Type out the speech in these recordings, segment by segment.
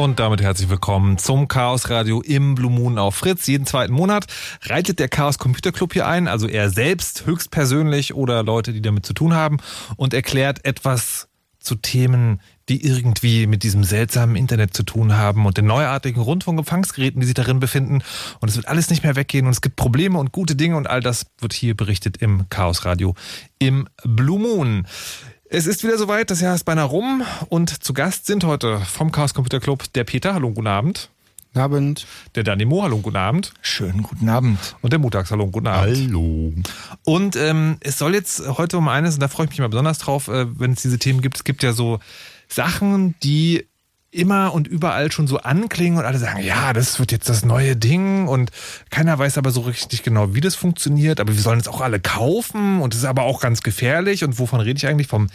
Und damit herzlich willkommen zum Chaos Radio im Blue Moon auf Fritz. Jeden zweiten Monat reitet der Chaos Computer Club hier ein, also er selbst höchstpersönlich oder Leute, die damit zu tun haben und erklärt etwas zu Themen, die irgendwie mit diesem seltsamen Internet zu tun haben und den neuartigen Rundfunkempfangsgeräten, die sich darin befinden. Und es wird alles nicht mehr weggehen und es gibt Probleme und gute Dinge und all das wird hier berichtet im Chaos Radio im Blue Moon. Es ist wieder soweit, das Jahr ist beinahe rum und zu Gast sind heute vom Chaos Computer Club der Peter, hallo, guten Abend. Guten Abend. Der Danimo, hallo, guten Abend. Schönen guten Abend. Und der Mutax, hallo, guten Abend. Hallo. Und ähm, es soll jetzt heute um eines, und da freue ich mich mal besonders drauf, äh, wenn es diese Themen gibt. Es gibt ja so Sachen, die immer und überall schon so anklingen und alle sagen, ja, das wird jetzt das neue Ding und keiner weiß aber so richtig genau, wie das funktioniert, aber wir sollen es auch alle kaufen und es ist aber auch ganz gefährlich und wovon rede ich eigentlich? Vom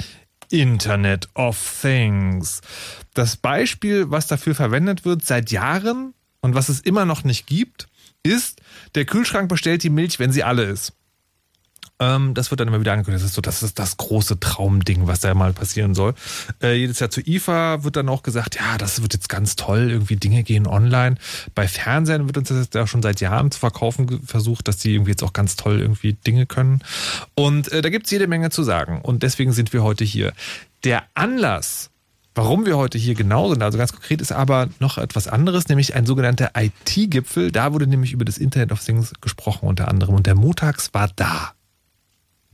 Internet of Things. Das Beispiel, was dafür verwendet wird seit Jahren und was es immer noch nicht gibt, ist, der Kühlschrank bestellt die Milch, wenn sie alle ist. Ähm, das wird dann immer wieder angekündigt. Das ist so, das ist das große Traumding, was da mal passieren soll. Äh, jedes Jahr zur IFA wird dann auch gesagt, ja, das wird jetzt ganz toll, irgendwie Dinge gehen online. Bei Fernsehen wird uns das ja schon seit Jahren zu verkaufen versucht, dass die irgendwie jetzt auch ganz toll irgendwie Dinge können. Und äh, da gibt's jede Menge zu sagen. Und deswegen sind wir heute hier. Der Anlass, Warum wir heute hier genau sind, also ganz konkret, ist aber noch etwas anderes, nämlich ein sogenannter IT-Gipfel. Da wurde nämlich über das Internet of Things gesprochen unter anderem und der Montags war da.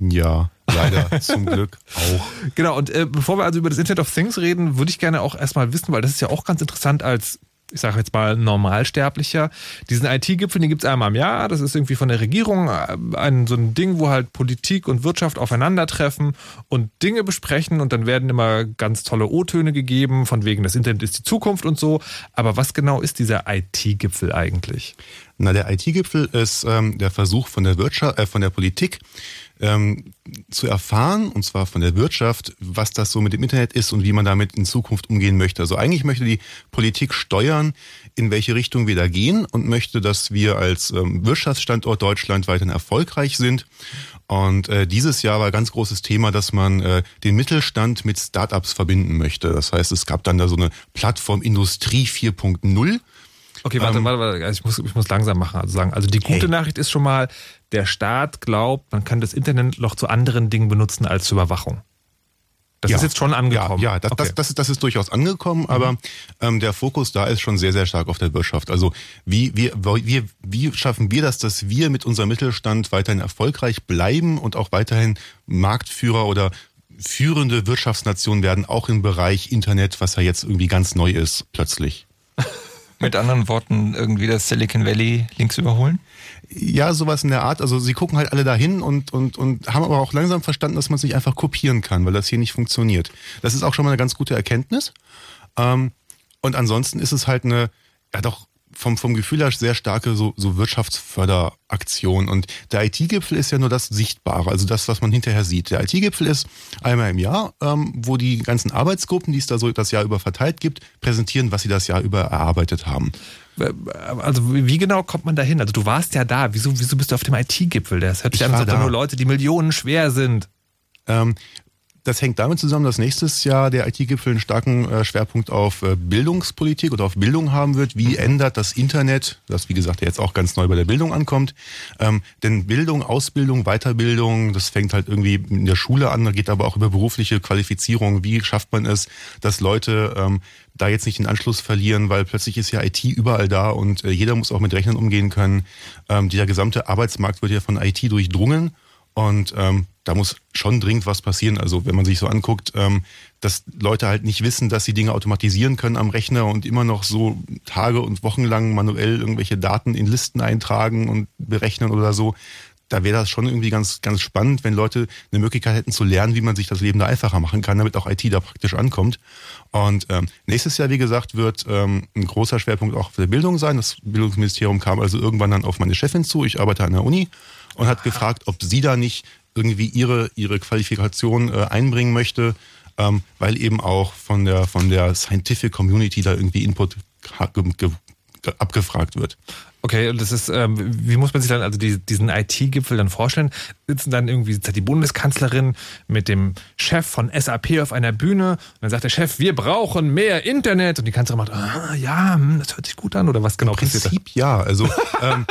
Ja, leider zum Glück auch. Genau, und äh, bevor wir also über das Internet of Things reden, würde ich gerne auch erstmal wissen, weil das ist ja auch ganz interessant als ich sage jetzt mal Normalsterblicher. Diesen IT-Gipfel, den gibt es einmal im Jahr. Das ist irgendwie von der Regierung äh, ein, so ein Ding, wo halt Politik und Wirtschaft aufeinandertreffen und Dinge besprechen und dann werden immer ganz tolle O-Töne gegeben, von wegen das Internet ist die Zukunft und so. Aber was genau ist dieser IT-Gipfel eigentlich? Na, der IT-Gipfel ist ähm, der Versuch von der Wirtschaft, äh, von der Politik, ähm, zu erfahren, und zwar von der Wirtschaft, was das so mit dem Internet ist und wie man damit in Zukunft umgehen möchte. Also eigentlich möchte die Politik steuern, in welche Richtung wir da gehen und möchte, dass wir als ähm, Wirtschaftsstandort Deutschland weiterhin erfolgreich sind. Und äh, dieses Jahr war ganz großes Thema, dass man äh, den Mittelstand mit Startups verbinden möchte. Das heißt, es gab dann da so eine Plattform Industrie 4.0 Okay, warte, ähm, warte, warte. Also ich, muss, ich muss langsam machen. Also sagen, also die gute hey. Nachricht ist schon mal, der Staat glaubt, man kann das Internet noch zu anderen Dingen benutzen als zur Überwachung. Das ja, ist jetzt schon angekommen. Ja, ja das, okay. das, das, ist, das ist durchaus angekommen, mhm. aber ähm, der Fokus da ist schon sehr, sehr stark auf der Wirtschaft. Also wie, wie, wie, wie schaffen wir das, dass wir mit unserem Mittelstand weiterhin erfolgreich bleiben und auch weiterhin Marktführer oder führende Wirtschaftsnation werden, auch im Bereich Internet, was ja jetzt irgendwie ganz neu ist, plötzlich. Mit anderen Worten, irgendwie das Silicon Valley links überholen? Ja, sowas in der Art. Also sie gucken halt alle dahin und, und, und haben aber auch langsam verstanden, dass man sich einfach kopieren kann, weil das hier nicht funktioniert. Das ist auch schon mal eine ganz gute Erkenntnis. Ähm, und ansonsten ist es halt eine, ja doch vom, vom Gefühl her sehr starke so, so Wirtschaftsförderaktion. Und der IT-Gipfel ist ja nur das Sichtbare, also das, was man hinterher sieht. Der IT-Gipfel ist einmal im Jahr, ähm, wo die ganzen Arbeitsgruppen, die es da so das Jahr über verteilt gibt, präsentieren, was sie das Jahr über erarbeitet haben. Also wie genau kommt man da hin? Also du warst ja da. Wieso, wieso bist du auf dem IT-Gipfel? Das hört sich an, als nur Leute, die Millionen schwer sind. Ähm, das hängt damit zusammen, dass nächstes Jahr der IT-Gipfel einen starken äh, Schwerpunkt auf äh, Bildungspolitik oder auf Bildung haben wird. Wie mhm. ändert das Internet, das wie gesagt jetzt auch ganz neu bei der Bildung ankommt, ähm, denn Bildung, Ausbildung, Weiterbildung, das fängt halt irgendwie in der Schule an, geht aber auch über berufliche Qualifizierung. Wie schafft man es, dass Leute ähm, da jetzt nicht den Anschluss verlieren, weil plötzlich ist ja IT überall da und äh, jeder muss auch mit Rechnern umgehen können. Ähm, dieser gesamte Arbeitsmarkt wird ja von IT durchdrungen und ähm, da muss schon dringend was passieren. Also wenn man sich so anguckt, ähm, dass Leute halt nicht wissen, dass sie Dinge automatisieren können am Rechner und immer noch so Tage und Wochen lang manuell irgendwelche Daten in Listen eintragen und berechnen oder so. Da wäre das schon irgendwie ganz, ganz spannend, wenn Leute eine Möglichkeit hätten zu lernen, wie man sich das Leben da einfacher machen kann, damit auch IT da praktisch ankommt. Und ähm, nächstes Jahr, wie gesagt, wird ähm, ein großer Schwerpunkt auch für die Bildung sein. Das Bildungsministerium kam also irgendwann dann auf meine Chefin zu. Ich arbeite an der Uni und hat gefragt, ob sie da nicht irgendwie ihre, ihre Qualifikation äh, einbringen möchte, ähm, weil eben auch von der, von der Scientific Community da irgendwie Input abgefragt wird. Okay, und das ist, ähm, wie muss man sich dann also die, diesen IT-Gipfel dann vorstellen? Sitzen dann irgendwie die Bundeskanzlerin mit dem Chef von SAP auf einer Bühne und dann sagt der Chef, wir brauchen mehr Internet und die Kanzlerin macht, ah, ja, hm, das hört sich gut an oder was genau Im Prinzip ja, also ähm,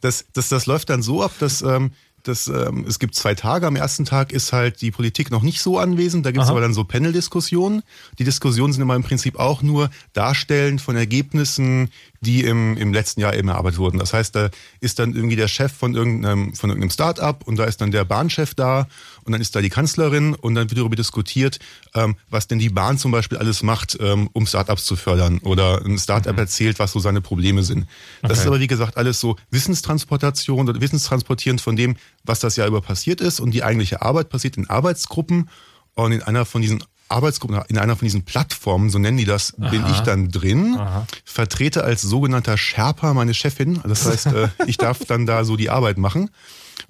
das, das, das läuft dann so ab, dass ähm, das, ähm, es gibt zwei Tage. Am ersten Tag ist halt die Politik noch nicht so anwesend. Da gibt es aber dann so Panel-Diskussionen. Die Diskussionen sind immer im Prinzip auch nur darstellend von Ergebnissen, die im, im letzten Jahr eben erarbeitet wurden. Das heißt, da ist dann irgendwie der Chef von irgendeinem, von irgendeinem Start-up und da ist dann der Bahnchef da und dann ist da die Kanzlerin und dann wird darüber diskutiert, ähm, was denn die Bahn zum Beispiel alles macht, ähm, um Start-ups zu fördern oder ein Start-up mhm. erzählt, was so seine Probleme sind. Das okay. ist aber wie gesagt alles so Wissenstransportation oder Wissenstransportierend von dem, was das Jahr über passiert ist und die eigentliche Arbeit passiert in Arbeitsgruppen und in einer von diesen Arbeitsgruppen, in einer von diesen Plattformen, so nennen die das, Aha. bin ich dann drin, Aha. vertrete als sogenannter Sherpa meine Chefin. Das heißt, äh, ich darf dann da so die Arbeit machen.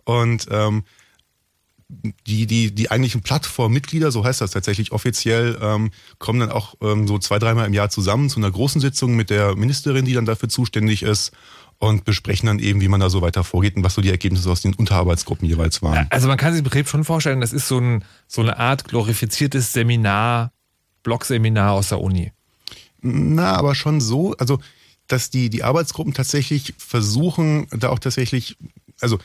Und ähm, die, die, die eigentlichen Plattformmitglieder, so heißt das tatsächlich offiziell, ähm, kommen dann auch ähm, so zwei, dreimal im Jahr zusammen zu einer großen Sitzung mit der Ministerin, die dann dafür zuständig ist. und besprechen dann eben, wie man da so weiter vorgeht und was so die Ergebnisse aus den Unterarbeitsgruppen jeweils waren. Also man kann sich im Betrieb schon vorstellen, das ist so, ein, so eine Art glorifiziertes Seminar, Blogseminar aus der Uni. Na, aber schon so, also dass die, die Arbeitsgruppen tatsächlich versuchen, da auch tatsächlich, also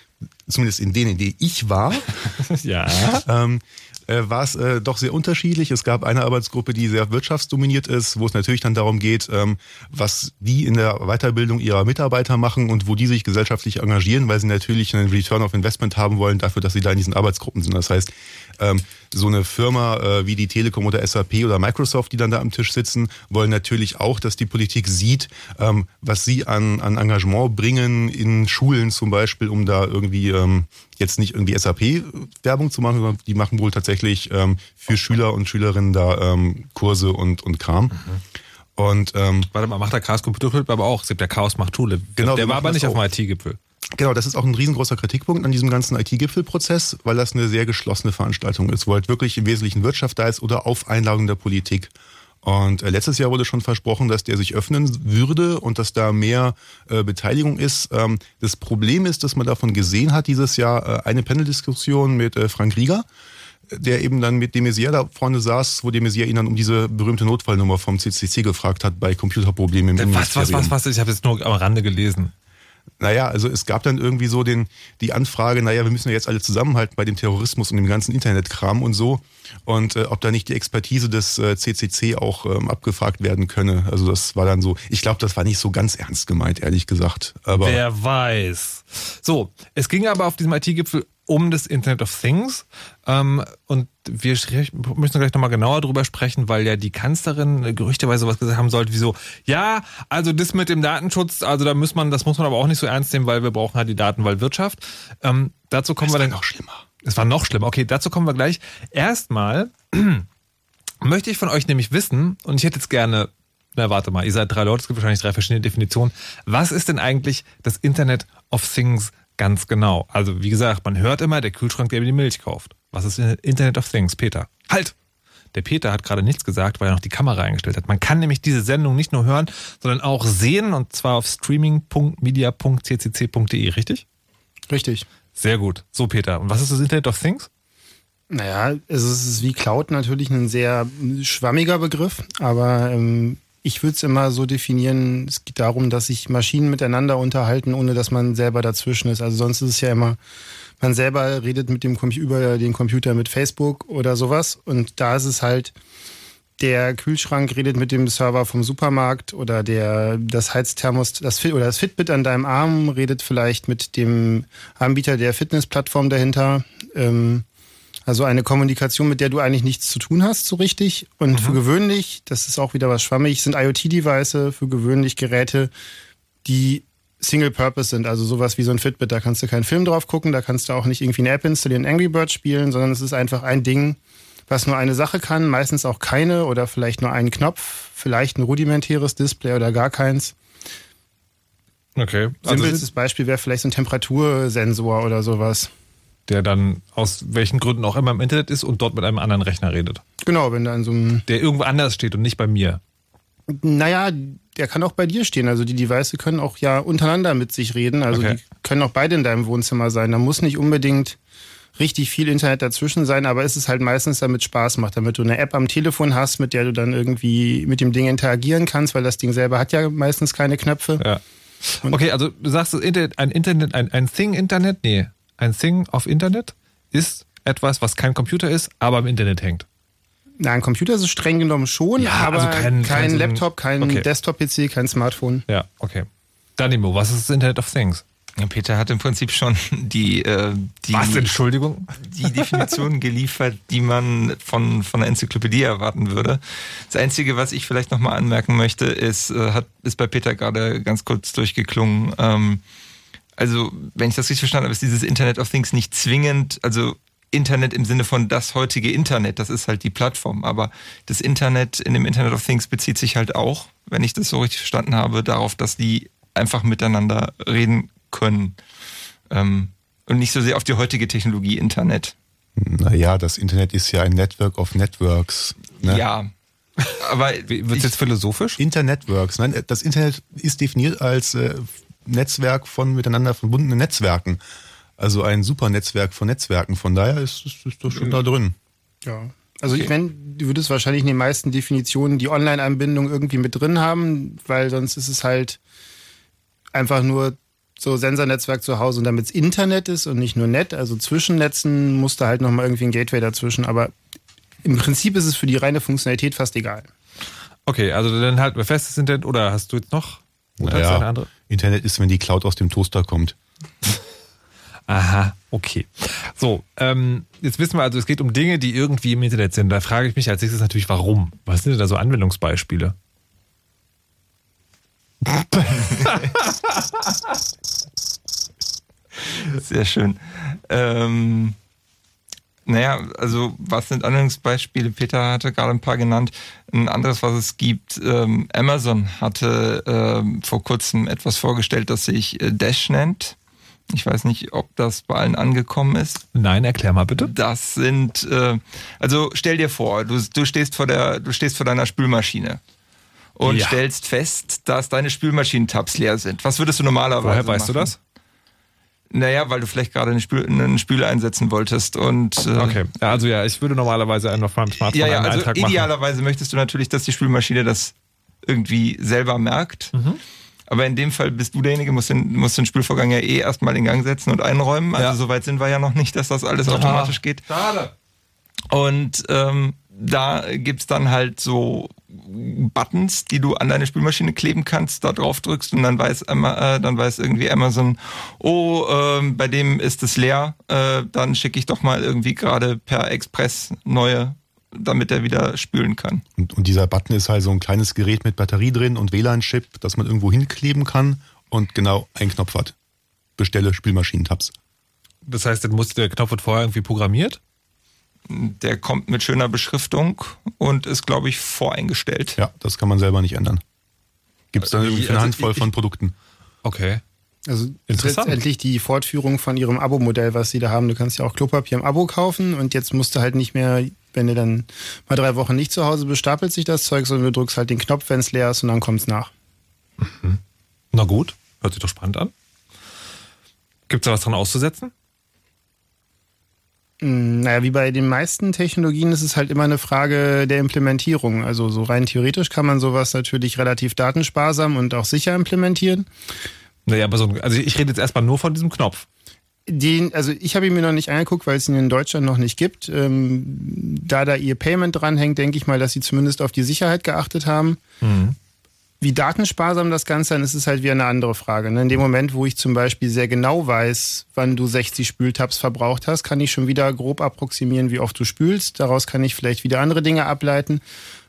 zumindest in denen, in denen ich war, ja. ähm, äh, war es äh, doch sehr unterschiedlich. Es gab eine Arbeitsgruppe, die sehr wirtschaftsdominiert ist, wo es natürlich dann darum geht, ähm, was die in der Weiterbildung ihrer Mitarbeiter machen und wo die sich gesellschaftlich engagieren, weil sie natürlich einen Return of Investment haben wollen dafür, dass sie da in diesen Arbeitsgruppen sind. Das heißt, ähm, so eine Firma äh, wie die Telekom oder SAP oder Microsoft, die dann da am Tisch sitzen, wollen natürlich auch, dass die Politik sieht, ähm, was sie an, an Engagement bringen in Schulen zum Beispiel, um da irgendwie ähm, jetzt nicht irgendwie SAP-Werbung zu machen, sondern die machen wohl tatsächlich ähm, für Schüler und Schülerinnen da ähm, Kurse und, und Kram. Mhm. Und ähm, warte mal, macht der Chaos Computerclub aber auch? Es gibt der Chaos macht Schule. Genau, der war aber nicht auch. auf dem IT-Gipfel. Genau, das ist auch ein riesengroßer Kritikpunkt an diesem ganzen IT-Gipfelprozess, weil das eine sehr geschlossene Veranstaltung ist, wo halt wirklich im Wesentlichen Wirtschaft da ist oder auf Einladung der Politik. Und äh, letztes Jahr wurde schon versprochen, dass der sich öffnen würde und dass da mehr äh, Beteiligung ist. Ähm, das Problem ist, dass man davon gesehen hat dieses Jahr äh, eine Paneldiskussion mit äh, Frank Rieger, der eben dann mit de Maizière da vorne saß, wo de Maizière ihn dann um diese berühmte Notfallnummer vom CCC gefragt hat bei Computerproblemen im Was, was, was, was? Ich habe jetzt nur am Rande gelesen. Naja, also es gab dann irgendwie so den, die Anfrage, naja, wir müssen ja jetzt alle zusammenhalten bei dem Terrorismus und dem ganzen Internetkram und so. Und äh, ob da nicht die Expertise des äh, CCC auch ähm, abgefragt werden könne. Also das war dann so, ich glaube, das war nicht so ganz ernst gemeint, ehrlich gesagt. Aber Wer weiß. So, es ging aber auf diesem IT-Gipfel um das Internet of Things. Ähm, und wir müssen gleich nochmal genauer drüber sprechen, weil ja die Kanzlerin gerüchteweise was gesagt haben sollte, wie so, ja, also das mit dem Datenschutz, also da muss man, das muss man aber auch nicht so ernst nehmen, weil wir brauchen halt die Datenwaldwirtschaft. Ähm, dazu kommen das wir dann. noch schlimmer. Es war noch schlimmer. Okay, dazu kommen wir gleich. Erstmal möchte ich von euch nämlich wissen, und ich hätte jetzt gerne na, warte mal, ihr seid drei Leute, es gibt wahrscheinlich drei verschiedene Definitionen. Was ist denn eigentlich das Internet of Things Ganz genau. Also wie gesagt, man hört immer, der Kühlschrank, der mir die Milch kauft. Was ist Internet of Things, Peter? Halt! Der Peter hat gerade nichts gesagt, weil er noch die Kamera eingestellt hat. Man kann nämlich diese Sendung nicht nur hören, sondern auch sehen und zwar auf streaming.media.ccc.de, richtig? Richtig. Sehr gut. So, Peter. Und was ist das Internet of Things? Naja, es ist wie Cloud natürlich ein sehr schwammiger Begriff, aber ähm, ich würde es immer so definieren, es geht darum, dass sich Maschinen miteinander unterhalten, ohne dass man selber dazwischen ist. Also sonst ist es ja immer, man selber redet mit dem über den Computer mit Facebook oder sowas. Und da ist es halt, der Kühlschrank redet mit dem Server vom Supermarkt oder der das Heizthermos das Fit oder das Fitbit an deinem Arm redet vielleicht mit dem Anbieter der Fitnessplattform dahinter. Ähm, also eine Kommunikation, mit der du eigentlich nichts zu tun hast, so richtig. Und mhm. für gewöhnlich, das ist auch wieder was schwammig, sind IoT-Devices für gewöhnlich Geräte, die Single-Purpose sind, also sowas wie so ein Fitbit. Da kannst du keinen Film drauf gucken, da kannst du auch nicht irgendwie eine App installieren, Angry Bird spielen, sondern es ist einfach ein Ding, was nur eine Sache kann, meistens auch keine oder vielleicht nur einen Knopf, vielleicht ein rudimentäres Display oder gar keins. Okay. Also Simpelstes Beispiel wäre vielleicht so ein Temperatursensor oder sowas der dann aus welchen Gründen auch immer im Internet ist und dort mit einem anderen Rechner redet. Genau, wenn da in so einem. Der irgendwo anders steht und nicht bei mir. Naja, der kann auch bei dir stehen. Also die Devices können auch ja untereinander mit sich reden. Also okay. die können auch beide in deinem Wohnzimmer sein. Da muss nicht unbedingt richtig viel Internet dazwischen sein, aber es ist halt meistens damit Spaß macht, damit du eine App am Telefon hast, mit der du dann irgendwie mit dem Ding interagieren kannst, weil das Ding selber hat ja meistens keine Knöpfe. Ja. okay, also du sagst ein Internet, ein, ein Thing-Internet? Nee ein Thing auf Internet ist etwas, was kein Computer ist, aber im Internet hängt. Na, ein Computer ist es streng genommen schon, ja, aber also kein, kein, kein Laptop, kein okay. Desktop-PC, kein Smartphone. Ja, okay. Danimo, was ist das Internet of Things? Peter hat im Prinzip schon die, äh, die Was, Entschuldigung? Die Definition geliefert, die man von, von der Enzyklopädie erwarten würde. Das Einzige, was ich vielleicht nochmal anmerken möchte, ist, äh, hat, ist bei Peter gerade ganz kurz durchgeklungen. Ähm, also wenn ich das richtig verstanden habe, ist dieses Internet of Things nicht zwingend, also Internet im Sinne von das heutige Internet, das ist halt die Plattform. Aber das Internet in dem Internet of Things bezieht sich halt auch, wenn ich das so richtig verstanden habe, darauf, dass die einfach miteinander reden können. Ähm, und nicht so sehr auf die heutige Technologie Internet. Naja, das Internet ist ja ein Network of Networks. Ne? Ja. Aber wird es jetzt philosophisch? Internetworks. Nein, das Internet ist definiert als äh, Netzwerk von miteinander verbundenen Netzwerken. Also ein super Netzwerk von Netzwerken. Von daher ist es ist das schon da drin. Ja. Also ich meine, du würdest wahrscheinlich in den meisten Definitionen die Online-Anbindung irgendwie mit drin haben, weil sonst ist es halt einfach nur so Sensornetzwerk zu Hause und damit es Internet ist und nicht nur Net, also zwischen Netzen musst du halt nochmal irgendwie ein Gateway dazwischen, aber im Prinzip ist es für die reine Funktionalität fast egal. Okay, also dann halten wir fest, das Internet, oder hast du jetzt noch? Oder hast du eine andere? Internet ist, wenn die Cloud aus dem Toaster kommt. Aha, okay. So, ähm, jetzt wissen wir also, es geht um Dinge, die irgendwie im Internet sind. Da frage ich mich als nächstes natürlich, warum? Was sind denn da so Anwendungsbeispiele? Sehr schön. Ähm, naja, also was sind Anwendungsbeispiele? Peter hatte gerade ein paar genannt. Ein anderes, was es gibt, ähm, Amazon hatte ähm, vor kurzem etwas vorgestellt, das sich äh, Dash nennt. Ich weiß nicht, ob das bei allen angekommen ist. Nein, erklär mal bitte. Das sind, äh, also stell dir vor, du, du stehst vor der, du stehst vor deiner Spülmaschine und Ja. stellst fest, dass deine Spülmaschinentabs leer sind. Was würdest du normalerweise Woher weißt du machen? das? Naja, weil du vielleicht gerade eine Spül einen Spüle einsetzen wolltest und äh, Okay, ja, also ja, ich würde normalerweise einen auf meinem Smartphone ja, ja, einen also Eintrag machen. idealerweise möchtest du natürlich, dass die Spülmaschine das irgendwie selber merkt. Mhm. Aber in dem Fall bist du derjenige, musst den, musst den Spülvorgang ja eh erstmal in Gang setzen und einräumen. Also Ja. so weit sind wir ja noch nicht, dass das alles automatisch geht. Schade. Und ähm, da gibt's dann halt so Buttons, die du an deine Spülmaschine kleben kannst, da drauf drückst und dann weiß, äh, dann weiß irgendwie Amazon, oh, ähm, bei dem ist es leer, äh, dann schicke ich doch mal irgendwie gerade per Express neue, damit er wieder spülen kann. Und, und dieser Button ist halt so ein kleines Gerät mit Batterie drin und WLAN-Chip, das man irgendwo hinkleben kann und genau einen Knopf hat. Bestelle Spülmaschinentabs. Das heißt, dann muss der Knopf wird vorher irgendwie programmiert? Der kommt mit schöner Beschriftung und ist, glaube ich, voreingestellt. Ja, das kann man selber nicht ändern. Gibt es dann Äh, irgendwie eine also Handvoll ich- von Produkten. Okay. Also Interessant. letztendlich die Fortführung von ihrem Abo-Modell, was sie da haben. Du kannst ja auch Klopapier im Abo kaufen und jetzt musst du halt nicht mehr, wenn du dann mal drei Wochen nicht zu Hause bist, stapelt sich das Zeug, sondern du drückst halt den Knopf, wenn es leer ist und dann kommt's nach. Na gut, hört sich doch spannend an. Gibt es da was dran auszusetzen? Mm, Naja, wie bei den meisten Technologien ist es halt immer eine Frage der Implementierung. Also so rein theoretisch kann man sowas natürlich relativ datensparsam und auch sicher implementieren. Naja, aber so, also ich rede jetzt erstmal nur von diesem Knopf. Den, also ich habe ihn mir noch nicht angeguckt, weil es ihn in Deutschland noch nicht gibt. Ähm, da da ihr Payment dranhängt, denke ich mal, dass sie zumindest auf die Sicherheit geachtet haben. Wie datensparsam das Ganze dann ist, ist halt wieder eine andere Frage. Ne? In dem Moment, wo ich zum Beispiel sehr genau weiß, wann du 60 Spültabs verbraucht hast, kann ich schon wieder grob approximieren, wie oft du spülst. Daraus kann ich vielleicht wieder andere Dinge ableiten.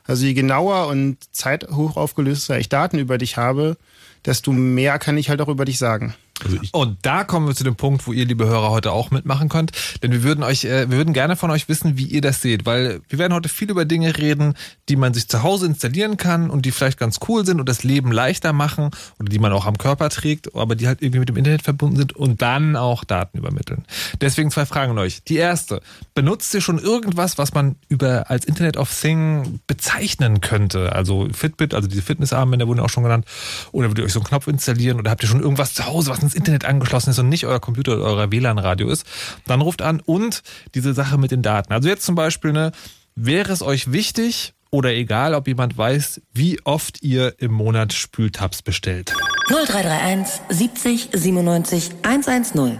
Also je genauer und zeithoch aufgelöster ich Daten über dich habe, desto mehr kann ich halt auch über dich sagen. Also Und da kommen wir zu dem Punkt, wo ihr, liebe Hörer, heute auch mitmachen könnt. Denn wir würden euch, äh, wir würden gerne von euch wissen, wie ihr das seht, weil wir werden heute viel über Dinge reden, die man sich zu Hause installieren kann und die vielleicht ganz cool sind und das Leben leichter machen oder die man auch am Körper trägt, aber die halt irgendwie mit dem Internet verbunden sind und dann auch Daten übermitteln. Deswegen zwei Fragen an euch. Die erste, benutzt ihr schon irgendwas, was man über als Internet of Thing bezeichnen könnte? Also Fitbit, also diese Fitnessarmbänder wurden auch schon genannt. Oder würdet ihr euch so einen Knopf installieren oder habt ihr schon irgendwas zu Hause, was ins Internet angeschlossen ist und nicht euer Computer oder euer WLAN-Radio ist? Dann ruft an und diese Sache mit den Daten. Also jetzt zum Beispiel, ne, wäre es euch wichtig oder egal, ob jemand weiß, wie oft ihr im Monat Spültabs bestellt? 0331 70 97 110.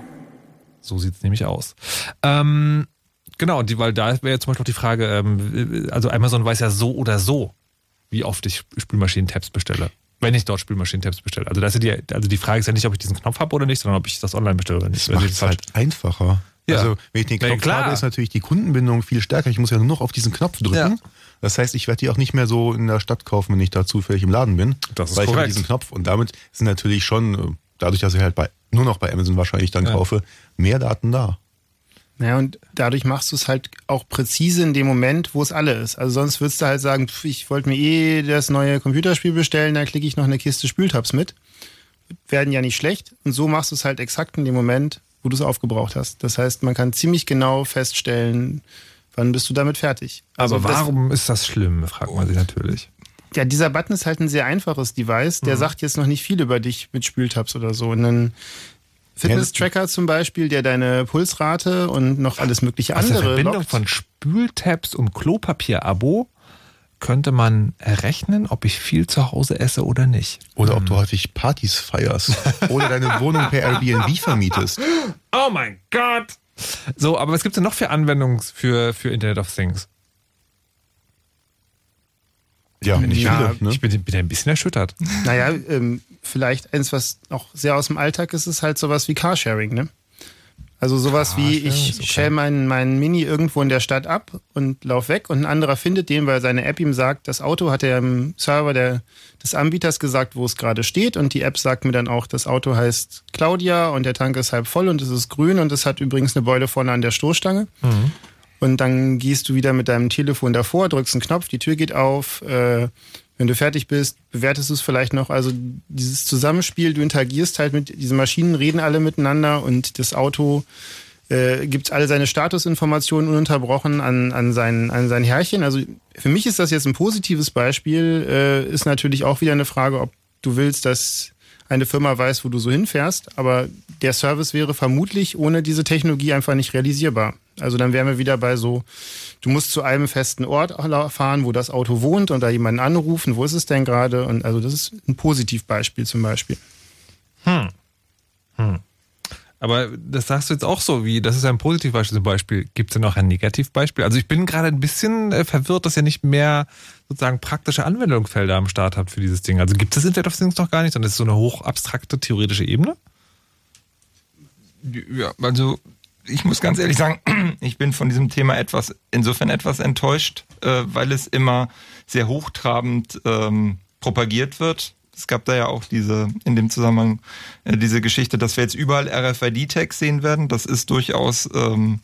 So sieht's nämlich aus. Ähm, genau, die, weil da wäre jetzt zum Beispiel auch die Frage, ähm, also Amazon weiß ja so oder so, wie oft ich Spülmaschinen-Tabs bestelle. Wenn ich dort Spülmaschinen-Tabs bestelle. Also, das ist ja die, also die Frage ist ja nicht, ob ich diesen Knopf habe oder nicht, sondern ob ich das online bestelle oder nicht. das macht es halt einfacher. Ja. Also wenn ich den ja, Knopf klar. habe, ist natürlich die Kundenbindung viel stärker. Ich muss ja nur noch auf diesen Knopf drücken. Ja. Das heißt, ich werde die auch nicht mehr so in der Stadt kaufen, wenn ich da zufällig im Laden bin. Das ist weil ich habe korrekt. diesen Knopf und damit sind natürlich schon, äh, dadurch, dass ich halt bei, nur noch bei Amazon wahrscheinlich dann Ja. kaufe, mehr Daten da. Ja, und dadurch machst du es halt auch präzise in dem Moment, wo es alle ist. Also sonst würdest du halt sagen, pf, ich wollte mir eh das neue Computerspiel bestellen, da klicke ich noch eine Kiste Spültabs mit. Werden ja nicht schlecht. Und so machst du es halt exakt in dem Moment, wo du es aufgebraucht hast. Das heißt, man kann ziemlich genau feststellen, wann bist du damit fertig. Also Aber das- warum ist das schlimm, fragt man sich natürlich. ja, dieser Button ist halt ein sehr einfaches Device. Der mhm. sagt jetzt noch nicht viel über dich mit Spültabs oder so. Und dann Fitness-Tracker zum Beispiel, der deine Pulsrate und noch alles mögliche Aus andere. Der Verbindung lockt. von Spültabs und Klopapier-Abo könnte man errechnen, ob ich viel zu Hause esse oder nicht. Oder hm. ob du häufig Partys feierst. oder deine Wohnung per Airbnb vermietest. Oh mein Gott! So, aber was gibt es denn noch für Anwendungen für, für Internet of Things? Ja, nicht ja, viele. Ne? Ich bin, bin ein bisschen erschüttert. Naja, ähm, vielleicht eins, was auch sehr aus dem Alltag ist, ist halt sowas wie Carsharing, ne? Also sowas wie, ich okay. stelle meinen, meinen Mini irgendwo in der Stadt ab und lauf weg und ein anderer findet den, weil seine App ihm sagt, das Auto hat er im Server der, des Anbieters gesagt, wo es gerade steht und die App sagt mir dann auch, das Auto heißt Claudia und der Tank ist halb voll und es ist grün und es hat übrigens eine Beule vorne an der Stoßstange. Mhm. Und dann gehst du wieder mit deinem Telefon davor, drückst einen Knopf, die Tür geht auf, äh, wenn du fertig bist, bewertest du es vielleicht noch. Also dieses Zusammenspiel, du interagierst halt mit diesen Maschinen, reden alle miteinander und das Auto äh, gibt alle seine Statusinformationen ununterbrochen an, an, sein, an sein Herrchen. Also für mich ist das jetzt ein positives Beispiel. Äh, ist natürlich auch wieder eine Frage, ob du willst, dass eine Firma weiß, wo du so hinfährst. Aber der Service wäre vermutlich ohne diese Technologie einfach nicht realisierbar. Also dann wären wir wieder bei so, du musst zu einem festen Ort fahren, wo das Auto wohnt und da jemanden anrufen, wo ist es denn gerade? Und also das ist ein Positivbeispiel zum Beispiel. Hm. Hm. Aber das sagst du jetzt auch so, wie, das ist ein Positivbeispiel zum Beispiel. Gibt es denn noch ein Negativbeispiel? Also ich bin gerade ein bisschen äh, verwirrt, dass ihr nicht mehr sozusagen praktische Anwendungsfelder am Start habt für dieses Ding. Also gibt es das Internet of Things noch gar nicht, sondern ist so eine hochabstrakte theoretische Ebene? Ja, also ich muss ganz ehrlich sagen, ich bin von diesem Thema etwas, insofern etwas enttäuscht, äh, weil es immer sehr hochtrabend ähm, propagiert wird. Es gab da ja auch diese, in dem Zusammenhang, äh, diese Geschichte, dass wir jetzt überall RFID-Tags sehen werden. Das ist durchaus, ähm,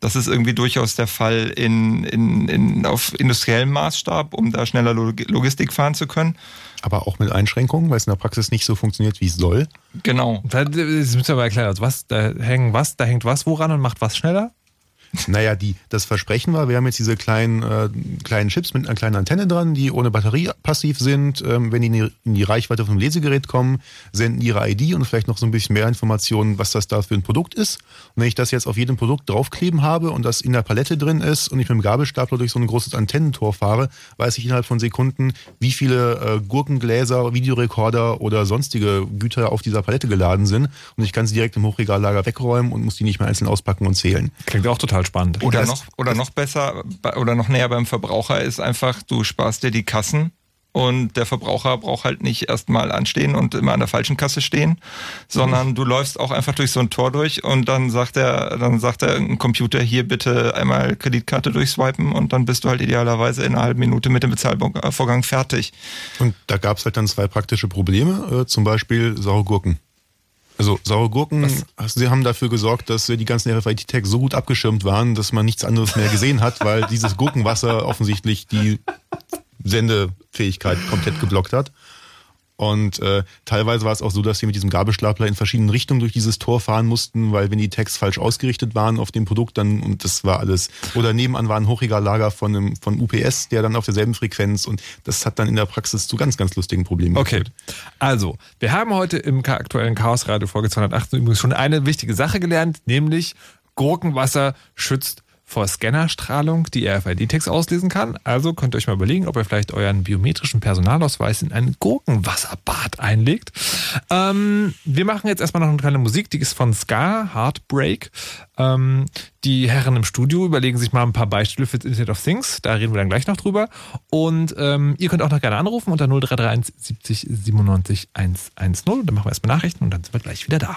das ist irgendwie durchaus der Fall in, in, in, auf industriellem Maßstab, um da schneller Logistik fahren zu können. Aber auch mit Einschränkungen, weil es in der Praxis nicht so funktioniert, wie es soll. Genau. Das müssen wir mal erklären. Also was, da hängen was, da hängt was woran und macht was schneller? Naja, die, das Versprechen war, wir haben jetzt diese kleinen, äh, kleinen Chips mit einer kleinen Antenne dran, die ohne Batterie passiv sind. Ähm, wenn die in, die in die Reichweite vom Lesegerät kommen, senden ihre ID und vielleicht noch so ein bisschen mehr Informationen, was das da für ein Produkt ist. Und wenn ich das jetzt auf jedem Produkt draufkleben habe und das in der Palette drin ist und ich mit dem Gabelstapler durch so ein großes Antennentor fahre, weiß ich innerhalb von Sekunden, wie viele äh, Gurkengläser, Videorekorder oder sonstige Güter auf dieser Palette geladen sind. Und ich kann sie direkt im Hochregallager wegräumen und muss die nicht mehr einzeln auspacken und zählen. Klingt auch total total spannend. Oder noch, oder noch besser oder noch näher beim Verbraucher ist einfach, du sparst dir die Kassen und der Verbraucher braucht halt nicht erstmal anstehen und immer an der falschen Kasse stehen, sondern du läufst auch einfach durch so ein Tor durch und dann sagt er, dann sagt er ein Computer hier bitte einmal Kreditkarte durchswipen und dann bist du halt idealerweise in einer halben Minute mit dem Bezahlvorgang fertig. Und da gab es halt dann zwei praktische Probleme, äh, zum Beispiel saure Gurken. Also saure Gurken, Was? sie haben dafür gesorgt, dass die ganzen RFID-Tags so gut abgeschirmt waren, dass man nichts anderes mehr gesehen hat, weil dieses Gurkenwasser offensichtlich die Sendefähigkeit komplett geblockt hat. Und äh, teilweise war es auch so, dass sie mit diesem Gabelstapler in verschiedenen Richtungen durch dieses Tor fahren mussten, weil wenn die Tags falsch ausgerichtet waren auf dem Produkt, dann und das war alles. Oder nebenan war ein Hochregallager von einem von UPS, der dann auf derselben Frequenz und das hat dann in der Praxis zu ganz ganz lustigen Problemen okay. geführt. Okay, also wir haben heute im aktuellen Chaos Radio Folge 218 übrigens schon eine wichtige Sache gelernt, nämlich Gurkenwasser schützt vor Scannerstrahlung die RFID-Tags auslesen kann. Also könnt ihr euch mal überlegen, ob ihr vielleicht euren biometrischen Personalausweis in ein Gurkenwasserbad einlegt. Ähm, wir machen jetzt erstmal noch eine kleine Musik, die ist von Ska, Heartbreak. Ähm, die Herren im Studio überlegen sich mal ein paar Beispiele für das Internet of Things. Da reden wir dann gleich noch drüber. Und ähm, ihr könnt auch noch gerne anrufen unter 0331 70 97 110. Dann machen wir erstmal Nachrichten und dann sind wir gleich wieder da.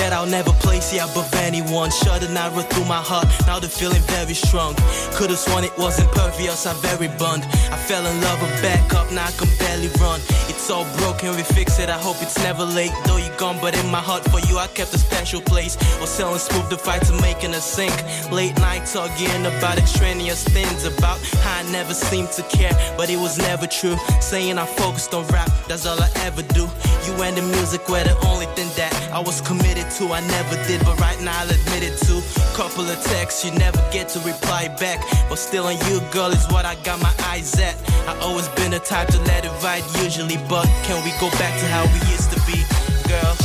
that I'll never place you above anyone. And I run through my heart. Now the feeling very strong. Could've sworn it wasn't pervious, I'm very burned. I fell in love and back up, now I can barely run. It's all broken, we fix it. I hope it's never late. Though you're gone, but in my heart for you, I kept a special place. Was selling smooth the fight to making a sink. Late night arguing about extraneous things, about how I never seemed to care, but it was never true. Saying I focused on rap, that's all I ever do. You and the music were the only thing that I was committed to. I never did, but right now I'll admit it too. Couple of texts, you never get to reply back. But still on you, girl, is what I got my eyes at. I always been the type to let it ride usually, but can we go back to how we used to be, girl?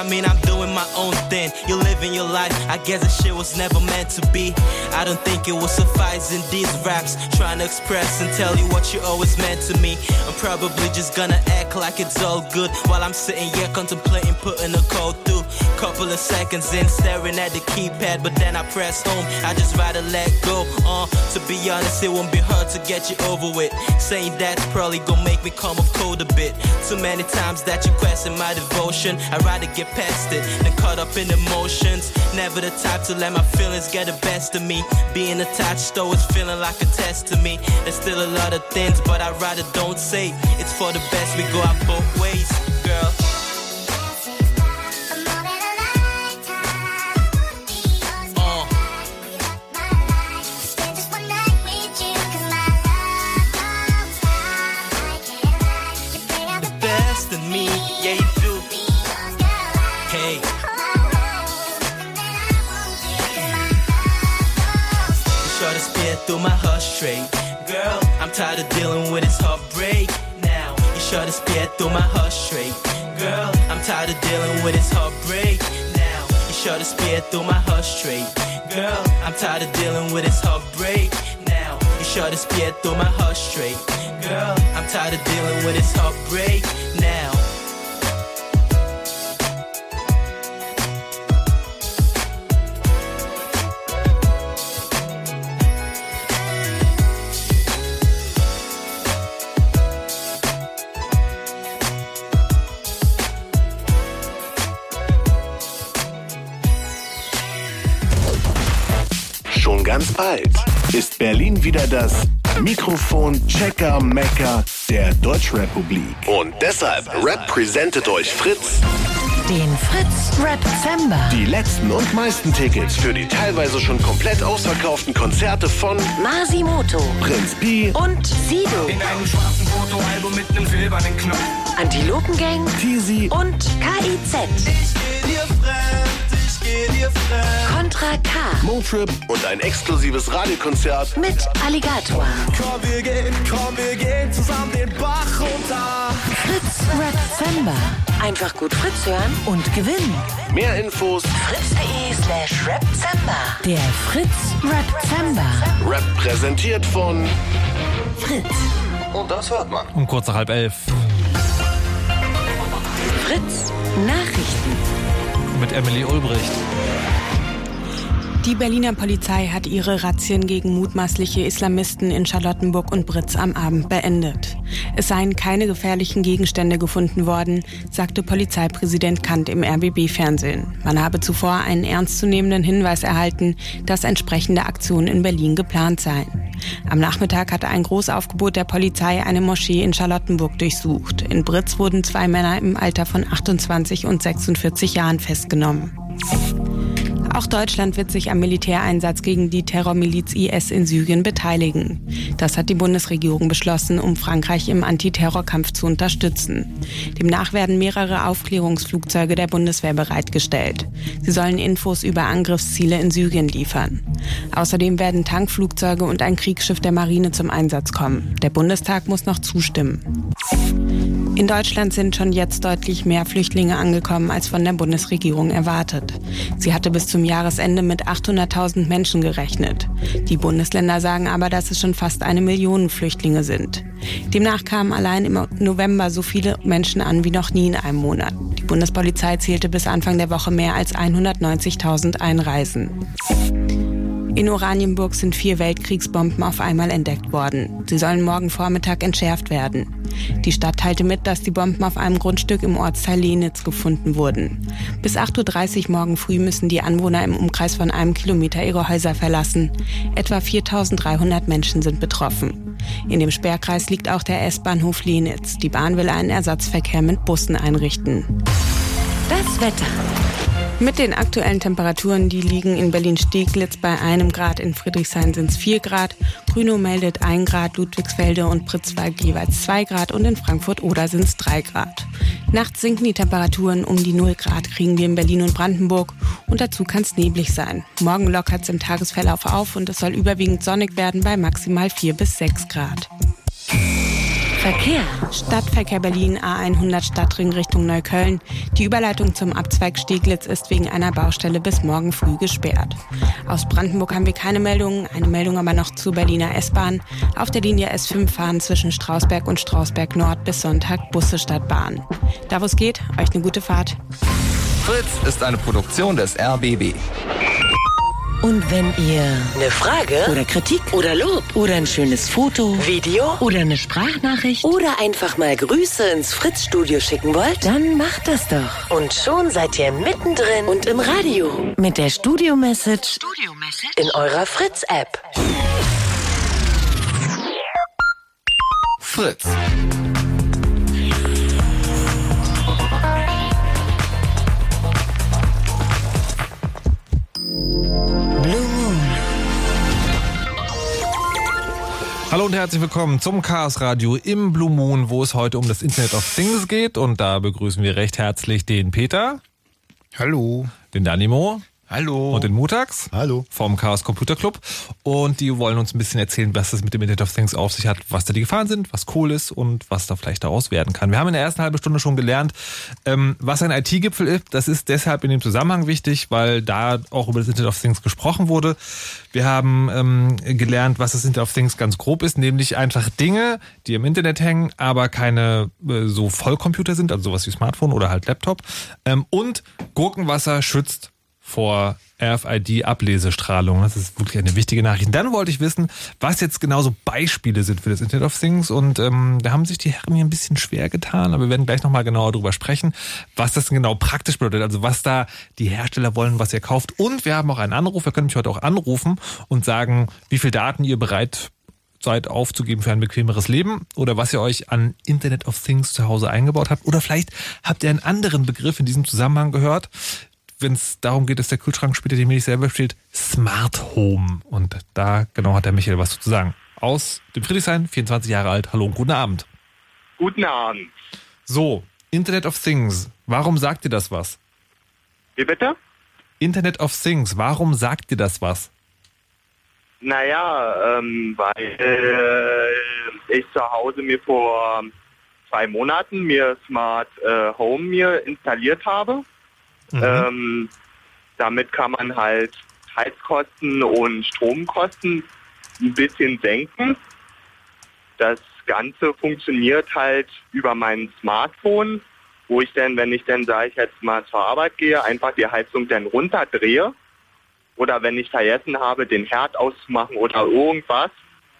I mean, I'm doing my own thing. You're living your life, I guess that shit was never meant to be. I don't think it will suffice in these raps. Trying to express and tell you what you always meant to me. I'm probably just gonna act like it's all good while I'm sitting here contemplating putting a code through. Couple of seconds in, staring at the keypad, but then I press home. I just rather let go. Uh, to be honest, it won't be hard to get you over with. Saying that's probably gonna make me come off cold a bit. Too many times that you question my devotion. I'd rather get past it than caught up in emotions. Never the type to let my feelings get the best of me. Being attached though is feeling like a test to me. There's still a lot of things, but I'd rather don't say. It's for the best, we go out both ways, girl. Through my heart straight. Girl, I'm tired of dealing with this heartbreak. Now, you try to spear through my heart straight. Girl, I'm tired of dealing with this heartbreak. Now, you try to spear through my heart straight. Girl, I'm tired of dealing with this heartbreak. Now, you try to spear through my heart straight. Girl, I'm tired of dealing with this heartbreak. Now. Ganz bald ist Berlin wieder das Mikrofon Checker Mecker der Deutschrepublik. Und deshalb repräsentiert euch Fritz Den Fritz Rap Zember. die letzten und meisten Tickets für die teilweise schon komplett ausverkauften Konzerte von Masimoto Prinz Pi, und Sido. In einem schwarzen Fotoalbum mit einem silbernen Knopf. Antilopengang Tizi und KIZ. Contra K Motrip und ein exklusives Radiokonzert mit Alligator. Komm, wir gehen, komm, wir gehen zusammen den Bach runter. Fritz Rap Zember. Einfach gut Fritz hören und gewinnen. Mehr Infos Fritz.de slash Rapzember. Der Fritz Rap Zember. Rap präsentiert von Fritz. Und das hört man. Um kurz nach halb elf Fritz Nachrichten. Mit Emily Ulbricht. Die Berliner Polizei hat ihre Razzien gegen mutmaßliche Islamisten in Charlottenburg und Britz am Abend beendet. Es seien keine gefährlichen Gegenstände gefunden worden, sagte Polizeipräsident Kant im RBB-Fernsehen. Man habe zuvor einen ernstzunehmenden Hinweis erhalten, dass entsprechende Aktionen in Berlin geplant seien. Am Nachmittag hatte ein Großaufgebot der Polizei eine Moschee in Charlottenburg durchsucht. In Britz wurden zwei Männer im Alter von 28 und 46 Jahren festgenommen. Auch Deutschland wird sich am Militäreinsatz gegen die Terrormiliz IS in Syrien beteiligen. Das hat die Bundesregierung beschlossen, um Frankreich im Antiterrorkampf zu unterstützen. Demnach werden mehrere Aufklärungsflugzeuge der Bundeswehr bereitgestellt. Sie sollen Infos über Angriffsziele in Syrien liefern. Außerdem werden Tankflugzeuge und ein Kriegsschiff der Marine zum Einsatz kommen. Der Bundestag muss noch zustimmen. In Deutschland sind schon jetzt deutlich mehr Flüchtlinge angekommen als von der Bundesregierung erwartet. Sie hatte bis zum Jahresende mit 800.000 Menschen gerechnet. Die Bundesländer sagen aber, dass es schon fast eine Million Flüchtlinge sind. Demnach kamen allein im November so viele Menschen an wie noch nie in einem Monat. Die Bundespolizei zählte bis Anfang der Woche mehr als 190.000 Einreisen. In Oranienburg sind vier Weltkriegsbomben auf einmal entdeckt worden. Sie sollen morgen Vormittag entschärft werden. Die Stadt teilte mit, dass die Bomben auf einem Grundstück im Ortsteil Lenitz gefunden wurden. Bis 8.30 Uhr morgen früh müssen die Anwohner im Umkreis von einem Kilometer ihre Häuser verlassen. Etwa 4.300 Menschen sind betroffen. In dem Sperrkreis liegt auch der S-Bahnhof Lenitz. Die Bahn will einen Ersatzverkehr mit Bussen einrichten. Das Wetter. Mit den aktuellen Temperaturen, die liegen in Berlin-Steglitz bei einem Grad, in Friedrichshain sind es vier Grad, Grünow meldet ein Grad, Ludwigsfelde und Pritzwalk jeweils zwei Grad und in Frankfurt-Oder sind es drei Grad. Nachts sinken die Temperaturen um die null Grad, kriegen wir in Berlin und Brandenburg und dazu kann es neblig sein. Morgen lockert es im Tagesverlauf auf und es soll überwiegend sonnig werden bei maximal vier bis sechs Grad. Verkehr. Stadtverkehr Berlin A100 Stadtring Richtung Neukölln. Die Überleitung zum Abzweig Steglitz ist wegen einer Baustelle bis morgen früh gesperrt. Aus Brandenburg haben wir keine Meldungen, eine Meldung aber noch zur Berliner S-Bahn. Auf der Linie S5 fahren zwischen Strausberg und Strausberg Nord bis Sonntag Busse statt Bahn. Da wo es geht, euch eine gute Fahrt. Fritz ist eine Produktion des RBB. Und wenn ihr eine Frage? Oder Kritik? Oder Lob? Oder ein schönes Foto, Video? Oder eine Sprachnachricht? Oder einfach mal Grüße ins Fritz-Studio schicken wollt, dann macht das doch. Und schon seid ihr mittendrin. Und im Radio. Mit der Studio-Message Studio in eurer Fritz-App. Fritz. Blue Moon. Hallo und herzlich willkommen zum Chaos Radio im Blue Moon, wo es heute um das Internet of Things geht. Und da begrüßen wir recht herzlich den Peter, Hallo. den Danimo Hallo. und den Mutax. Hallo. vom Chaos Computer Club. Und die wollen uns ein bisschen erzählen, was das mit dem Internet of Things auf sich hat, was da die Gefahren sind, was cool ist und was da vielleicht daraus werden kann. Wir haben in der ersten halben Stunde schon gelernt, ähm, was ein IT-Gipfel ist. Das ist deshalb in dem Zusammenhang wichtig, weil da auch über das Internet of Things gesprochen wurde. Wir haben ähm, gelernt, was das Internet of Things ganz grob ist, nämlich einfach Dinge, die im Internet hängen, aber keine äh, so Vollcomputer sind, also sowas wie Smartphone oder halt Laptop. Ähm, und Gurkenwasser schützt vor RFID-Ablesestrahlung. Das ist wirklich eine wichtige Nachricht. Dann wollte ich wissen, was jetzt genau so Beispiele sind für das Internet of Things. Und ähm, da haben sich die Herren hier ein bisschen schwer getan, aber wir werden gleich nochmal genauer drüber sprechen, was das genau praktisch bedeutet. Also was da die Hersteller wollen, was ihr kauft. Und wir haben auch einen Anruf. Wir können mich heute auch anrufen und sagen, wie viel Daten ihr bereit seid aufzugeben für ein bequemeres Leben oder was ihr euch an Internet of Things zu Hause eingebaut habt. Oder vielleicht habt ihr einen anderen Begriff in diesem Zusammenhang gehört wenn es darum geht, dass der Kühlschrank später die Milch selber steht, Smart Home. Und da genau hat der Michael was zu sagen. Aus dem Friedrichshain, 24 Jahre alt. Hallo und guten Abend. Guten Abend. So, Internet of Things. Warum sagt ihr das was? Wie bitte? Internet of Things. Warum sagt ihr das was? Naja, ähm, weil äh, ich zu Hause mir vor zwei Monaten mir Smart äh, Home mir installiert habe. Ähm, damit kann man halt Heizkosten und Stromkosten ein bisschen senken. Das Ganze funktioniert halt über mein Smartphone, wo ich dann, wenn ich dann, sage ich jetzt mal zur Arbeit gehe, einfach die Heizung dann runterdrehe. Oder wenn ich vergessen habe, den Herd auszumachen oder irgendwas,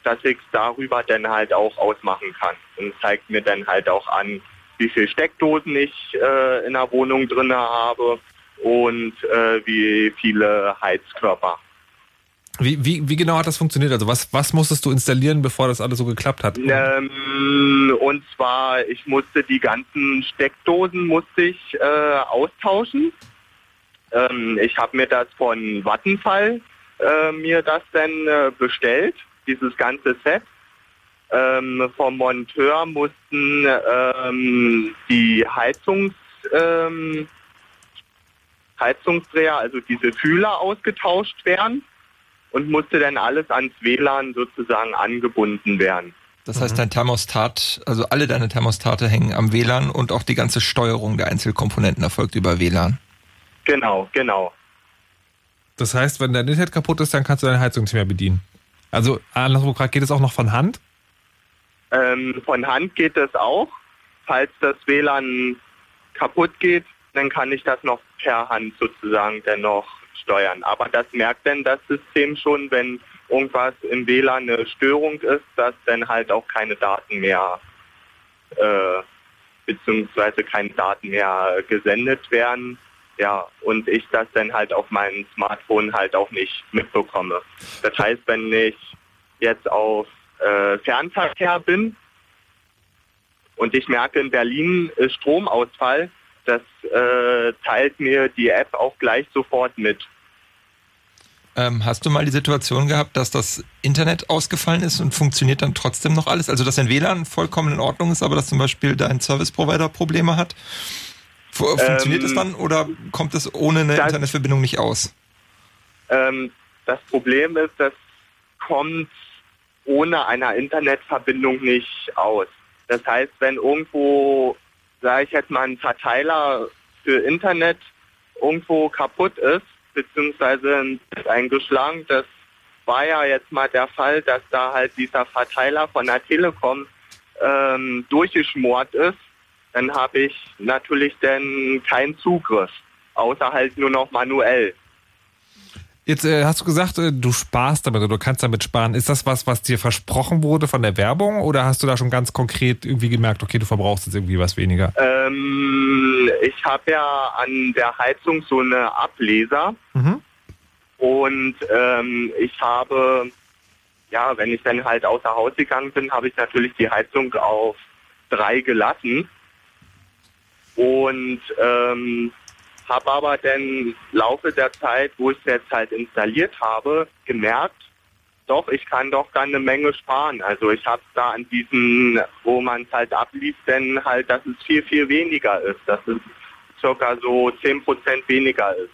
dass ich es darüber dann halt auch ausmachen kann. Und zeigt mir dann halt auch an, wie viele Steckdosen ich äh, in der Wohnung drin habe und äh, wie viele Heizkörper. Wie, wie, wie genau hat das funktioniert? Also was, was musstest du installieren, bevor das alles so geklappt hat? Ähm, und zwar, ich musste die ganzen Steckdosen musste ich äh, austauschen. Ähm, ich habe mir das von Vattenfall äh, mir das dann äh, bestellt, dieses ganze Set. Ähm, vom Monteur mussten ähm, die Heizungs ähm, Heizungsdreher, also diese Fühler ausgetauscht werden und musste dann alles ans WLAN sozusagen angebunden werden. Das heißt, dein Thermostat, also alle deine Thermostate hängen am WLAN und auch die ganze Steuerung der Einzelkomponenten erfolgt über WLAN. Genau, genau. Das heißt, wenn dein Internet kaputt ist, dann kannst du deine Heizung nicht mehr bedienen. Also anderswo geht es auch noch von Hand? Ähm, von Hand geht es auch. Falls das WLAN kaputt geht, dann kann ich das noch per Hand sozusagen dennoch steuern. Aber das merkt dann das System schon, wenn irgendwas im WLAN eine Störung ist, dass dann halt auch keine Daten mehr äh, beziehungsweise keine Daten mehr gesendet werden. Ja, und ich das dann halt auf meinem Smartphone halt auch nicht mitbekomme. Das heißt, wenn ich jetzt auf äh, Fernverkehr bin und ich merke, in Berlin ist Stromausfall, das äh, teilt mir die App auch gleich sofort mit. Ähm, hast du mal die Situation gehabt, dass das Internet ausgefallen ist und funktioniert dann trotzdem noch alles? Also dass dein WLAN vollkommen in Ordnung ist, aber dass zum Beispiel dein Service Provider Probleme hat? Fu- Funktioniert es Ähm, dann oder kommt es ohne eine das- Internetverbindung nicht aus? Ähm, das Problem ist, das kommt ohne einer Internetverbindung nicht aus. Das heißt, wenn irgendwo, sage ich jetzt mal, ein Verteiler für Internet irgendwo kaputt ist, beziehungsweise eingeschlagen, das war ja jetzt mal der Fall, dass da halt dieser Verteiler von der Telekom ähm, durchgeschmort ist, dann habe ich natürlich dann keinen Zugriff, außer halt nur noch manuell. Jetzt äh, hast du gesagt, äh, du sparst damit oder du kannst damit sparen. Ist das was, was dir versprochen wurde von der Werbung oder hast du da schon ganz konkret irgendwie gemerkt, okay, du verbrauchst jetzt irgendwie was weniger? Ähm, ich habe ja an der Heizung so eine Ableser Mhm. und ähm, ich habe, ja, wenn ich dann halt außer Haus gegangen bin, habe ich natürlich die Heizung auf drei gelassen und ähm, habe aber dann im Laufe der Zeit, wo ich es jetzt halt installiert habe, gemerkt, doch, ich kann doch dann eine Menge sparen. Also ich habe da an diesen, wo man es halt abliest, denn halt, dass es viel, viel weniger ist. Dass es circa so 10% weniger ist.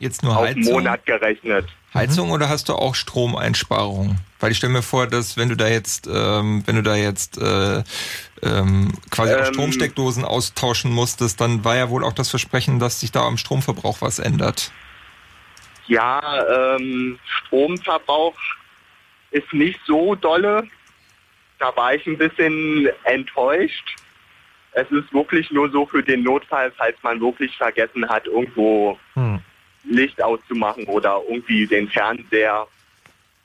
Jetzt nur Auf Heizung? Monat gerechnet. Heizung oder hast du auch Stromeinsparungen? Weil ich stelle mir vor, dass wenn du da jetzt, ähm, wenn du da jetzt äh, ähm, quasi auch Ähm. Stromsteckdosen austauschen musstest, dann war ja wohl auch das Versprechen, dass sich da am Stromverbrauch was ändert. Ja, ähm, Stromverbrauch ist nicht so dolle. Da war ich ein bisschen enttäuscht. Es ist wirklich nur so für den Notfall, falls man wirklich vergessen hat, irgendwo Hm. Licht auszumachen oder irgendwie den Fernseher.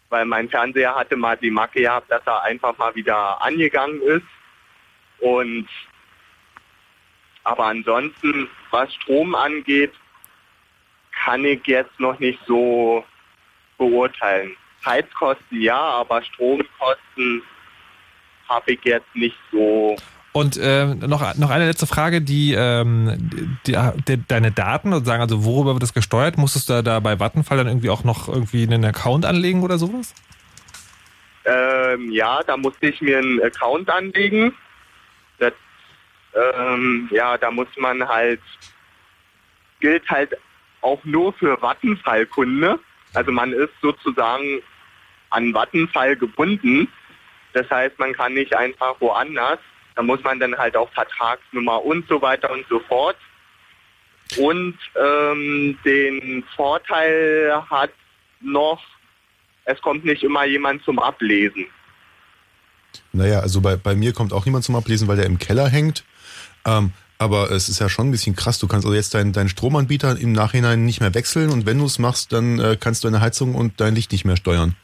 Weil mein Fernseher hatte mal die Macke gehabt, dass er einfach mal wieder angegangen ist. Und aber ansonsten, was Strom angeht, kann ich jetzt noch nicht so beurteilen. Heizkosten ja, aber Stromkosten habe ich jetzt nicht so. Und äh, noch, noch eine letzte Frage, die, ähm, die, die deine Daten sozusagen, also worüber wird das gesteuert? Musstest du da, da bei Vattenfall dann irgendwie auch noch irgendwie einen Account anlegen oder sowas? Ähm, ja, da musste ich mir einen Account anlegen. Das, ähm, ja, da muss man halt, gilt halt auch nur für Vattenfall-Kunde. Also man ist sozusagen an Vattenfall gebunden. Das heißt, man kann nicht einfach woanders. Da muss man dann halt auch Vertragsnummer und so weiter und so fort. Und ähm, den Vorteil hat noch, es kommt nicht immer jemand zum Ablesen. Naja, also bei, bei mir kommt auch niemand zum Ablesen, weil der im Keller hängt. Ähm, aber es ist ja schon ein bisschen krass. Du kannst also jetzt deinen, deinen Stromanbieter im Nachhinein nicht mehr wechseln und wenn du es machst, dann äh, kannst du deine Heizung und dein Licht nicht mehr steuern.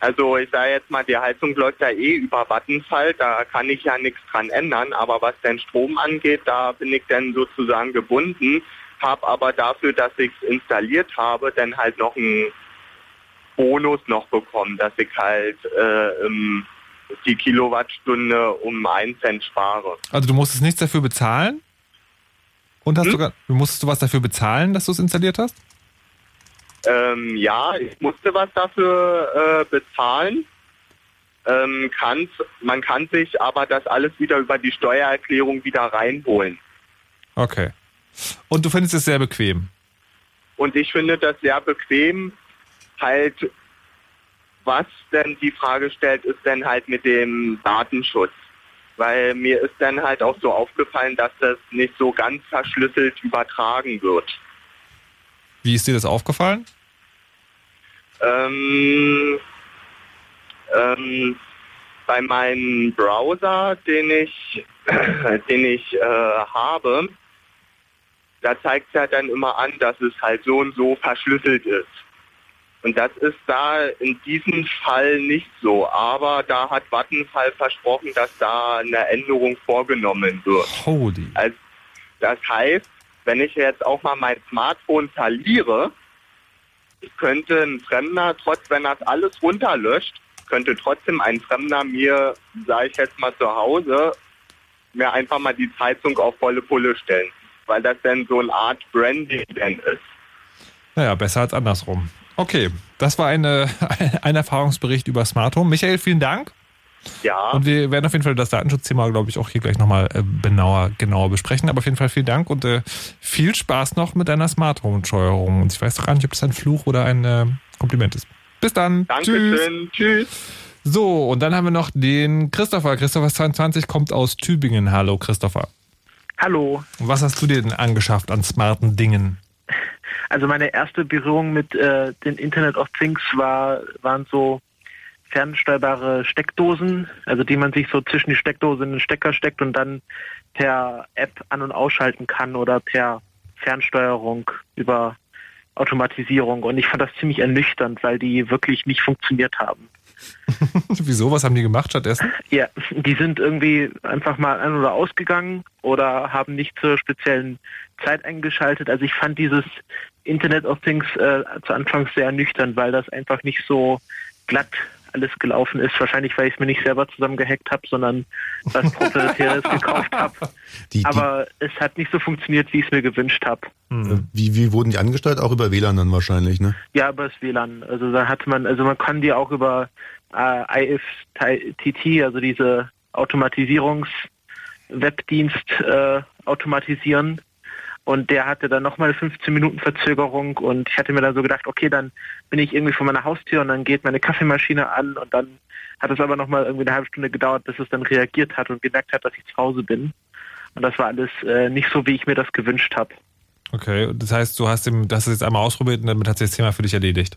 Also ich sage jetzt mal, die Heizung läuft ja eh über Vattenfall, da kann ich ja nichts dran ändern, aber was den Strom angeht, da bin ich dann sozusagen gebunden, habe aber dafür, dass ich es installiert habe, dann halt noch einen Bonus noch bekommen, dass ich halt äh, im, die Kilowattstunde um einen Cent spare. Also du musstest nichts dafür bezahlen? Und hast Hm? sogar, du musstest du was dafür bezahlen, dass du es installiert hast? Ähm, ja, ich musste was dafür äh, bezahlen. Ähm, kann's, man kann sich aber das alles wieder über die Steuererklärung wieder reinholen. Okay. Und du findest es sehr bequem? Und ich finde das sehr bequem, halt was denn die Frage stellt, ist dann halt mit dem Datenschutz. Weil mir ist dann halt auch so aufgefallen, dass das nicht so ganz verschlüsselt übertragen wird. Wie ist dir das aufgefallen? Ähm, ähm, bei meinem Browser, den ich, den ich äh, habe, da zeigt es ja dann immer an, dass es halt so und so verschlüsselt ist. Und das ist da in diesem Fall nicht so. Aber da hat Vattenfall versprochen, dass da eine Änderung vorgenommen wird. Holy. Also, das heißt, wenn ich jetzt auch mal mein Smartphone verliere, könnte ein Fremder, trotz wenn das alles runterlöscht, könnte trotzdem ein Fremder mir, sage ich jetzt mal zu Hause, mir einfach mal die Zeitung auf volle Pulle stellen. Weil das dann so eine Art Branding dann ist. Naja, besser als andersrum. Okay, das war eine, ein Erfahrungsbericht über Smart Home. Michael, vielen Dank. Ja. Und wir werden auf jeden Fall das Datenschutzthema, glaube ich, auch hier gleich nochmal äh, genauer, genauer besprechen. Aber auf jeden Fall vielen Dank und äh, viel Spaß noch mit deiner Smart Home Steuerung. Und ich weiß doch gar nicht, ob das ein Fluch oder ein äh, Kompliment ist. Bis dann. Dankeschön. Tschüss. So, und dann haben wir noch den Christopher. Christopher 22 kommt aus Tübingen. Hallo, Christopher. Hallo. Was hast du dir denn angeschafft an smarten Dingen? Also meine erste Berührung mit äh, den Internet of Things war, waren so fernsteuerbare Steckdosen, also die man sich so zwischen die Steckdose in den Stecker steckt und dann per App an- und ausschalten kann oder per Fernsteuerung über Automatisierung. Und ich fand das ziemlich ernüchternd, weil die wirklich nicht funktioniert haben. Wieso? Was haben die gemacht stattdessen? Ja, die sind irgendwie einfach mal an- oder ausgegangen oder haben nicht zur speziellen Zeit eingeschaltet. Also ich fand dieses Internet of Things äh, zu Anfang sehr ernüchternd, weil das einfach nicht so glatt alles gelaufen ist. Wahrscheinlich, weil ich es mir nicht selber zusammengehackt habe, sondern was Proprietäres gekauft habe. Aber es hat nicht so funktioniert, wie ich es mir gewünscht habe. Äh, Wie, wie wurden die angesteuert? Auch über WLAN dann wahrscheinlich, ne? Ja, über das WLAN. Also da hat man, also man kann die auch über äh, IFTT, also diese Automatisierungs-Webdienst äh, automatisieren. Und der hatte dann nochmal 15 Minuten Verzögerung und ich hatte mir dann so gedacht, okay, dann bin ich irgendwie vor meiner Haustür und dann geht meine Kaffeemaschine an und dann hat es aber nochmal irgendwie eine halbe Stunde gedauert, bis es dann reagiert hat und gemerkt hat, dass ich zu Hause bin. Und das war alles äh, nicht so, wie ich mir das gewünscht habe. Okay, das heißt, du hast, dem, das jetzt einmal ausprobiert und damit hat sich das Thema für dich erledigt.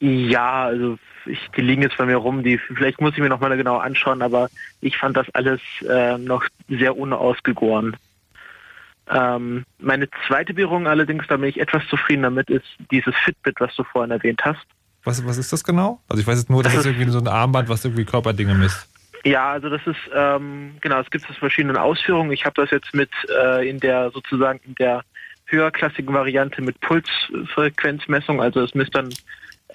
Ja, also ich, die liegen jetzt bei mir rum, die vielleicht muss ich mir nochmal genau anschauen, aber ich fand das alles äh, noch sehr unausgegoren. Ähm, meine zweite Berührung allerdings, da bin ich etwas zufrieden damit, ist dieses Fitbit, was du vorhin erwähnt hast. Was, was ist das genau? Also ich weiß jetzt nur, dass das, Das das irgendwie so ein Armband, was irgendwie Körperdinge misst. Ja, also das ist ähm, genau, es gibt es verschiedenen Ausführungen. Ich habe das jetzt mit äh, in der sozusagen in der höherklassigen Variante mit Pulsfrequenzmessung. Also es misst dann,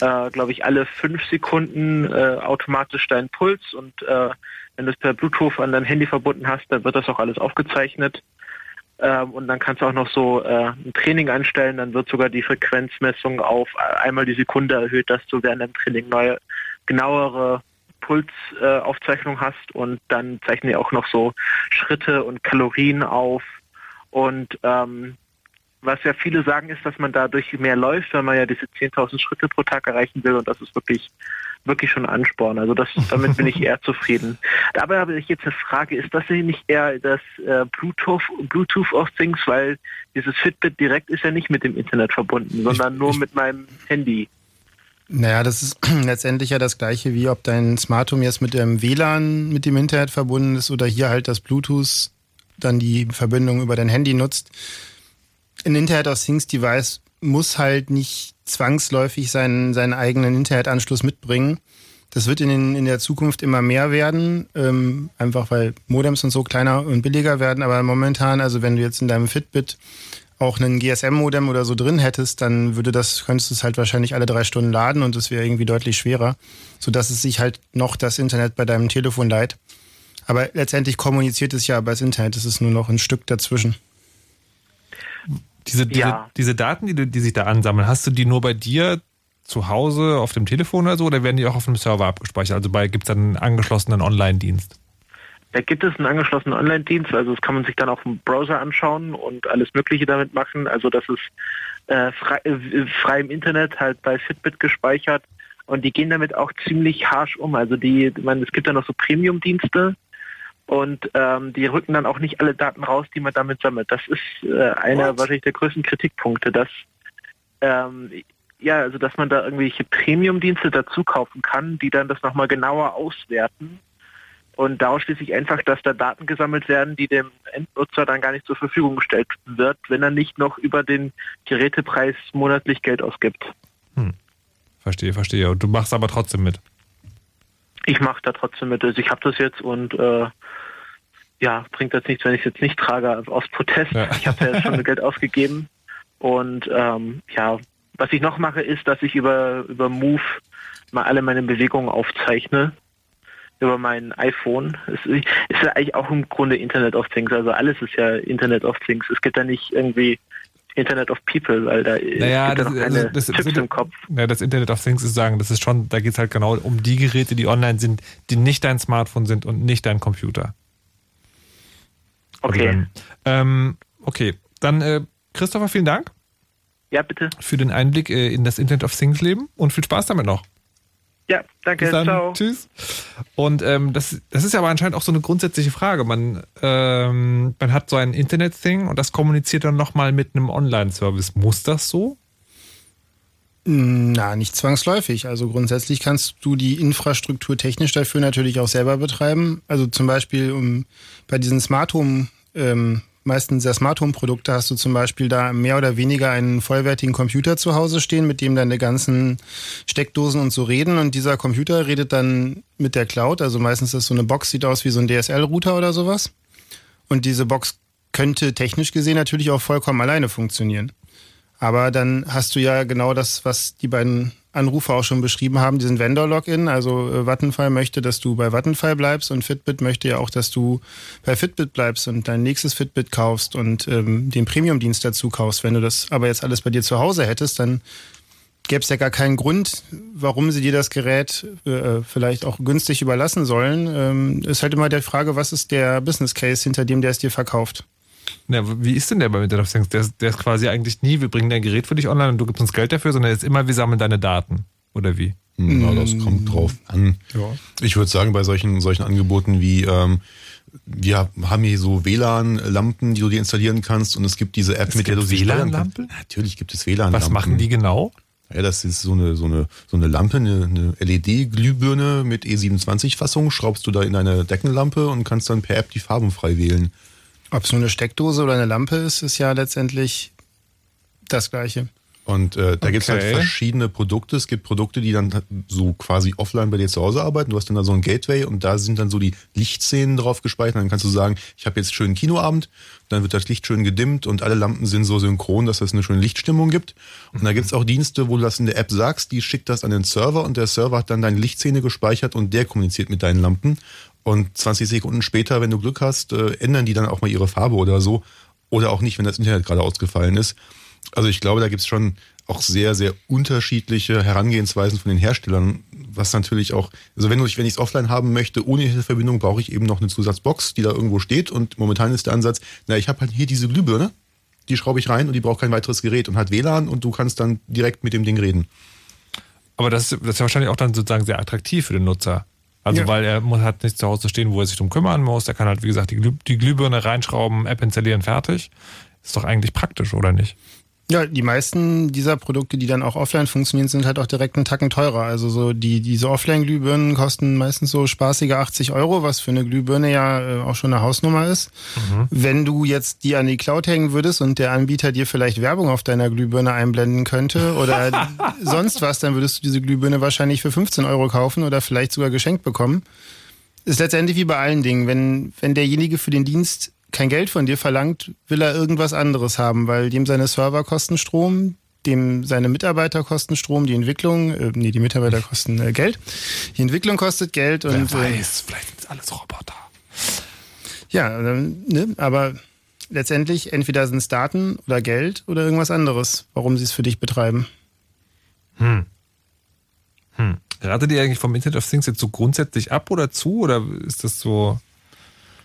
äh, glaube ich, alle fünf Sekunden äh, automatisch deinen Puls und äh, wenn du es per Bluetooth an dein Handy verbunden hast, dann wird das auch alles aufgezeichnet. Ähm, und dann kannst du auch noch so äh, ein Training einstellen, dann wird sogar die Frequenzmessung auf einmal die Sekunde erhöht, dass du während dem Training neue, genauere Pulsaufzeichnung äh, hast. Und dann zeichnen die auch noch so Schritte und Kalorien auf. Und ähm, was ja viele sagen, ist, dass man dadurch mehr läuft, weil man ja diese 10.000 Schritte pro Tag erreichen will. Und das ist wirklich wirklich schon Ansporn. Also das, damit bin ich eher zufrieden. Dabei habe ich jetzt eine Frage, ist das nicht eher das äh, Bluetooth, Bluetooth of Things, weil dieses Fitbit direkt ist ja nicht mit dem Internet verbunden, sondern nur mit meinem Handy. Naja, das ist letztendlich ja das gleiche, wie ob dein Smart Home jetzt mit dem WLAN mit dem Internet verbunden ist oder hier halt das Bluetooth dann die Verbindung über dein Handy nutzt. Ein Internet of Things Device muss halt nicht zwangsläufig seinen, seinen eigenen Internetanschluss mitbringen. Das wird in, den, in der Zukunft immer mehr werden, ähm, einfach weil Modems und so kleiner und billiger werden. Aber momentan, also wenn du jetzt in deinem Fitbit auch einen GSM-Modem oder so drin hättest, dann würde das, könntest du es halt wahrscheinlich alle drei Stunden laden und es wäre irgendwie deutlich schwerer, sodass es sich halt noch das Internet bei deinem Telefon leiht. Aber letztendlich kommuniziert es ja über das Internet, es ist nur noch ein Stück dazwischen. Diese, diese, Ja. diese Daten, die, die sich da ansammeln, hast du die nur bei dir zu Hause auf dem Telefon oder so oder werden die auch auf einem Server abgespeichert? Also bei gibt es dann einen angeschlossenen Online-Dienst? Da gibt es einen angeschlossenen Online-Dienst, also das kann man sich dann auch im Browser anschauen und alles Mögliche damit machen. Also das ist äh, frei, äh, frei im Internet halt bei Fitbit gespeichert. Und die gehen damit auch ziemlich harsch um. Also die, man, es gibt ja noch so Premium-Dienste und ähm, die rücken dann auch nicht alle Daten raus, die man damit sammelt. Das ist äh, einer wahrscheinlich der größten Kritikpunkte, dass ähm, ja, also dass man da irgendwelche Premium-Dienste dazu kaufen kann, die dann das nochmal genauer auswerten. Und daraus schließe ich einfach, dass da Daten gesammelt werden, die dem Endnutzer dann gar nicht zur Verfügung gestellt wird, wenn er nicht noch über den Gerätepreis monatlich Geld ausgibt. Hm. Verstehe, verstehe. Und du machst aber trotzdem mit. Ich mache da trotzdem mit. Also ich habe das jetzt und äh, ja, bringt jetzt nichts, wenn ich es jetzt nicht trage aus Protest. Ja. Ich habe ja jetzt schon Geld ausgegeben. Und ähm, ja, was ich noch mache, ist, dass ich über, über Move mal alle meine Bewegungen aufzeichne. Über mein iPhone. Es ist ja eigentlich auch im Grunde Internet of Things. Also alles ist ja Internet of Things. Es gibt da nicht irgendwie Internet of People, weil da naja, gibt das, ja keine das, Chips das, im Kopf. Ja, das Internet of Things ist sagen, das ist schon, da geht es halt genau um die Geräte, die online sind, die nicht dein Smartphone sind und nicht dein Computer. Okay. Also dann, ähm, okay, dann äh, Christopher, vielen Dank. Ja, bitte. Für den Einblick äh, in das Internet of Things Leben und viel Spaß damit noch. Ja, danke. Bis dann. Ciao. Tschüss. Und ähm, das, das ist ja aber anscheinend auch so eine grundsätzliche Frage. Man, ähm, man hat so ein Internet-Thing und das kommuniziert dann nochmal mit einem Online-Service. Muss das so? Na, nicht zwangsläufig. Also grundsätzlich kannst du die Infrastruktur technisch dafür natürlich auch selber betreiben. Also zum Beispiel um, bei diesen Smart Home, ähm, meistens der Smart Home Produkte hast du zum Beispiel da mehr oder weniger einen vollwertigen Computer zu Hause stehen, mit dem deine ganzen Steckdosen und so reden. Und dieser Computer redet dann mit der Cloud. Also meistens ist das so eine Box, sieht aus wie so ein DSL-Router oder sowas. Und diese Box könnte technisch gesehen natürlich auch vollkommen alleine funktionieren. Aber dann hast du ja genau das, was die beiden Anrufer auch schon beschrieben haben, diesen Vendor-Login. Also äh, Vattenfall möchte, dass du bei Vattenfall bleibst und Fitbit möchte ja auch, dass du bei Fitbit bleibst und dein nächstes Fitbit kaufst und ähm, den Premium-Dienst dazu kaufst. Wenn du das aber jetzt alles bei dir zu Hause hättest, dann gäbe es ja gar keinen Grund, warum sie dir das Gerät äh, vielleicht auch günstig überlassen sollen. Ähm, ist halt immer die Frage, was ist der Business Case, hinter dem der es dir verkauft? Na, wie ist denn der bei Internet of Things? Der, ist- der ist quasi eigentlich nie, wir bringen dein Gerät für dich online und du gibst uns Geld dafür, sondern er ist immer, wir sammeln deine Daten. Oder wie? Ja, das kommt drauf an. Ich würde sagen, bei solchen, solchen Angeboten wie, ähm, wir haben hier so WLAN-Lampen, die du dir installieren kannst und es gibt diese App, Es mit der du sie WLAN-Lampen? kannst. Natürlich gibt es WLAN-Lampen. Was machen die genau? Ja, das ist so eine, so eine, so eine Lampe, eine, eine LED-Glühbirne mit E27-Fassung, schraubst du da in deine Deckenlampe und kannst dann per App die Farben frei wählen. Ob es nur eine Steckdose oder eine Lampe ist, ist ja letztendlich das Gleiche. Und äh, da halt Okay. verschiedene Produkte. Es gibt Produkte, die dann so quasi offline bei dir zu Hause arbeiten. Du hast dann da so ein Gateway und da sind dann so die Lichtszenen drauf gespeichert. Dann kannst du sagen, ich habe jetzt schönen Kinoabend, dann wird das Licht schön gedimmt und alle Lampen sind so synchron, dass es eine schöne Lichtstimmung gibt. Und da gibt's auch Dienste, wo du das in der App sagst, die schickt das an den Server und der Server hat dann deine Lichtszene gespeichert und der kommuniziert mit deinen Lampen. Und 20 Sekunden später, wenn du Glück hast, äh, ändern die dann auch mal ihre Farbe oder so. Oder auch nicht, wenn das Internet gerade ausgefallen ist. Also ich glaube, da gibt's schon auch sehr, sehr unterschiedliche Herangehensweisen von den Herstellern, was natürlich auch, also wenn ich es offline haben möchte, ohne Hilfeverbindung, brauche ich eben noch eine Zusatzbox, die da irgendwo steht und momentan ist der Ansatz, na, ich habe halt hier diese Glühbirne, die schraube ich rein und die braucht kein weiteres Gerät und hat WLAN und du kannst dann direkt mit dem Ding reden. Aber das, das ist wahrscheinlich auch dann sozusagen sehr attraktiv für den Nutzer. Also Ja. weil er muss, hat nichts zu Hause stehen, wo er sich drum kümmern muss. Er kann halt, wie gesagt, die, Glüh, die Glühbirne reinschrauben, App installieren, fertig. Ist doch eigentlich praktisch, oder nicht? Ja, die meisten dieser Produkte, die dann auch offline funktionieren, sind halt auch direkt einen Tacken teurer. Also so die diese Offline-Glühbirnen kosten meistens so spaßige 80 Euro, was für eine Glühbirne ja äh, auch schon eine Hausnummer ist. Wenn du jetzt die an die Cloud hängen würdest und der Anbieter dir vielleicht Werbung auf deiner Glühbirne einblenden könnte oder sonst was, dann würdest du diese Glühbirne wahrscheinlich für 15 Euro kaufen oder vielleicht sogar geschenkt bekommen. Ist letztendlich wie bei allen Dingen. Wenn, wenn derjenige für den Dienst kein Geld von dir verlangt, will er irgendwas anderes haben, weil dem seine Server kosten Strom, dem seine Mitarbeiter kosten Strom, die Entwicklung, äh, nee, die Mitarbeiter kosten äh, Geld. Die Entwicklung kostet Geld Wer und äh, weiß, vielleicht sind es alles Roboter. ja, ähm, ne, aber letztendlich entweder sind es Daten oder Geld oder irgendwas anderes, warum sie es für dich betreiben. Hm. Hm. Ratet ihr eigentlich vom Internet of Things jetzt so grundsätzlich ab oder zu? Oder ist das so.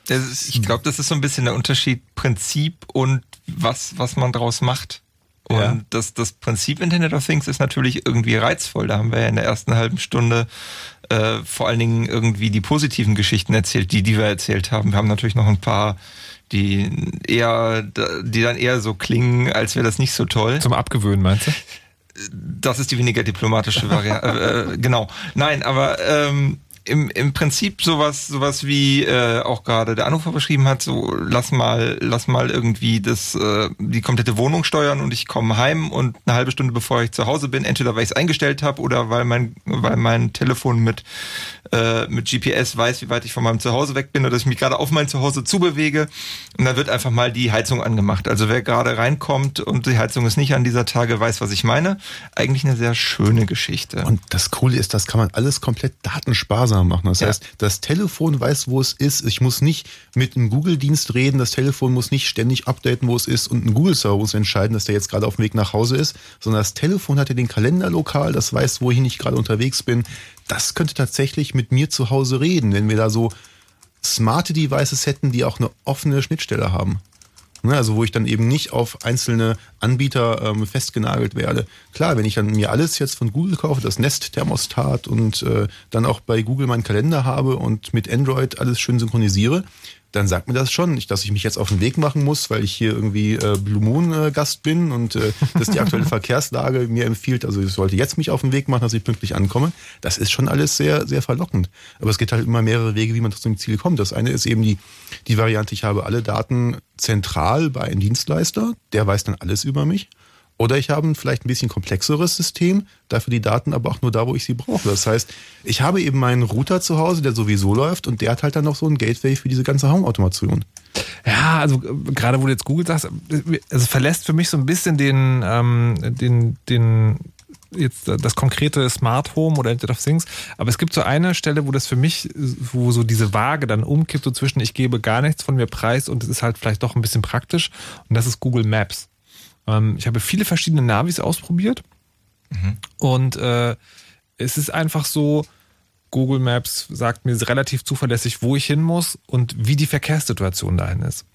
Ist, ich glaube, das ist so ein bisschen der Unterschied Prinzip und was, was man draus macht. Und Ja. das, das Prinzip Internet of Things ist natürlich irgendwie reizvoll. Da haben wir ja in der ersten halben Stunde äh, vor allen Dingen irgendwie die positiven Geschichten erzählt, die, die wir erzählt haben. Wir haben natürlich noch ein paar, die eher, die dann eher so klingen, als wäre das nicht so toll. Zum Abgewöhnen, meinst du? Das ist die weniger diplomatische Variante. äh, äh, genau. Nein, aber ähm, im, im Prinzip sowas, sowas wie äh, auch gerade der Anrufer beschrieben hat, so lass mal, lass mal irgendwie das, äh, die komplette Wohnung steuern und ich komme heim und eine halbe Stunde bevor ich zu Hause bin, entweder weil ich es eingestellt habe oder weil mein, weil mein Telefon mit, äh, mit GPS weiß, wie weit ich von meinem Zuhause weg bin oder dass ich mich gerade auf mein Zuhause zubewege. Und dann wird einfach mal die Heizung angemacht. Also wer gerade reinkommt und die Heizung ist nicht an dieser Tage, weiß, was ich meine. Eigentlich eine sehr schöne Geschichte. Und das Coole ist, das kann man alles komplett datensparsam machen. Das heißt, das Telefon weiß, wo es ist. Ich muss nicht mit einem Google-Dienst reden. Das Telefon muss nicht ständig updaten, wo es ist. Und ein Google-Server muss entscheiden, dass der jetzt gerade auf dem Weg nach Hause ist. Sondern das Telefon hat ja den Kalender lokal. Das weiß, wohin ich gerade unterwegs bin. Das könnte tatsächlich mit mir zu Hause reden, wenn wir da so smarte Devices hätten, die auch eine offene Schnittstelle haben. Ne, also wo ich dann eben nicht auf einzelne Anbieter ähm, festgenagelt werde. Klar, wenn ich dann mir alles jetzt von Google kaufe, das Nest-Thermostat und äh, dann auch bei Google meinen Kalender habe und mit Android alles schön synchronisiere, dann sagt mir das schon, nicht, dass ich mich jetzt auf den Weg machen muss, weil ich hier irgendwie äh, Blue Moon äh, Gast bin und äh, dass die aktuelle Verkehrslage mir empfiehlt, also ich sollte jetzt mich auf den Weg machen, dass ich pünktlich ankomme. Das ist schon alles sehr, sehr verlockend. Aber es gibt halt immer mehrere Wege, wie man zum Ziel kommt. Das eine ist eben die, die Variante, ich habe alle Daten zentral bei einem Dienstleister, der weiß dann alles über mich. Oder ich habe ein vielleicht ein bisschen komplexeres System, dafür die Daten aber auch nur da, wo ich sie brauche. Das heißt, ich habe eben meinen Router zu Hause, der sowieso läuft und der hat halt dann noch so ein Gateway für diese ganze Home-Automation. Ja, also äh, gerade wo du jetzt Google sagst, äh, es verlässt für mich so ein bisschen den, ähm, den, den jetzt das konkrete Smart Home oder Internet of Things, aber es gibt so eine Stelle, wo das für mich, wo so diese Waage dann umkippt, so zwischen ich gebe gar nichts von mir preis und es ist halt vielleicht doch ein bisschen praktisch und das ist Google Maps. Ähm, ich habe viele verschiedene Navis ausprobiert und äh, es ist einfach so, Google Maps sagt mir relativ zuverlässig, wo ich hin muss und wie die Verkehrssituation dahin ist.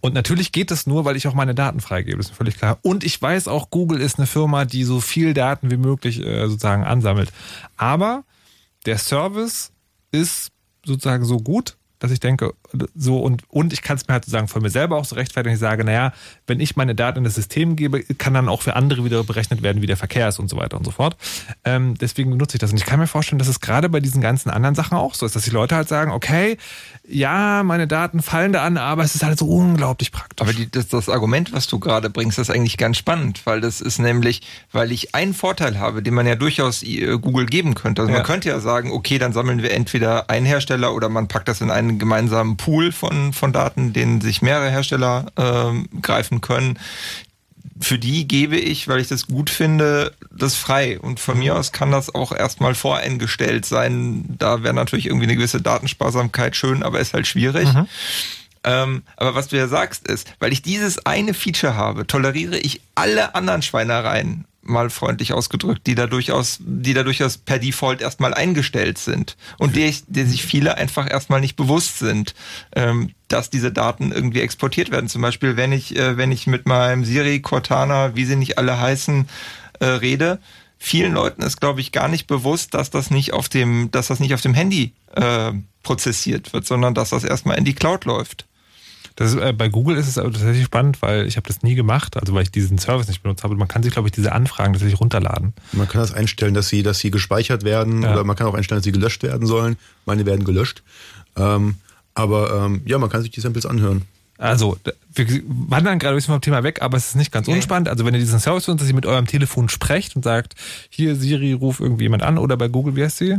Und natürlich geht das nur, weil ich auch meine Daten freigebe, ist mir völlig klar. Und ich weiß auch, Google ist eine Firma, die so viel Daten wie möglich äh, sozusagen ansammelt. Aber der Service ist sozusagen so gut, dass ich denke, so und, und ich kann es mir halt sozusagen von mir selber auch so rechtfertigen, ich sage, naja, wenn ich meine Daten in das System gebe, kann dann auch für andere wieder berechnet werden, wie der Verkehr ist und so weiter und so fort. Ähm, deswegen benutze ich das. Und ich kann mir vorstellen, dass es gerade bei diesen ganzen anderen Sachen auch so ist, dass die Leute halt sagen, okay, ja, meine Daten fallen da an, aber es ist halt so unglaublich praktisch. Aber die, das, das Argument, was du gerade bringst, ist eigentlich ganz spannend, weil das ist nämlich, weil ich einen Vorteil habe, den man ja durchaus äh, Google geben könnte. Also Ja. man könnte ja sagen, okay, dann sammeln wir entweder einen Hersteller oder man packt das in einen gemeinsamen Pool von, von Daten, den sich mehrere Hersteller ähm, greifen können. Für die gebe ich, weil ich das gut finde, das frei. Und von mir aus kann das auch erstmal voreingestellt sein. Da wäre natürlich irgendwie eine gewisse Datensparsamkeit schön, aber ist halt schwierig. Ähm, aber was du ja sagst ist, weil ich dieses eine Feature habe, toleriere ich alle anderen Schweinereien, mal freundlich ausgedrückt, die da durchaus, die da durchaus per Default erstmal eingestellt sind und der, ich- der sich viele einfach erstmal nicht bewusst sind, ähm, dass diese Daten irgendwie exportiert werden. Zum Beispiel, wenn ich, äh, wenn ich mit meinem Siri, Cortana, wie sie nicht alle heißen, äh, rede, vielen Leuten ist, glaube ich, gar nicht bewusst, dass das nicht auf dem, dass das nicht auf dem Handy äh, prozessiert wird, sondern dass das erstmal in die Cloud läuft. Das ist, äh, bei Google ist es aber tatsächlich spannend, weil ich habe das nie gemacht, also weil ich diesen Service nicht benutzt habe. Man kann sich, glaube ich, diese Anfragen tatsächlich runterladen. Man kann das einstellen, dass sie, dass sie gespeichert werden Ja. oder man kann auch einstellen, dass sie gelöscht werden sollen. Meine werden gelöscht. Ähm, aber ähm, ja, man kann sich die Samples anhören. Also, wir wandern gerade ein bisschen vom Thema weg, aber es ist nicht ganz unspannend. Also, wenn ihr diesen Service benutzt, dass ihr mit eurem Telefon sprecht und sagt, hier Siri, ruf irgendwie jemand an oder bei Google, wie heißt sie?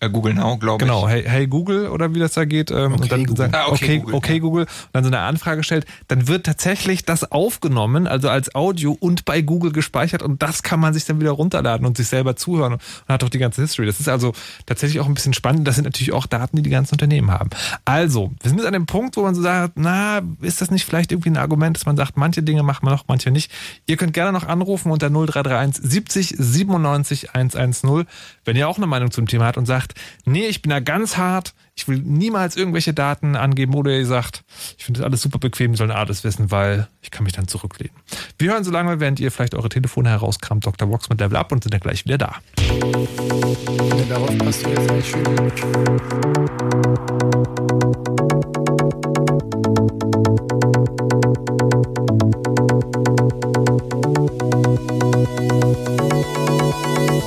Äh, Google Now, glaube ich. Genau, hey, hey Google oder wie das da geht. Ähm, und dann Google. sagt, Ah, okay, okay, okay, Google, Google, und dann so eine Anfrage stellt, dann wird tatsächlich das aufgenommen, also als Audio und bei Google gespeichert und das kann man sich dann wieder runterladen und sich selber zuhören und hat auch die ganze History. Das ist also tatsächlich auch ein bisschen spannend. Das sind natürlich auch Daten, die die ganzen Unternehmen haben. Also, wir sind jetzt an dem Punkt, wo man so sagt, na, ist das nicht vielleicht irgendwie ein Argument, dass man sagt, manche Dinge macht man noch, manche nicht. Ihr könnt gerne noch anrufen unter 0331 70 97 110, wenn ihr auch eine Meinung zum Thema habt und sagt, sagt, nee, ich bin da ganz hart, ich will niemals irgendwelche Daten angeben oder ihr sagt, ich finde das alles super bequem, sollen alles wissen, weil ich kann mich dann zurücklehnen. Wir hören so lange, während ihr vielleicht eure Telefone herauskramt, Dr. Vox mit Level Up und sind dann gleich wieder da. Ja, darauf passt du jetzt nicht schön. Fritz.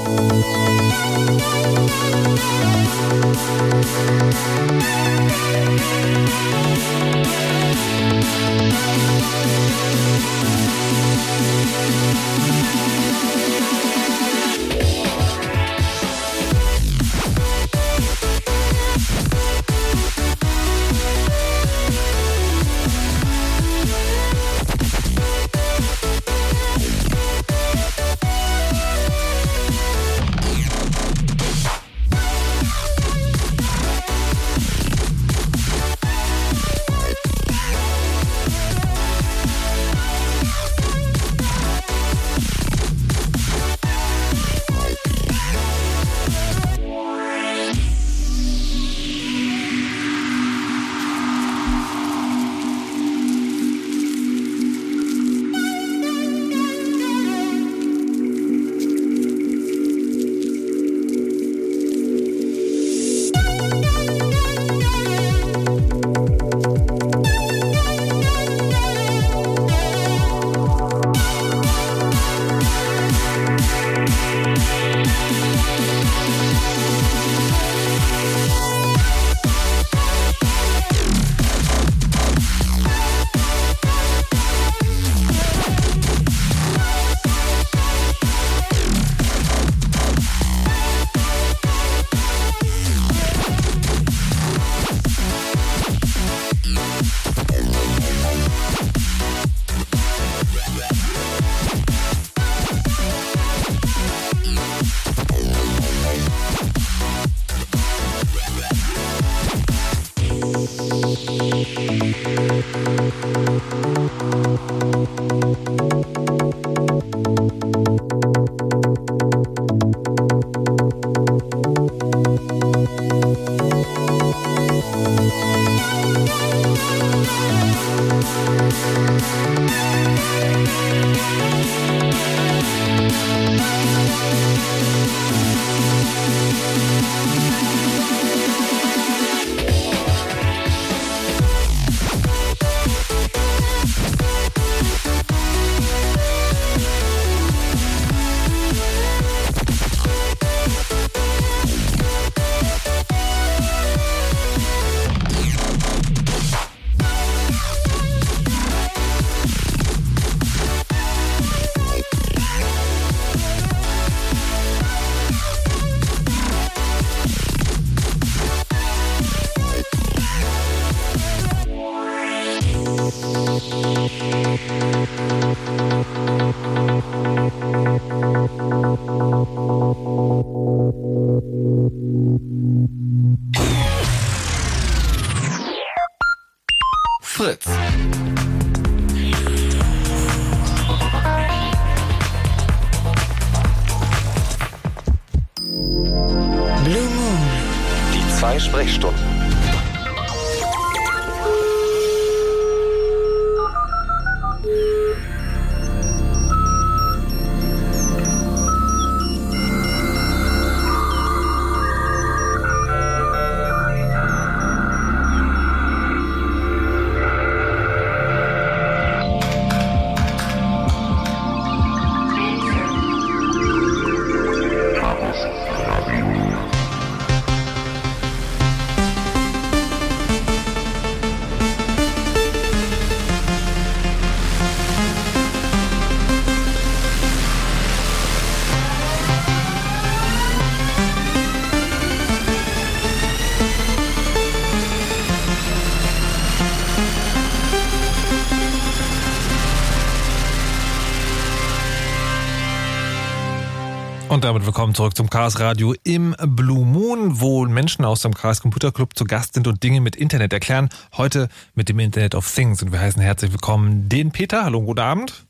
Und damit willkommen zurück zum Chaos Radio im Blue Moon, wo Menschen aus dem Chaos Computer Club zu Gast sind und Dinge mit Internet erklären. Heute mit dem Internet of Things. Und wir heißen herzlich willkommen den Peter. Hallo, guten Abend.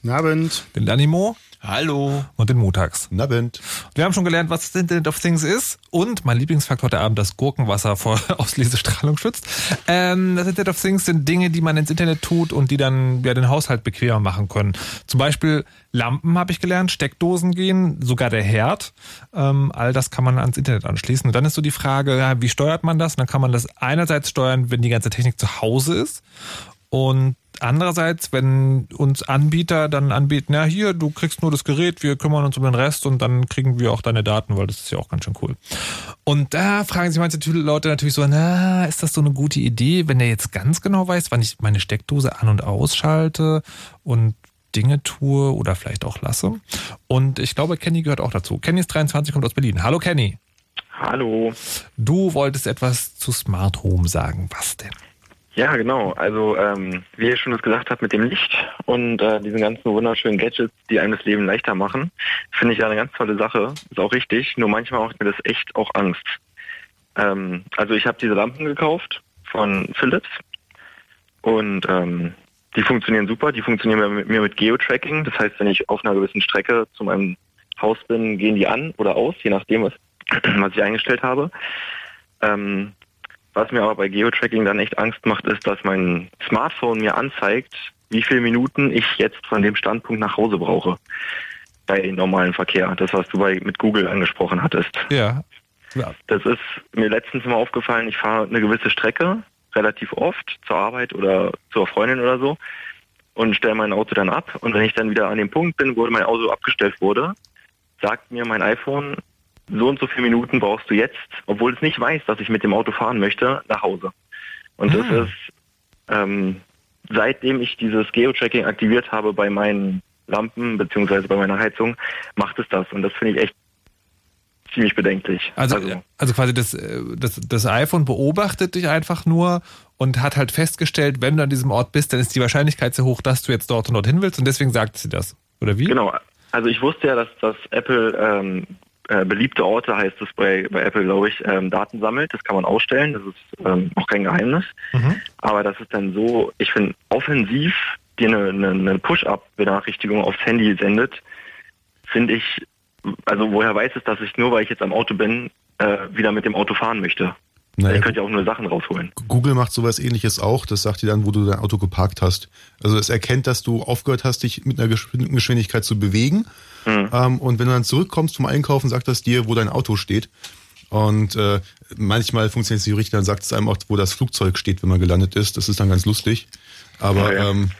Guten Abend. Den Danimo. Hallo. Und den Montags. Na Abend. Wir haben schon gelernt, was das Internet of Things ist. Und mein Lieblingsfaktor heute Abend, das Gurkenwasser vor Auslesestrahlung schützt. Ähm, das Internet of Things sind Dinge, die man ins Internet tut und die dann ja den Haushalt bequemer machen können. Zum Beispiel Lampen habe ich gelernt, Steckdosen gehen, sogar der Herd. Ähm, all das kann man ans Internet anschließen. Und dann ist so die Frage, ja, wie steuert man das? Und dann kann man das einerseits steuern, wenn die ganze Technik zu Hause ist. Und andererseits, wenn uns Anbieter dann anbieten, ja hier, du kriegst nur das Gerät, wir kümmern uns um den Rest und dann kriegen wir auch deine Daten, weil das ist ja auch ganz schön cool. Und da fragen sich manche Leute natürlich so, na, ist das so eine gute Idee, wenn der jetzt ganz genau weiß, wann ich meine Steckdose an- und ausschalte und Dinge tue oder vielleicht auch lasse. Und ich glaube, Kenny gehört auch dazu. Kenny ist 23, kommt aus Berlin. Hallo Kenny. Hallo. Du wolltest etwas zu Smart Home sagen. Was denn? Ja, genau. Also ähm, wie ihr schon das gesagt habt mit dem Licht und äh, diesen ganzen wunderschönen Gadgets, die einem das Leben leichter machen, finde ich ja eine ganz tolle Sache. Ist auch richtig. Nur manchmal macht mir das echt auch Angst. Ähm, also ich habe diese Lampen gekauft von Philips und ähm, die funktionieren super. Die funktionieren mit mir mit Geo-Tracking. Das heißt, wenn ich auf einer gewissen Strecke zu meinem Haus bin, gehen die an oder aus, je nachdem, was, was ich eingestellt habe. Ähm, was mir aber bei Geo-Tracking dann echt Angst macht, ist, dass mein Smartphone mir anzeigt, wie viele Minuten ich jetzt von dem Standpunkt nach Hause brauche. Bei normalem Verkehr. Das, was du bei, mit Google angesprochen hattest. Ja. ja. Das ist mir letztens mal aufgefallen, ich fahre eine gewisse Strecke relativ oft zur Arbeit oder zur Freundin oder so und stelle mein Auto dann ab. Und wenn ich dann wieder an dem Punkt bin, wo mein Auto abgestellt wurde, sagt mir mein iPhone, so und so viele Minuten brauchst du jetzt, obwohl es nicht weiß, dass ich mit dem Auto fahren möchte, nach Hause. Und das Ah. ist, ähm, seitdem ich dieses Geo-Tracking aktiviert habe bei meinen Lampen beziehungsweise bei meiner Heizung, macht es das. Und das finde ich echt ziemlich bedenklich. Also, also quasi das, äh, das, das iPhone beobachtet dich einfach nur und hat halt festgestellt, wenn du an diesem Ort bist, dann ist die Wahrscheinlichkeit sehr hoch, dass du jetzt dort und dorthin willst und deswegen sagt sie das. Oder wie? Genau. Also ich wusste ja, dass, dass Apple ähm, äh, beliebte Orte, heißt es bei, bei Apple, glaube ich, ähm, Daten sammelt. Das kann man ausstellen. Das ist ähm, auch kein Geheimnis. Aber das ist dann so, ich finde, offensiv dir eine, eine, eine Push-Up-Benachrichtigung aufs Handy sendet, finde ich, also woher weiß es, dass ich nur, weil ich jetzt am Auto bin, äh, wieder mit dem Auto fahren möchte? Naja, ich könnte ja auch nur Sachen rausholen. Google macht sowas ähnliches auch. Das sagt dir dann, wo du dein Auto geparkt hast. Also es erkennt, dass du aufgehört hast, dich mit einer Geschwindigkeit zu bewegen. Ähm, und wenn du dann zurückkommst vom Einkaufen, sagt das dir, wo dein Auto steht. Und äh, manchmal funktioniert es nicht richtig, dann sagt es einem auch, wo das Flugzeug steht, wenn man gelandet ist. Das ist dann ganz lustig. Aber Ja, ja. ähm,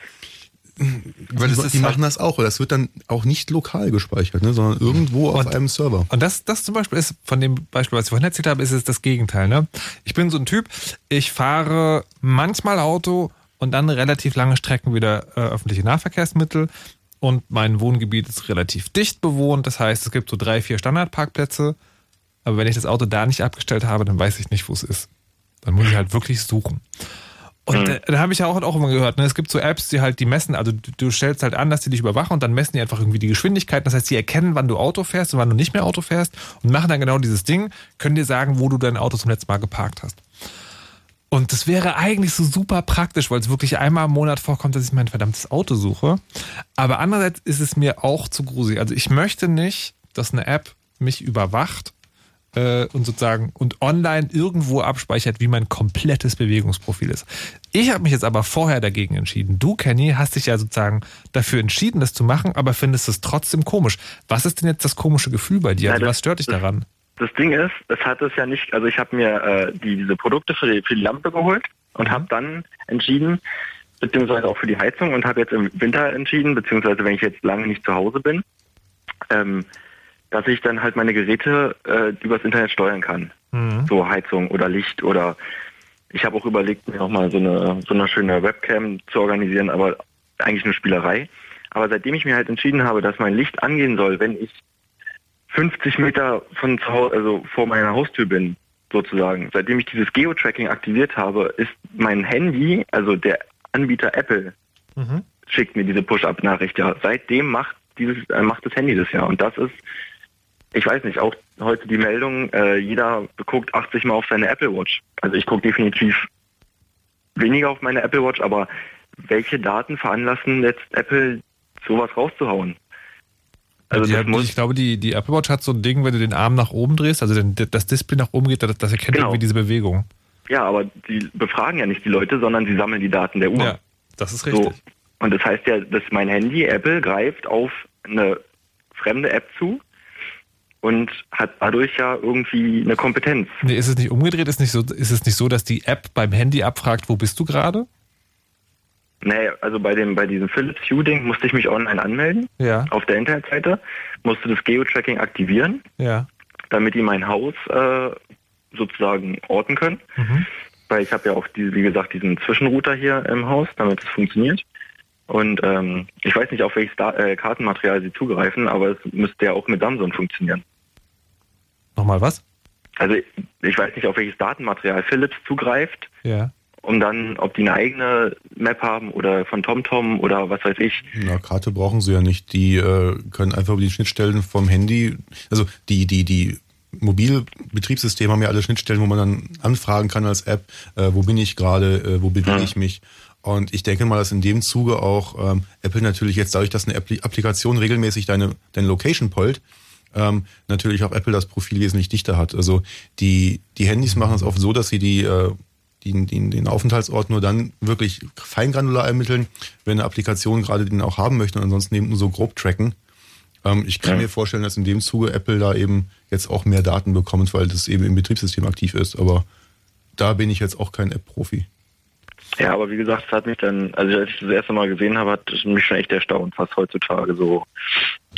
Weil das die, ist die halt- machen das auch. Das wird dann auch nicht lokal gespeichert, ne, sondern irgendwo auf einem Server. Und das, das zum Beispiel ist, von dem Beispiel, was ich vorhin erzählt habe, ist es das Gegenteil. Ne? Ich bin so ein Typ, ich fahre manchmal Auto und dann relativ lange Strecken wieder äh, öffentliche Nahverkehrsmittel. Und mein Wohngebiet ist relativ dicht bewohnt. Das heißt, es gibt so drei, vier Standardparkplätze. Aber wenn ich das Auto da nicht abgestellt habe, dann weiß ich nicht, wo es ist. Dann muss ich halt wirklich suchen. Und äh, da habe ich ja auch, auch immer gehört, ne? es gibt so Apps, die halt die messen, also du, du stellst halt an, dass die dich überwachen und dann messen die einfach irgendwie die Geschwindigkeit. Das heißt, die erkennen, wann du Auto fährst und wann du nicht mehr Auto fährst und machen dann genau dieses Ding, können dir sagen, wo du dein Auto zum letzten Mal geparkt hast. Und das wäre eigentlich so super praktisch, weil es wirklich einmal im Monat vorkommt, dass ich mein verdammtes Auto suche. Aber andererseits ist es mir auch zu gruselig. Also ich möchte nicht, dass eine App mich überwacht äh, und sozusagen und online irgendwo abspeichert, wie mein komplettes Bewegungsprofil ist. Ich habe mich jetzt aber vorher dagegen entschieden. Du, Kenny, hast dich ja sozusagen dafür entschieden, das zu machen, aber findest es trotzdem komisch. Was ist denn jetzt das komische Gefühl bei dir? Ja, Also das- was stört dich daran? Das Ding ist, es hat es ja nicht, also ich habe mir äh, die, diese Produkte für die, für die Lampe geholt und habe dann entschieden, beziehungsweise auch für die Heizung und habe jetzt im Winter entschieden, beziehungsweise wenn ich jetzt lange nicht zu Hause bin, ähm, dass ich dann halt meine Geräte äh, übers Internet steuern kann. So Heizung oder Licht oder ich habe auch überlegt, mir nochmal so eine, so eine schöne Webcam zu organisieren, aber eigentlich nur Spielerei. Aber seitdem ich mir halt entschieden habe, dass mein Licht angehen soll, wenn ich 50 Meter von zu Hause, also vor meiner Haustür bin, sozusagen. Seitdem ich dieses Geo-Tracking aktiviert habe, ist mein Handy, also der Anbieter Apple, schickt mir diese Push-Up-Nachricht. Ja, seitdem macht dieses, äh, macht das Handy das ja. Und das ist, ich weiß nicht, auch heute die Meldung, äh, jeder guckt 80 Mal auf seine Apple Watch. Also ich gucke definitiv weniger auf meine Apple Watch, aber welche Daten veranlassen jetzt Apple sowas rauszuhauen? Also die, muss, ich glaube, die, die Apple Watch hat so ein Ding, wenn du den Arm nach oben drehst, also den, das Display nach oben geht, das, das erkennt genau. irgendwie diese Bewegung. Ja, aber die befragen ja nicht die Leute, sondern sie sammeln die Daten der Uhr. Ja, das ist richtig. So. Und das heißt ja, dass mein Handy, Apple, greift auf eine fremde App zu und hat dadurch ja irgendwie eine Kompetenz. Nee, ist es nicht umgedreht? Ist, nicht so, ist es nicht so, dass die App beim Handy abfragt, wo bist du gerade? Nee, also bei dem bei diesem Philips Hue-Ding musste ich mich online anmelden. Ja. Auf der Internetseite. Musste das Geo-Tracking aktivieren. Ja. Damit die mein Haus äh, sozusagen orten können. Mhm. Weil ich habe ja auch, diese, wie gesagt, diesen Zwischenrouter hier im Haus, damit es funktioniert. Und ähm, ich weiß nicht, auf welches da äh, Kartenmaterial sie zugreifen, aber es müsste ja auch mit Samsung funktionieren. Nochmal was? Also ich weiß nicht, auf welches Datenmaterial Philips zugreift. Ja. Um dann, ob die eine eigene Map haben oder von TomTom oder was weiß ich. Na, Karte brauchen sie ja nicht. Die äh, können einfach über die Schnittstellen vom Handy, also die, die, die Mobilbetriebssysteme haben ja alle Schnittstellen, wo man dann anfragen kann als App, äh, wo bin ich gerade, äh, wo bewege ja. ich mich. Und ich denke mal, dass in dem Zuge auch ähm, Apple natürlich jetzt dadurch, dass eine Applikation regelmäßig deine, deine Location pollt, ähm, natürlich auch Apple das Profil wesentlich dichter hat. Also die, die Handys machen es oft so, dass sie die, äh, die, die, den Aufenthaltsort nur dann wirklich feingranular ermitteln, wenn eine Applikation gerade den auch haben möchte und ansonsten eben nur so grob tracken. Ähm, ich kann ja. mir vorstellen, dass in dem Zuge Apple da eben jetzt auch mehr Daten bekommt, weil das eben im Betriebssystem aktiv ist. Aber da bin ich jetzt auch kein App-Profi. Ja, aber wie gesagt, es hat mich dann, also als ich das erste Mal gesehen habe, hat mich schon echt erstaunt, was heutzutage so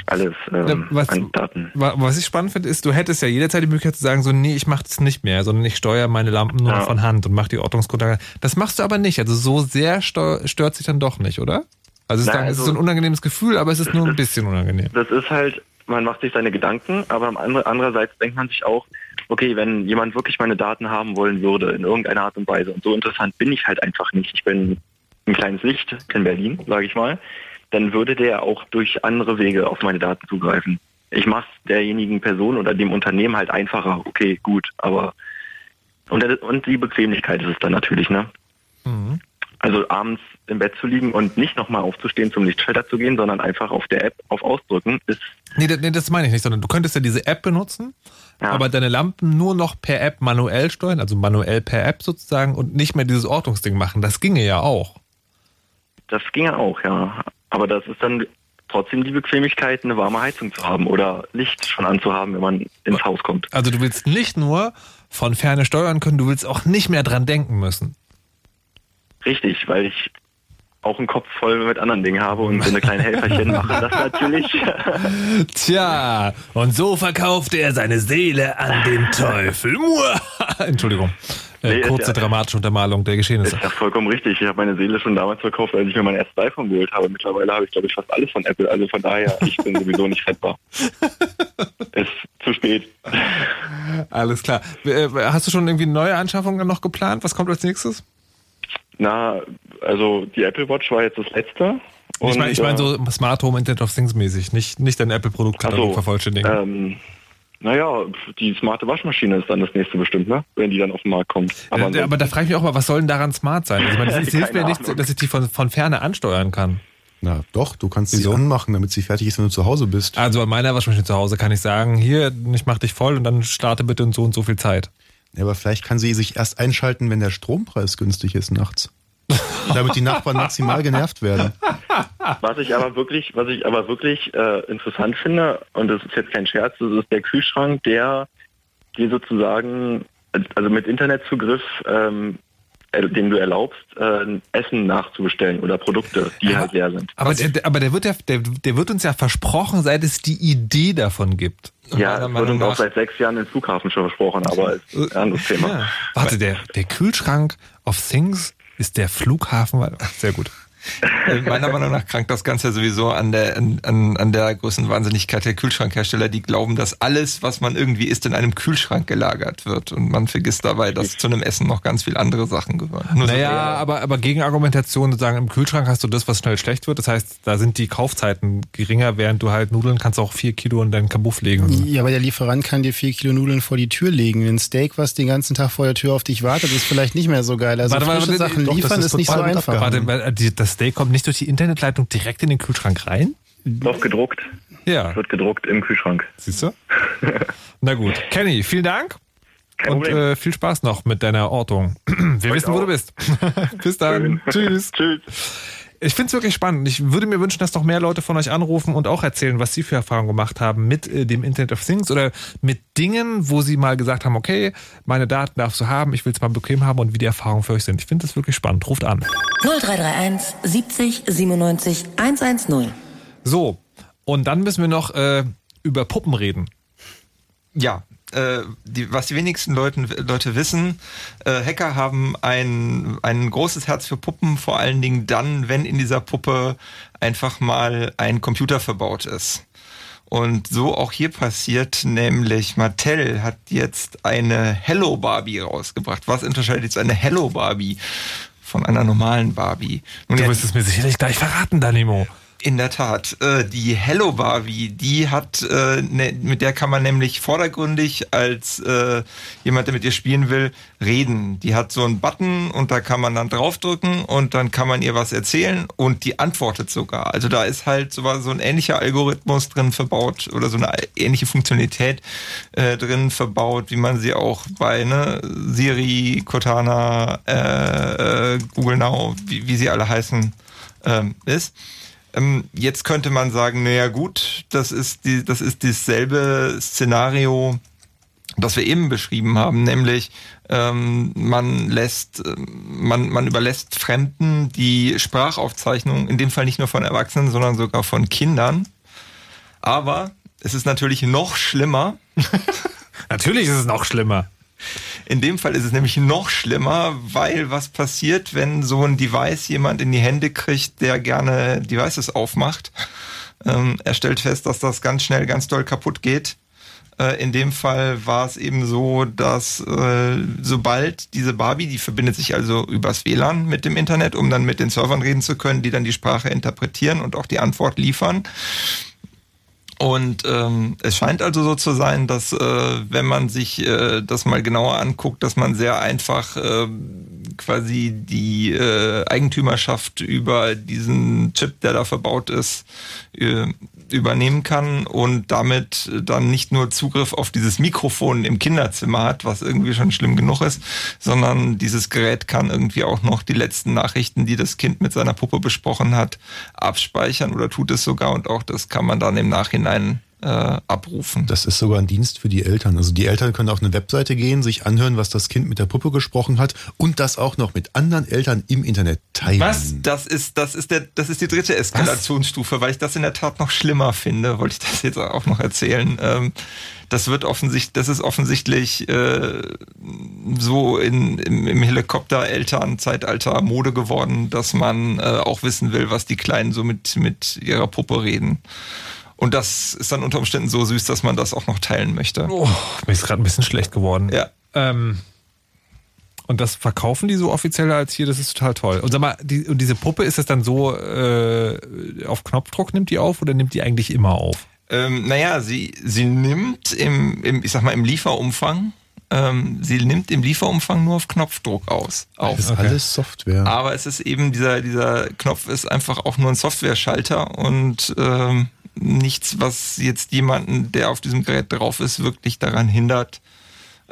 alles ähm, was, an Daten. Was ich spannend finde, ist, du hättest ja jederzeit die Möglichkeit zu sagen, so, nee, ich mache das nicht mehr, sondern ich steuere meine Lampen nur ja. von Hand und mache die Ortungsgrundlage. Das machst du aber nicht. Also so sehr stört sich dann doch nicht, oder? Also, es, Nein, dann, also es ist so ein unangenehmes Gefühl, aber es ist nur ein bisschen unangenehm. Das ist halt, man macht sich seine Gedanken, aber andererseits denkt man sich auch, okay, wenn jemand wirklich meine Daten haben wollen würde, in irgendeiner Art und Weise, und so interessant bin ich halt einfach nicht, ich bin ein kleines Licht in Berlin, sage ich mal, dann würde der auch durch andere Wege auf meine Daten zugreifen. Ich mache es derjenigen Person oder dem Unternehmen halt einfacher, okay, gut, aber und, und die Bequemlichkeit ist es dann natürlich, ne? Mhm. Also abends im Bett zu liegen und nicht nochmal aufzustehen, zum Lichtschalter zu gehen, sondern einfach auf der App auf Ausdrücken ist. Nee, nee, das meine ich nicht, sondern du könntest ja diese App benutzen, ja. aber deine Lampen nur noch per App manuell steuern, also manuell per App sozusagen und nicht mehr dieses Ortungsding machen. Das ginge ja auch. Das ginge auch, ja. Aber das ist dann trotzdem die Bequemlichkeit, eine warme Heizung zu haben oder Licht schon anzuhaben, wenn man ins Haus kommt. Also du willst nicht nur von ferne steuern können, du willst auch nicht mehr dran denken müssen. Richtig, weil ich auch einen Kopf voll mit anderen Dingen habe und so eine kleine Helferchen mache das natürlich. Tja, und so verkaufte er seine Seele an den Teufel. Entschuldigung. Äh, kurze ja, dramatische Untermalung der Geschehnisse. Ist ja vollkommen richtig. Ich habe meine Seele schon damals verkauft, als ich mir mein erstes iPhone geholt habe. Mittlerweile habe ich, glaube ich, fast alles von Apple. Also von daher, ich bin sowieso nicht rettbar. ist zu spät. Alles klar. Äh, hast du schon irgendwie neue Anschaffungen noch geplant? Was kommt als nächstes? Na, also die Apple Watch war jetzt das letzte. Und, ich meine ich mein so äh, Smart Home Internet of Things mäßig, nicht, nicht dein Apple-Produktkatalog so, vervollständigen. Ähm, naja, die smarte Waschmaschine ist dann das nächste bestimmt, ne? wenn die dann auf den Markt kommt. Aber, ja, aber da frage ich mich auch mal, was soll denn daran smart sein? Also, ich meine, es hilft mir nicht, dass ich die von, von Ferne ansteuern kann. Na doch, du kannst Wieso? sie anmachen, damit sie fertig ist, wenn du zu Hause bist. Also an meiner Waschmaschine zu Hause kann ich sagen, hier, ich mach dich voll und dann starte bitte in so und so viel Zeit. Ja, aber vielleicht kann sie sich erst einschalten, wenn der Strompreis günstig ist nachts. damit die Nachbarn maximal genervt werden. Was ich aber wirklich, was ich aber wirklich äh, interessant finde, und das ist jetzt kein Scherz, das ist der Kühlschrank, der dir sozusagen, also mit Internetzugriff, ähm, äh, den du erlaubst, äh, Essen nachzubestellen oder Produkte, die ja, halt leer sind. Aber der, aber der wird ja, der, der wird uns ja versprochen, seit es die Idee davon gibt. Ja, das wird uns auch seit sechs Jahren im Flughafen schon versprochen, aber ist ein anderes Thema. Ja. Warte, der, der Kühlschrank of Things ist der Flughafen. Sehr gut. Äh, meiner Meinung nach krankt das Ganze sowieso an der, an, an der großen Wahnsinnigkeit der Kühlschrankhersteller, die glauben, dass alles, was man irgendwie isst, in einem Kühlschrank gelagert wird. Und man vergisst dabei, dass zu einem Essen noch ganz viele andere Sachen gehören. Nur naja, so aber, aber Gegenargumentation sozusagen, im Kühlschrank hast du das, was schnell schlecht wird. Das heißt, da sind die Kaufzeiten geringer, während du halt Nudeln kannst auch vier Kilo in deinen Kabuff legen. Ja, aber der Lieferant kann dir vier Kilo Nudeln vor die Tür legen. Ein Steak, was den ganzen Tag vor der Tür auf dich wartet, ist vielleicht nicht mehr so geil. Also warte, frische warte, Sachen doch, liefern ist, ist nicht so einfach. Warte, das Steak kommt nicht durch die Internetleitung direkt in den Kühlschrank rein? Doch gedruckt. Ja. Wird gedruckt im Kühlschrank. Siehst du? Na gut. Kenny, vielen Dank. und äh, viel Spaß noch mit deiner Ortung. Wir Euch wissen, wo auch. du bist. Bis dann. Tschüss. Tschüss. Ich finde es wirklich spannend. Ich würde mir wünschen, dass noch mehr Leute von euch anrufen und auch erzählen, was sie für Erfahrungen gemacht haben mit äh, dem Internet of Things oder mit Dingen, wo sie mal gesagt haben, okay, meine Daten darfst du haben, ich will es mal bequem haben und wie die Erfahrungen für euch sind. Ich finde das wirklich spannend. Ruft an. 0331 70 97 110. So, und dann müssen wir noch äh, über Puppen reden. Ja, äh, die, was die wenigsten Leuten, Leute wissen, äh, Hacker haben ein, ein großes Herz für Puppen, vor allen Dingen dann, wenn in dieser Puppe einfach mal ein Computer verbaut ist. Und so auch hier passiert, nämlich Mattel hat jetzt eine Hello Barbie rausgebracht. Was unterscheidet jetzt eine Hello Barbie von einer normalen Barbie? Nun, Du wirst es mir sicherlich gleich verraten, Danimo. In der Tat. Äh, die Hello Barbie, die hat, äh, ne, mit der kann man nämlich vordergründig als äh, jemand, der mit ihr spielen will, reden. Die hat so einen Button und da kann man dann draufdrücken und dann kann man ihr was erzählen und die antwortet sogar. Also da ist halt so, so ein ähnlicher Algorithmus drin verbaut oder so eine ähnliche Funktionalität äh, drin verbaut, wie man sie auch bei ne, Siri, Cortana, äh, äh, Google Now, wie, wie sie alle heißen, ähm, ist. Ähm, jetzt könnte man sagen, naja gut, das ist die, das ist dasselbe Szenario, das wir eben beschrieben haben, nämlich ähm, man lässt, ähm, man, man überlässt Fremden die Sprachaufzeichnung, in dem Fall nicht nur von Erwachsenen, sondern sogar von Kindern. Aber es ist natürlich noch schlimmer. natürlich ist es noch schlimmer. In dem Fall ist es nämlich noch schlimmer, weil was passiert, wenn so ein Device jemand in die Hände kriegt, der gerne Devices aufmacht. Ähm, er stellt fest, dass das ganz schnell ganz doll kaputt geht. Äh, in dem Fall war es eben so, dass äh, sobald diese Barbie, die verbindet sich also übers WLAN mit dem Internet, um dann mit den Servern reden zu können, die dann die Sprache interpretieren und auch die Antwort liefern. Und ähm, es scheint also so zu sein, dass äh, wenn man sich äh, das mal genauer anguckt, dass man sehr einfach äh, quasi die äh, Eigentümerschaft über diesen Chip, der da verbaut ist, äh, übernehmen kann und damit dann nicht nur Zugriff auf dieses Mikrofon im Kinderzimmer hat, was irgendwie schon schlimm genug ist, sondern dieses Gerät kann irgendwie auch noch die letzten Nachrichten, die das Kind mit seiner Puppe besprochen hat, abspeichern oder tut es sogar und auch das kann man dann im Nachhinein äh, abrufen. Das ist sogar ein Dienst für die Eltern. Also die Eltern können auf eine Webseite gehen, sich anhören, was das Kind mit der Puppe gesprochen hat und das auch noch mit anderen Eltern im Internet teilen. Was? Das ist, das ist der, das ist die dritte Eskalationsstufe, weil ich das in der Tat noch schlimmer finde, wollte ich das jetzt auch noch erzählen. Ähm, das wird offensichtlich, das ist offensichtlich äh, so in, im, im Helikopter-Eltern-Zeitalter Mode geworden, dass man äh, auch wissen will, was die Kleinen so mit, mit ihrer Puppe reden. Und das ist dann unter Umständen so süß, dass man das auch noch teilen möchte. Oh, mir ist gerade ein bisschen schlecht geworden. Ja. Ähm, und das verkaufen die so offiziell als hier, das ist total toll. Und sag mal, die, und diese Puppe, ist das dann so, äh, auf Knopfdruck nimmt die auf oder nimmt die eigentlich immer auf? Ähm, naja, sie, sie nimmt im, im, ich sag mal, im Lieferumfang, ähm, sie nimmt im Lieferumfang nur auf Knopfdruck aus. Auf. Das ist alles Software. Aber es ist eben, dieser, dieser Knopf ist einfach auch nur ein Software-Schalter und ähm, nichts, was jetzt jemanden, der auf diesem Gerät drauf ist, wirklich daran hindert,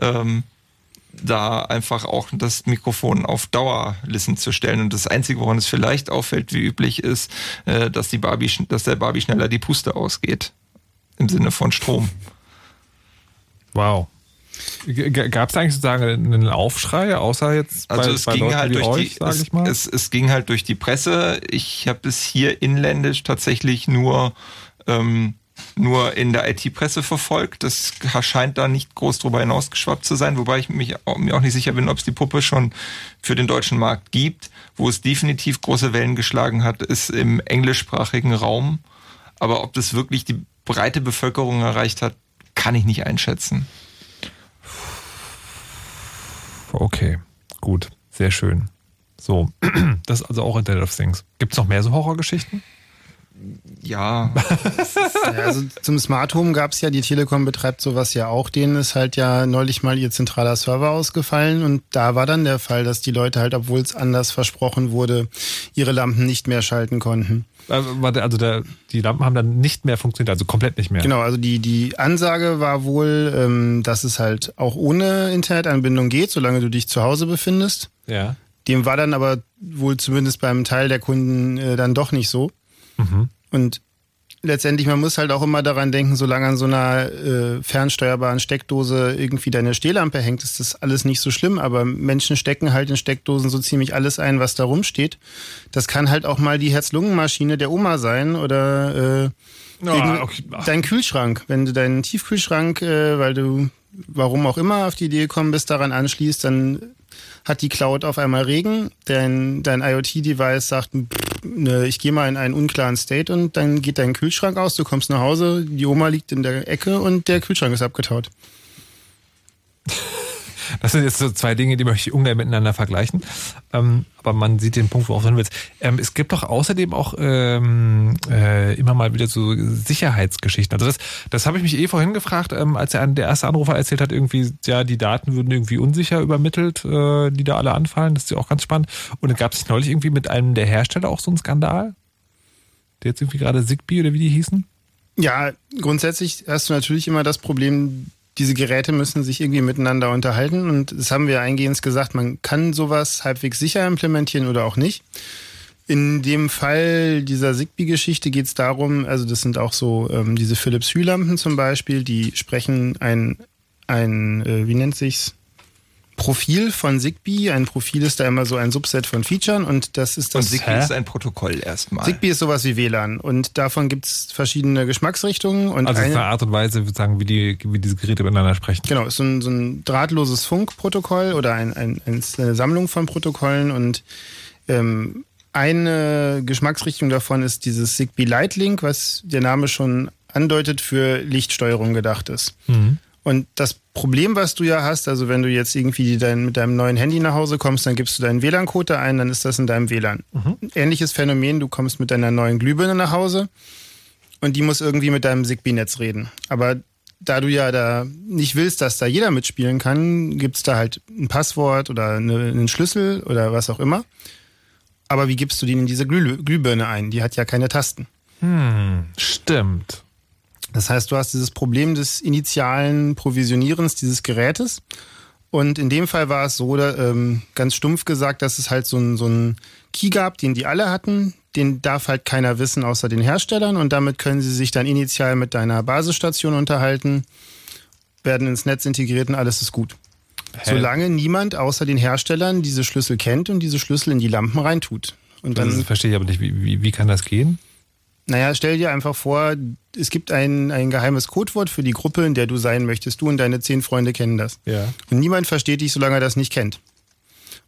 ähm, da einfach auch das Mikrofon auf Dauerlisten zu stellen. Und das Einzige, woran es vielleicht auffällt, wie üblich ist, äh, dass die Barbie, dass der Barbie schneller die Puste ausgeht. Im Sinne von Strom. Wow. Gab es eigentlich sozusagen einen Aufschrei, außer jetzt bei, Also es bei ging Leuten halt wie durch euch, die, sag es, ich mal? Es, es ging halt durch die Presse. Ich habe es hier inländisch tatsächlich nur ähm, nur in der IT-Presse verfolgt. Das scheint da nicht groß drüber hinausgeschwappt zu sein, wobei ich mich auch, mir auch nicht sicher bin, ob es die Puppe schon für den deutschen Markt gibt. Wo es definitiv große Wellen geschlagen hat, ist im englischsprachigen Raum. Aber ob das wirklich die breite Bevölkerung erreicht hat, kann ich nicht einschätzen. Okay, gut, sehr schön. So, das ist also auch Internet of Things. Gibt es noch mehr so Horrorgeschichten? Ja. ja also zum Smart Home gab es ja, die Telekom betreibt sowas ja auch. Denen ist halt ja neulich mal ihr zentraler Server ausgefallen und da war dann der Fall, dass die Leute halt, obwohl es anders versprochen wurde, ihre Lampen nicht mehr schalten konnten. Äh, also der, die Lampen haben dann nicht mehr funktioniert, also komplett nicht mehr. Genau, also die, die Ansage war wohl, ähm, dass es halt auch ohne Internetanbindung geht, solange du dich zu Hause befindest. Ja. Dem war dann aber wohl zumindest beim Teil der Kunden äh, dann doch nicht so. Mhm. Und letztendlich, man muss halt auch immer daran denken, solange an so einer äh, fernsteuerbaren Steckdose irgendwie deine Stehlampe hängt, ist das alles nicht so schlimm. Aber Menschen stecken halt in Steckdosen so ziemlich alles ein, was da rumsteht. Das kann halt auch mal die Herz-Lungen-Maschine der Oma sein oder äh, Ja, okay. dein Kühlschrank. Wenn du deinen Tiefkühlschrank, äh, weil du warum auch immer auf die Idee gekommen bist, daran anschließt, dann hat die Cloud auf einmal Regen, dein, dein IoT-Device sagt, ne, ich gehe mal in einen unklaren State und dann geht dein Kühlschrank aus, du kommst nach Hause, die Oma liegt in der Ecke und der Kühlschrank ist abgetaut. Das sind jetzt so zwei Dinge, die möchte ich ungern miteinander vergleichen. Ähm, aber man sieht den Punkt, worauf du hin willst. Ähm, es gibt doch außerdem auch ähm, äh, immer mal wieder so Sicherheitsgeschichten. Also das, das habe ich mich eh vorhin gefragt, ähm, als der, der erste Anrufer erzählt hat, irgendwie, ja, die Daten würden irgendwie unsicher übermittelt, äh, die da alle anfallen. Das ist ja auch ganz spannend. Und dann gab es neulich irgendwie mit einem der Hersteller auch so einen Skandal. Der jetzt irgendwie gerade Zigbee oder wie die hießen? Ja, grundsätzlich hast du natürlich immer das Problem, diese Geräte müssen sich irgendwie miteinander unterhalten und das haben wir eingehend gesagt, man kann sowas halbwegs sicher implementieren oder auch nicht. In dem Fall dieser Zigbee-Geschichte geht es darum, also das sind auch so ähm, diese Philips Hue-Lampen zum Beispiel, die sprechen ein, ein äh, wie nennt sich's, Profil von Zigbee. Ein Profil ist da immer so ein Subset von Featuren und das ist das. Und Zigbee ist ein Protokoll erstmal. Zigbee ist sowas wie WLAN und davon gibt es verschiedene Geschmacksrichtungen. Und Also es eine, ist eine Art und Weise, sagen, wie, die, wie diese Geräte miteinander sprechen. Genau, ist so ein, so ein drahtloses Funkprotokoll oder ein, ein, eine Sammlung von Protokollen und ähm, eine Geschmacksrichtung davon ist dieses Zigbee Lightlink, was der Name schon andeutet, für Lichtsteuerung gedacht ist. Mhm. Und das Problem, was du ja hast, also wenn du jetzt irgendwie dein, mit deinem neuen Handy nach Hause kommst, dann gibst du deinen WLAN-Code da ein, dann ist das in deinem WLAN. Ähnliches Phänomen, du kommst mit deiner neuen Glühbirne nach Hause und die muss irgendwie mit deinem Zigbee-Netz reden. Aber da du ja da nicht willst, dass da jeder mitspielen kann, gibt's da halt ein Passwort oder eine, einen Schlüssel oder was auch immer. Aber wie gibst du den in diese Glüh Glühbirne ein? Die hat ja keine Tasten. Hm, stimmt. Das heißt, du hast dieses Problem des initialen Provisionierens dieses Gerätes. Und in dem Fall war es so, ähm, ganz stumpf gesagt, dass es halt so einen so Key gab, den die alle hatten. Den darf halt keiner wissen außer den Herstellern. Und damit können sie sich dann initial mit deiner Basisstation unterhalten, werden ins Netz integriert und alles ist gut. Hä? Solange niemand außer den Herstellern diese Schlüssel kennt und diese Schlüssel in die Lampen reintut. Und dann das verstehe ich aber nicht. Wie, wie, wie kann das gehen? Naja, stell dir einfach vor, es gibt ein, ein geheimes Codewort für die Gruppe, in der du sein möchtest. Du und deine zehn Freunde kennen das. Ja. Und niemand versteht dich, solange er das nicht kennt.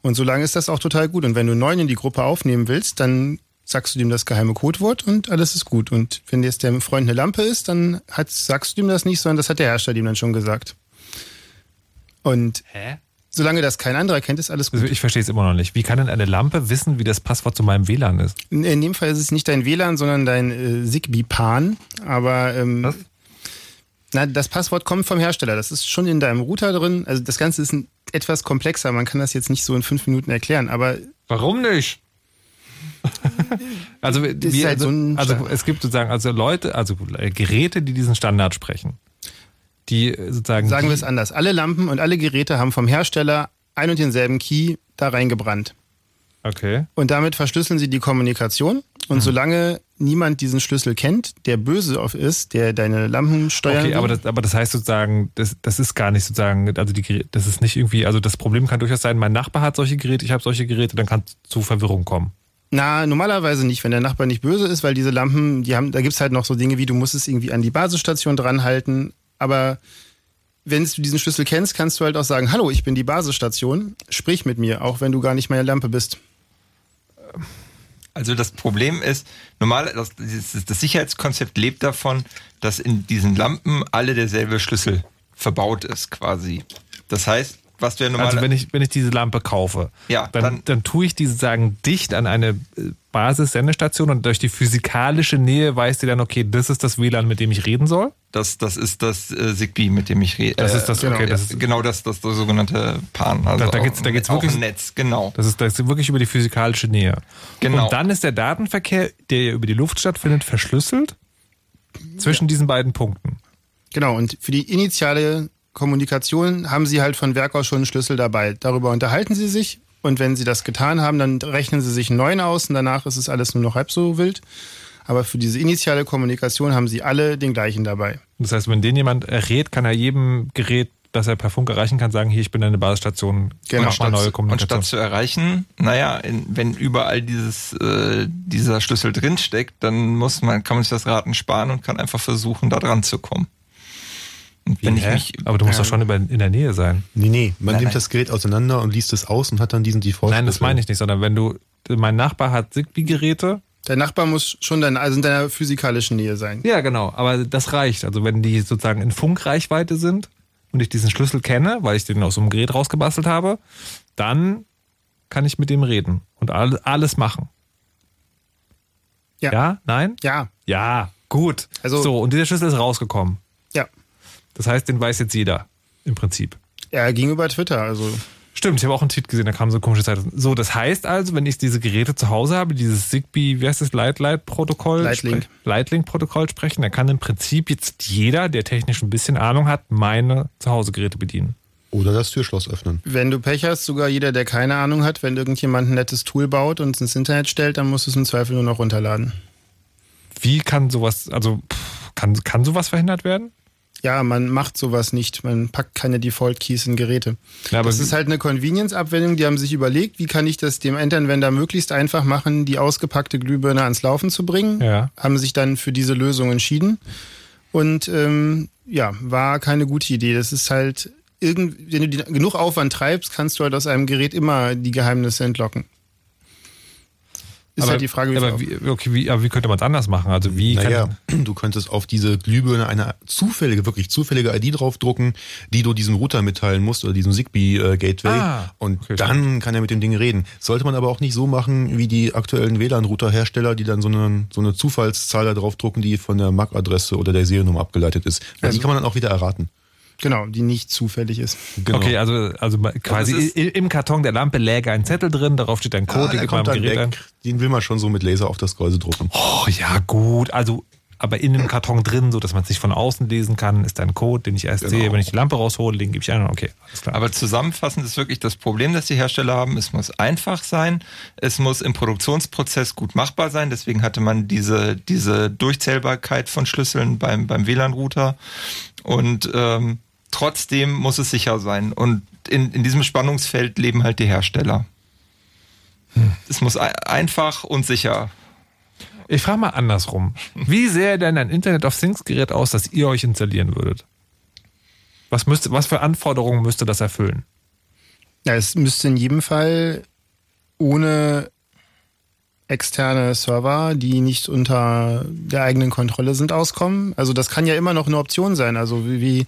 Und solange ist das auch total gut. Und wenn du neun in die Gruppe aufnehmen willst, dann sagst du dem das geheime Codewort und alles ist gut. Und wenn jetzt der Freund eine Lampe ist, dann hat, sagst du ihm das nicht, sondern das hat der Hersteller ihm dann schon gesagt. Und Hä? Solange das kein anderer kennt, ist alles gut. Also ich verstehe es immer noch nicht. Wie kann denn eine Lampe wissen, wie das Passwort zu meinem WLAN ist? In in dem Fall ist es nicht dein WLAN, sondern dein äh, Zigbee-PAN. Aber ähm, Na, das Passwort kommt vom Hersteller. Das ist schon in deinem Router drin. Also das Ganze ist ein, etwas komplexer. Man kann das jetzt nicht so in fünf Minuten erklären. Aber warum nicht? also, wie, halt also, so also es gibt sozusagen also Leute, also äh, Geräte, die diesen Standard sprechen. Die äh, sozusagen Sagen wir es anders. Alle Lampen und alle Geräte haben vom Hersteller ein und denselben Key da reingebrannt. Okay. Und damit verschlüsseln sie die Kommunikation. Und Mhm. solange niemand diesen Schlüssel kennt, der böse auf ist, der deine Lampen steuern Okay, aber das, aber das heißt sozusagen, das, das ist gar nicht sozusagen, also die Geräte, das ist nicht irgendwie, also das Problem kann durchaus sein, mein Nachbar hat solche Geräte, ich habe solche Geräte, dann kann es zu Verwirrung kommen. Na, normalerweise nicht, wenn der Nachbar nicht böse ist, weil diese Lampen, die haben, da gibt's halt noch so Dinge wie, du musst es irgendwie an die Basisstation dranhalten. Aber wenn du diesen Schlüssel kennst, kannst du halt auch sagen, hallo, ich bin die Basisstation, sprich mit mir, auch wenn du gar nicht meine Lampe bist. Also das Problem ist, normal, das, das, das Sicherheitskonzept lebt davon, dass in diesen Lampen alle derselbe Schlüssel verbaut ist quasi. Das heißt, was du ja normal. Also wenn ich, wenn ich diese Lampe kaufe, Ja, dann, dann- dann, tue ich die sozusagen dicht an eine äh, Basis-Sendestation und durch die physikalische Nähe weiß die dann, okay, das ist das WLAN, mit dem ich reden soll. Das, das ist das äh, Zigbee, mit dem ich rede. Das ist das- genau, okay, das das ist- genau das, das, das sogenannte PAN. Also da da geht's, da geht's wirklich Netz, genau. Das ist, das ist wirklich über die physikalische Nähe. Genau. Und dann ist der Datenverkehr, der ja über die Luft stattfindet, verschlüsselt zwischen diesen beiden Punkten. Genau, und für die initiale Kommunikation haben Sie halt von Werk aus schon einen Schlüssel dabei. Darüber unterhalten Sie sich und wenn Sie das getan haben, dann rechnen Sie sich einen neuen aus und danach ist es alles nur noch halb so wild. Aber für diese initiale Kommunikation haben Sie alle den gleichen dabei. Das heißt, wenn den jemand errät, kann er jedem Gerät, das er per Funk erreichen kann, sagen, hier, ich bin eine Basisstation, Genau. mach mal neue Und Kommunikation. statt zu erreichen, naja, in, wenn überall dieses, äh, dieser Schlüssel drinsteckt, dann muss man, kann man sich das Raten sparen und kann einfach versuchen, da dran zu kommen. Wenn ich mich, Aber du musst doch schon über, in der Nähe sein. Nee, nee, man Nein, nimmt nein. das Gerät auseinander und liest es aus und hat dann diesen default Nein, das meine ich nicht, sondern wenn du, mein Nachbar hat Zigbee-Geräte. Der Nachbar muss schon dann, also in deiner physikalischen Nähe sein. Ja, genau, aber das reicht. Also wenn die sozusagen in Funkreichweite sind und ich diesen Schlüssel kenne, weil ich den aus so einem Gerät rausgebastelt habe, dann kann ich mit dem reden und all- alles machen. Ja. Ja? Nein? Ja. Ja, gut. Also- so, und dieser Schlüssel ist rausgekommen. Ja. Das heißt, den weiß jetzt jeder im Prinzip. Er ging über Twitter, also. Stimmt, ich habe auch einen Tweet gesehen, da kam so eine komische Zeit. So, das heißt also, wenn ich diese Geräte zu Hause habe, dieses Zigbee, wie heißt das, Light Light Protokoll, Lightlink. spre- Lightlink Protokoll sprechen, dann kann im Prinzip jetzt jeder, der technisch ein bisschen Ahnung hat, meine Zuhause-Geräte bedienen. Oder das Türschloss öffnen. Wenn du Pech hast, sogar jeder, der keine Ahnung hat, wenn irgendjemand ein nettes Tool baut und es ins Internet stellt, dann musst du es im Zweifel nur noch runterladen. Wie kann sowas, also pff, kann, kann sowas verhindert werden? Ja, man macht sowas nicht. Man packt keine Default-Keys in Geräte. Ja, aber das ist halt eine Convenience-Abwendung. Die haben sich überlegt, wie kann ich das dem Endanwender möglichst einfach machen, die ausgepackte Glühbirne ans Laufen zu bringen. Ja. Haben sich dann für diese Lösung entschieden. Und ähm, ja, war keine gute Idee. Das ist halt, irgend, wenn du die, genug Aufwand treibst, kannst du halt aus einem Gerät immer die Geheimnisse entlocken. Ist aber, halt die Frage, wie aber wie, okay, wie, aber wie könnte man es anders machen? Also wie Naja, kann, du könntest auf diese Glühbirne eine zufällige, wirklich zufällige ID draufdrucken, die du diesem Router mitteilen musst oder diesem Zigbee-Gateway. Ah, und okay, dann kann er mit dem Ding reden. Sollte man aber auch nicht so machen wie die aktuellen WLAN-Router-Hersteller, die dann so eine, so eine Zufallszahl da draufdrucken, die von der MAC-Adresse oder der Seriennummer abgeleitet ist. Weil Also- die kann man dann auch wieder erraten. Genau, die nicht zufällig ist. Genau. Okay, also, also quasi das ist- i- im Karton der Lampe läge ein Zettel drin, darauf steht ein Code, Ja, den der gibt man kommt dann Gerät weg. Den will man schon so mit Laser auf das Gehäuse drucken. Oh ja, gut. Also, aber in dem Karton drin, so dass man es nicht von außen lesen kann, ist ein Code, den ich erst Genau. sehe, wenn ich die Lampe raushole, den gebe ich ein. Okay, alles klar. aber zusammenfassend ist wirklich das Problem, das die Hersteller haben. Es muss einfach sein. Es muss im Produktionsprozess gut machbar sein. Deswegen hatte man diese, diese Durchzählbarkeit von Schlüsseln beim, beim WLAN-Router. Und ähm, trotzdem muss es sicher sein. Und in, in diesem Spannungsfeld leben halt die Hersteller. Es muss ein- einfach und sicher. Ich frage mal andersrum. Wie sähe denn ein Internet of Things Gerät aus, das ihr euch installieren würdet? Was, müsste, was für Anforderungen müsste das erfüllen? Ja, es müsste in jedem Fall ohne externe Server, die nicht unter der eigenen Kontrolle sind, auskommen. Also das kann ja immer noch eine Option sein. Also wie, wie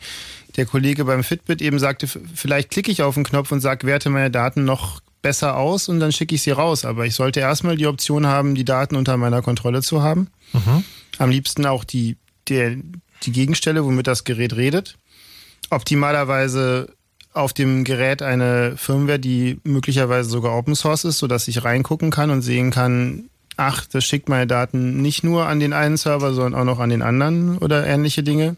der Kollege beim Fitbit eben sagte, vielleicht klicke ich auf den Knopf und sage, werte meine Daten noch besser aus und dann schicke ich sie raus. Aber ich sollte erstmal die Option haben, die Daten unter meiner Kontrolle zu haben. Am liebsten auch die, der, die Gegenstelle, womit das Gerät redet. Optimalerweise auf dem Gerät eine Firmware, die möglicherweise sogar Open Source ist, sodass ich reingucken kann und sehen kann, ach, das schickt meine Daten nicht nur an den einen Server, sondern auch noch an den anderen oder ähnliche Dinge.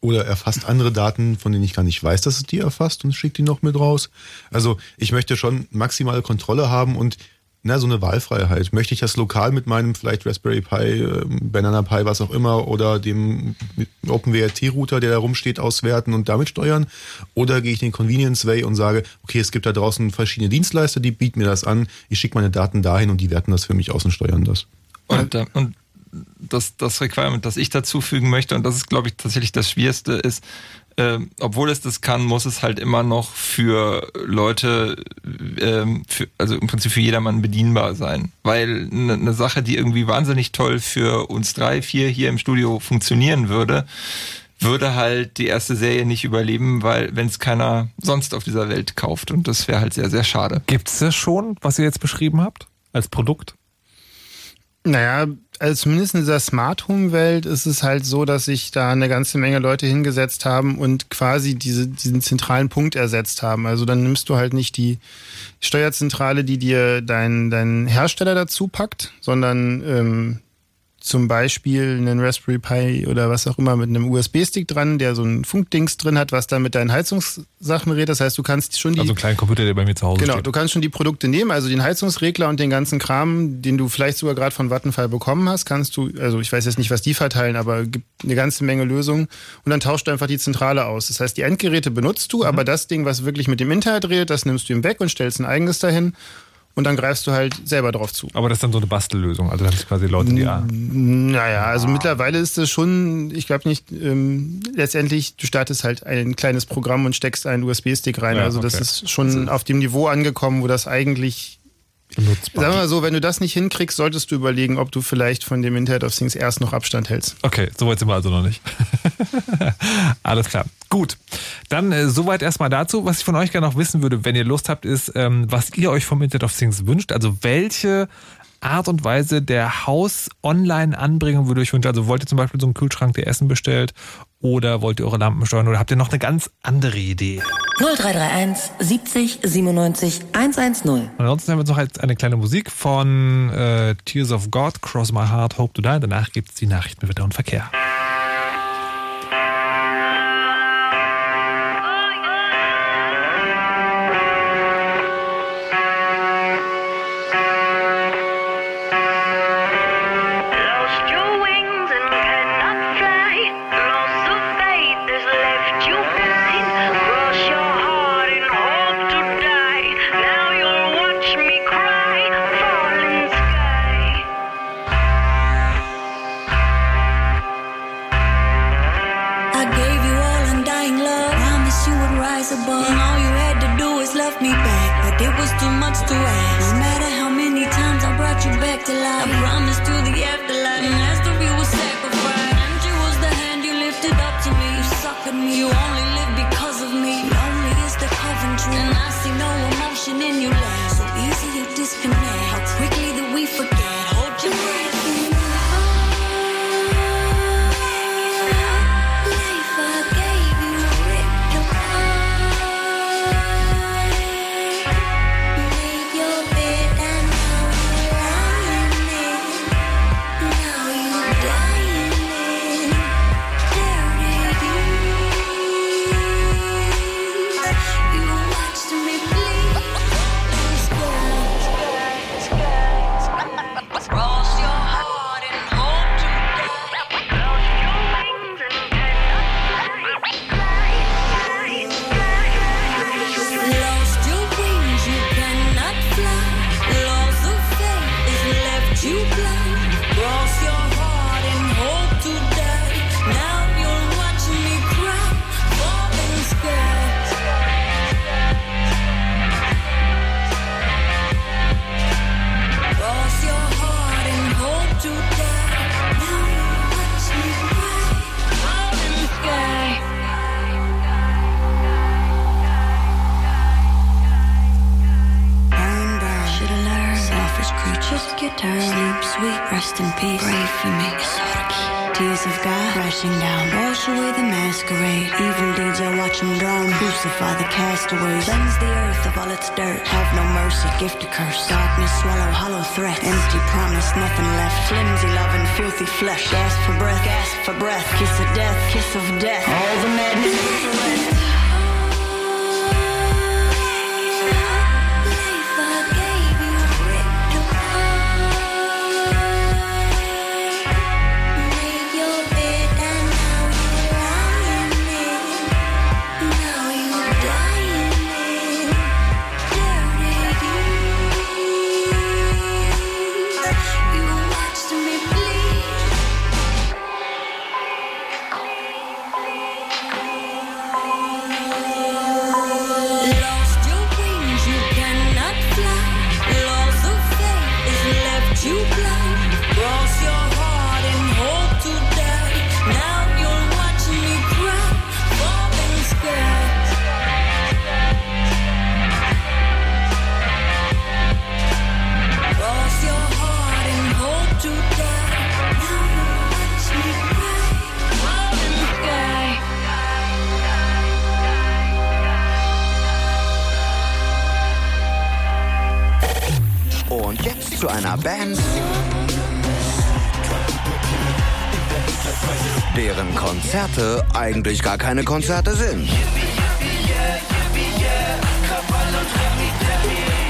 Oder erfasst andere Daten, von denen ich gar nicht weiß, dass es die erfasst und schickt die noch mit raus. Also ich möchte schon maximale Kontrolle haben und na, so eine Wahlfreiheit. Möchte ich das lokal mit meinem vielleicht Raspberry Pi, ähm, Banana Pi, was auch immer, oder dem OpenWRT-Router, der da rumsteht, auswerten und damit steuern? Oder gehe ich den Convenience Way und sage, okay, es gibt da draußen verschiedene Dienstleister, die bieten mir das an, ich schicke meine Daten dahin und die werten das für mich aus und steuern das. Und, äh, und das, das Requirement, das ich dazu fügen möchte, und das ist, glaube ich, tatsächlich das Schwierigste, ist, ähm, obwohl es das kann, muss es halt immer noch für Leute, ähm, für, also im Prinzip für jedermann bedienbar sein. Weil eine ne Sache, die irgendwie wahnsinnig toll für uns drei, vier hier im Studio funktionieren würde, würde halt die erste Serie nicht überleben, weil wenn es keiner sonst auf dieser Welt kauft und das wäre halt sehr, sehr schade. Gibt es das schon, was ihr jetzt beschrieben habt, als Produkt? Naja, also zumindest in dieser Smart Home Welt ist es halt so, dass sich da eine ganze Menge Leute hingesetzt haben und quasi diese, diesen zentralen Punkt ersetzt haben. Also dann nimmst du halt nicht die Steuerzentrale, die dir dein, dein Hersteller dazu packt, sondern ähm, zum Beispiel einen Raspberry Pi oder was auch immer mit einem USB-Stick dran, der so ein Funkdings drin hat, was dann mit deinen Heizungssachen redet. Das heißt, du kannst schon die. Also einen kleinen Computer, der bei mir zu Hause Genau, steht. du kannst schon die Produkte nehmen, also den Heizungsregler und den ganzen Kram, den du vielleicht sogar gerade von Vattenfall bekommen hast, kannst du, also ich weiß jetzt nicht, was die verteilen, aber gibt eine ganze Menge Lösungen und dann tauscht du einfach die Zentrale aus. Das heißt, die Endgeräte benutzt du, aber das Ding, was wirklich mit dem Internet redet, das nimmst du ihm weg und stellst ein eigenes dahin. Und dann greifst du halt selber drauf zu. Aber das ist dann so eine Bastellösung. Also da hast du quasi Leute, die ja. Naja, also mittlerweile ist es schon, ich glaube nicht, ähm, letztendlich, du startest halt ein kleines Programm und steckst einen USB-Stick rein. Ja, also das okay. ist schon auf dem Niveau angekommen, wo das eigentlich. Benutzbar. Sagen wir mal so, wenn du das nicht hinkriegst, solltest du überlegen, ob du vielleicht von dem Internet of Things erst noch Abstand hältst. Okay, soweit sind wir also noch nicht. Alles klar. Gut. Dann äh, soweit erstmal dazu. Was ich von euch gerne noch wissen würde, wenn ihr Lust habt, ist, ähm, was ihr euch vom Internet of Things wünscht. Also welche Art und Weise der Haus-Online-Anbringung würde euch wünschen. Also wollt ihr zum Beispiel so einen Kühlschrank, der Essen bestellt oder wollt ihr eure Lampen steuern oder habt ihr noch eine ganz andere Idee? 0331 70 97 110. Ansonsten haben wir jetzt noch jetzt eine kleine Musik von äh, Tears of God, Cross My Heart, Hope to Die. Danach gibt es die Nachrichten mit Wetter und Verkehr. Eigentlich gar keine Konzerte sind.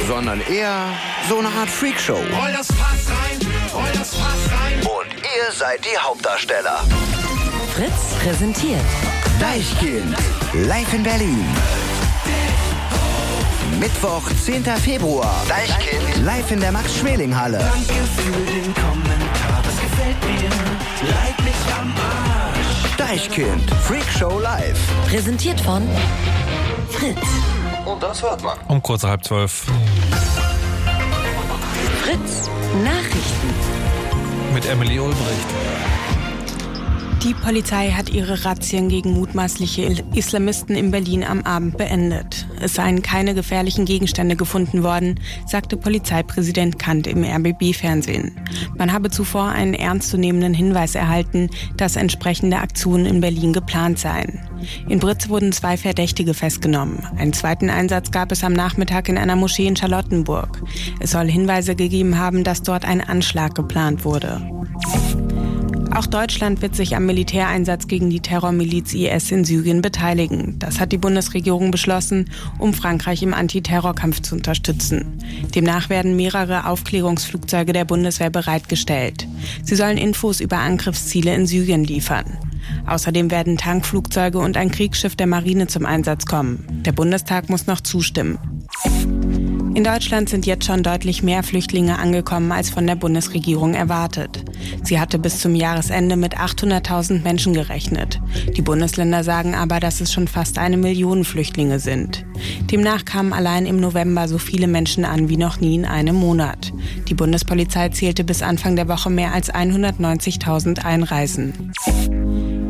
Sondern eher so eine Art Freakshow. Roll das Fass rein, roll das Fass rein. Und ihr seid die Hauptdarsteller. Fritz präsentiert Deichkind, live in Berlin. Mittwoch, 10. Februar. Deichkind, live in der Max-Schmeling-Halle. Danke für den Kommentar, das gefällt mir. Leid mich am Arsch. Deichkind, Freakshow live. Präsentiert von Fritz. Und das hört man. Um kurz halb zwölf Fritz Nachrichten. mit Emily Ulbricht. Die Polizei hat ihre Razzien gegen mutmaßliche Islamisten in Berlin am Abend beendet. Es seien keine gefährlichen Gegenstände gefunden worden, sagte Polizeipräsident Kant im RBB-Fernsehen. Man habe zuvor einen ernstzunehmenden Hinweis erhalten, dass entsprechende Aktionen in Berlin geplant seien. In Britz wurden zwei Verdächtige festgenommen. Einen zweiten Einsatz gab es am Nachmittag in einer Moschee in Charlottenburg. Es soll Hinweise gegeben haben, dass dort ein Anschlag geplant wurde. Auch Deutschland wird sich am Militäreinsatz gegen die Terrormiliz IS in Syrien beteiligen. Das hat die Bundesregierung beschlossen, um Frankreich im Antiterrorkampf zu unterstützen. Demnach werden mehrere Aufklärungsflugzeuge der Bundeswehr bereitgestellt. Sie sollen Infos über Angriffsziele in Syrien liefern. Außerdem werden Tankflugzeuge und ein Kriegsschiff der Marine zum Einsatz kommen. Der Bundestag muss noch zustimmen. In Deutschland sind jetzt schon deutlich mehr Flüchtlinge angekommen als von der Bundesregierung erwartet. Sie hatte bis zum Jahresende mit 800.000 Menschen gerechnet. Die Bundesländer sagen aber, dass es schon fast eine Million Flüchtlinge sind. Demnach kamen allein im November so viele Menschen an wie noch nie in einem Monat. Die Bundespolizei zählte bis Anfang der Woche mehr als 190.000 Einreisen.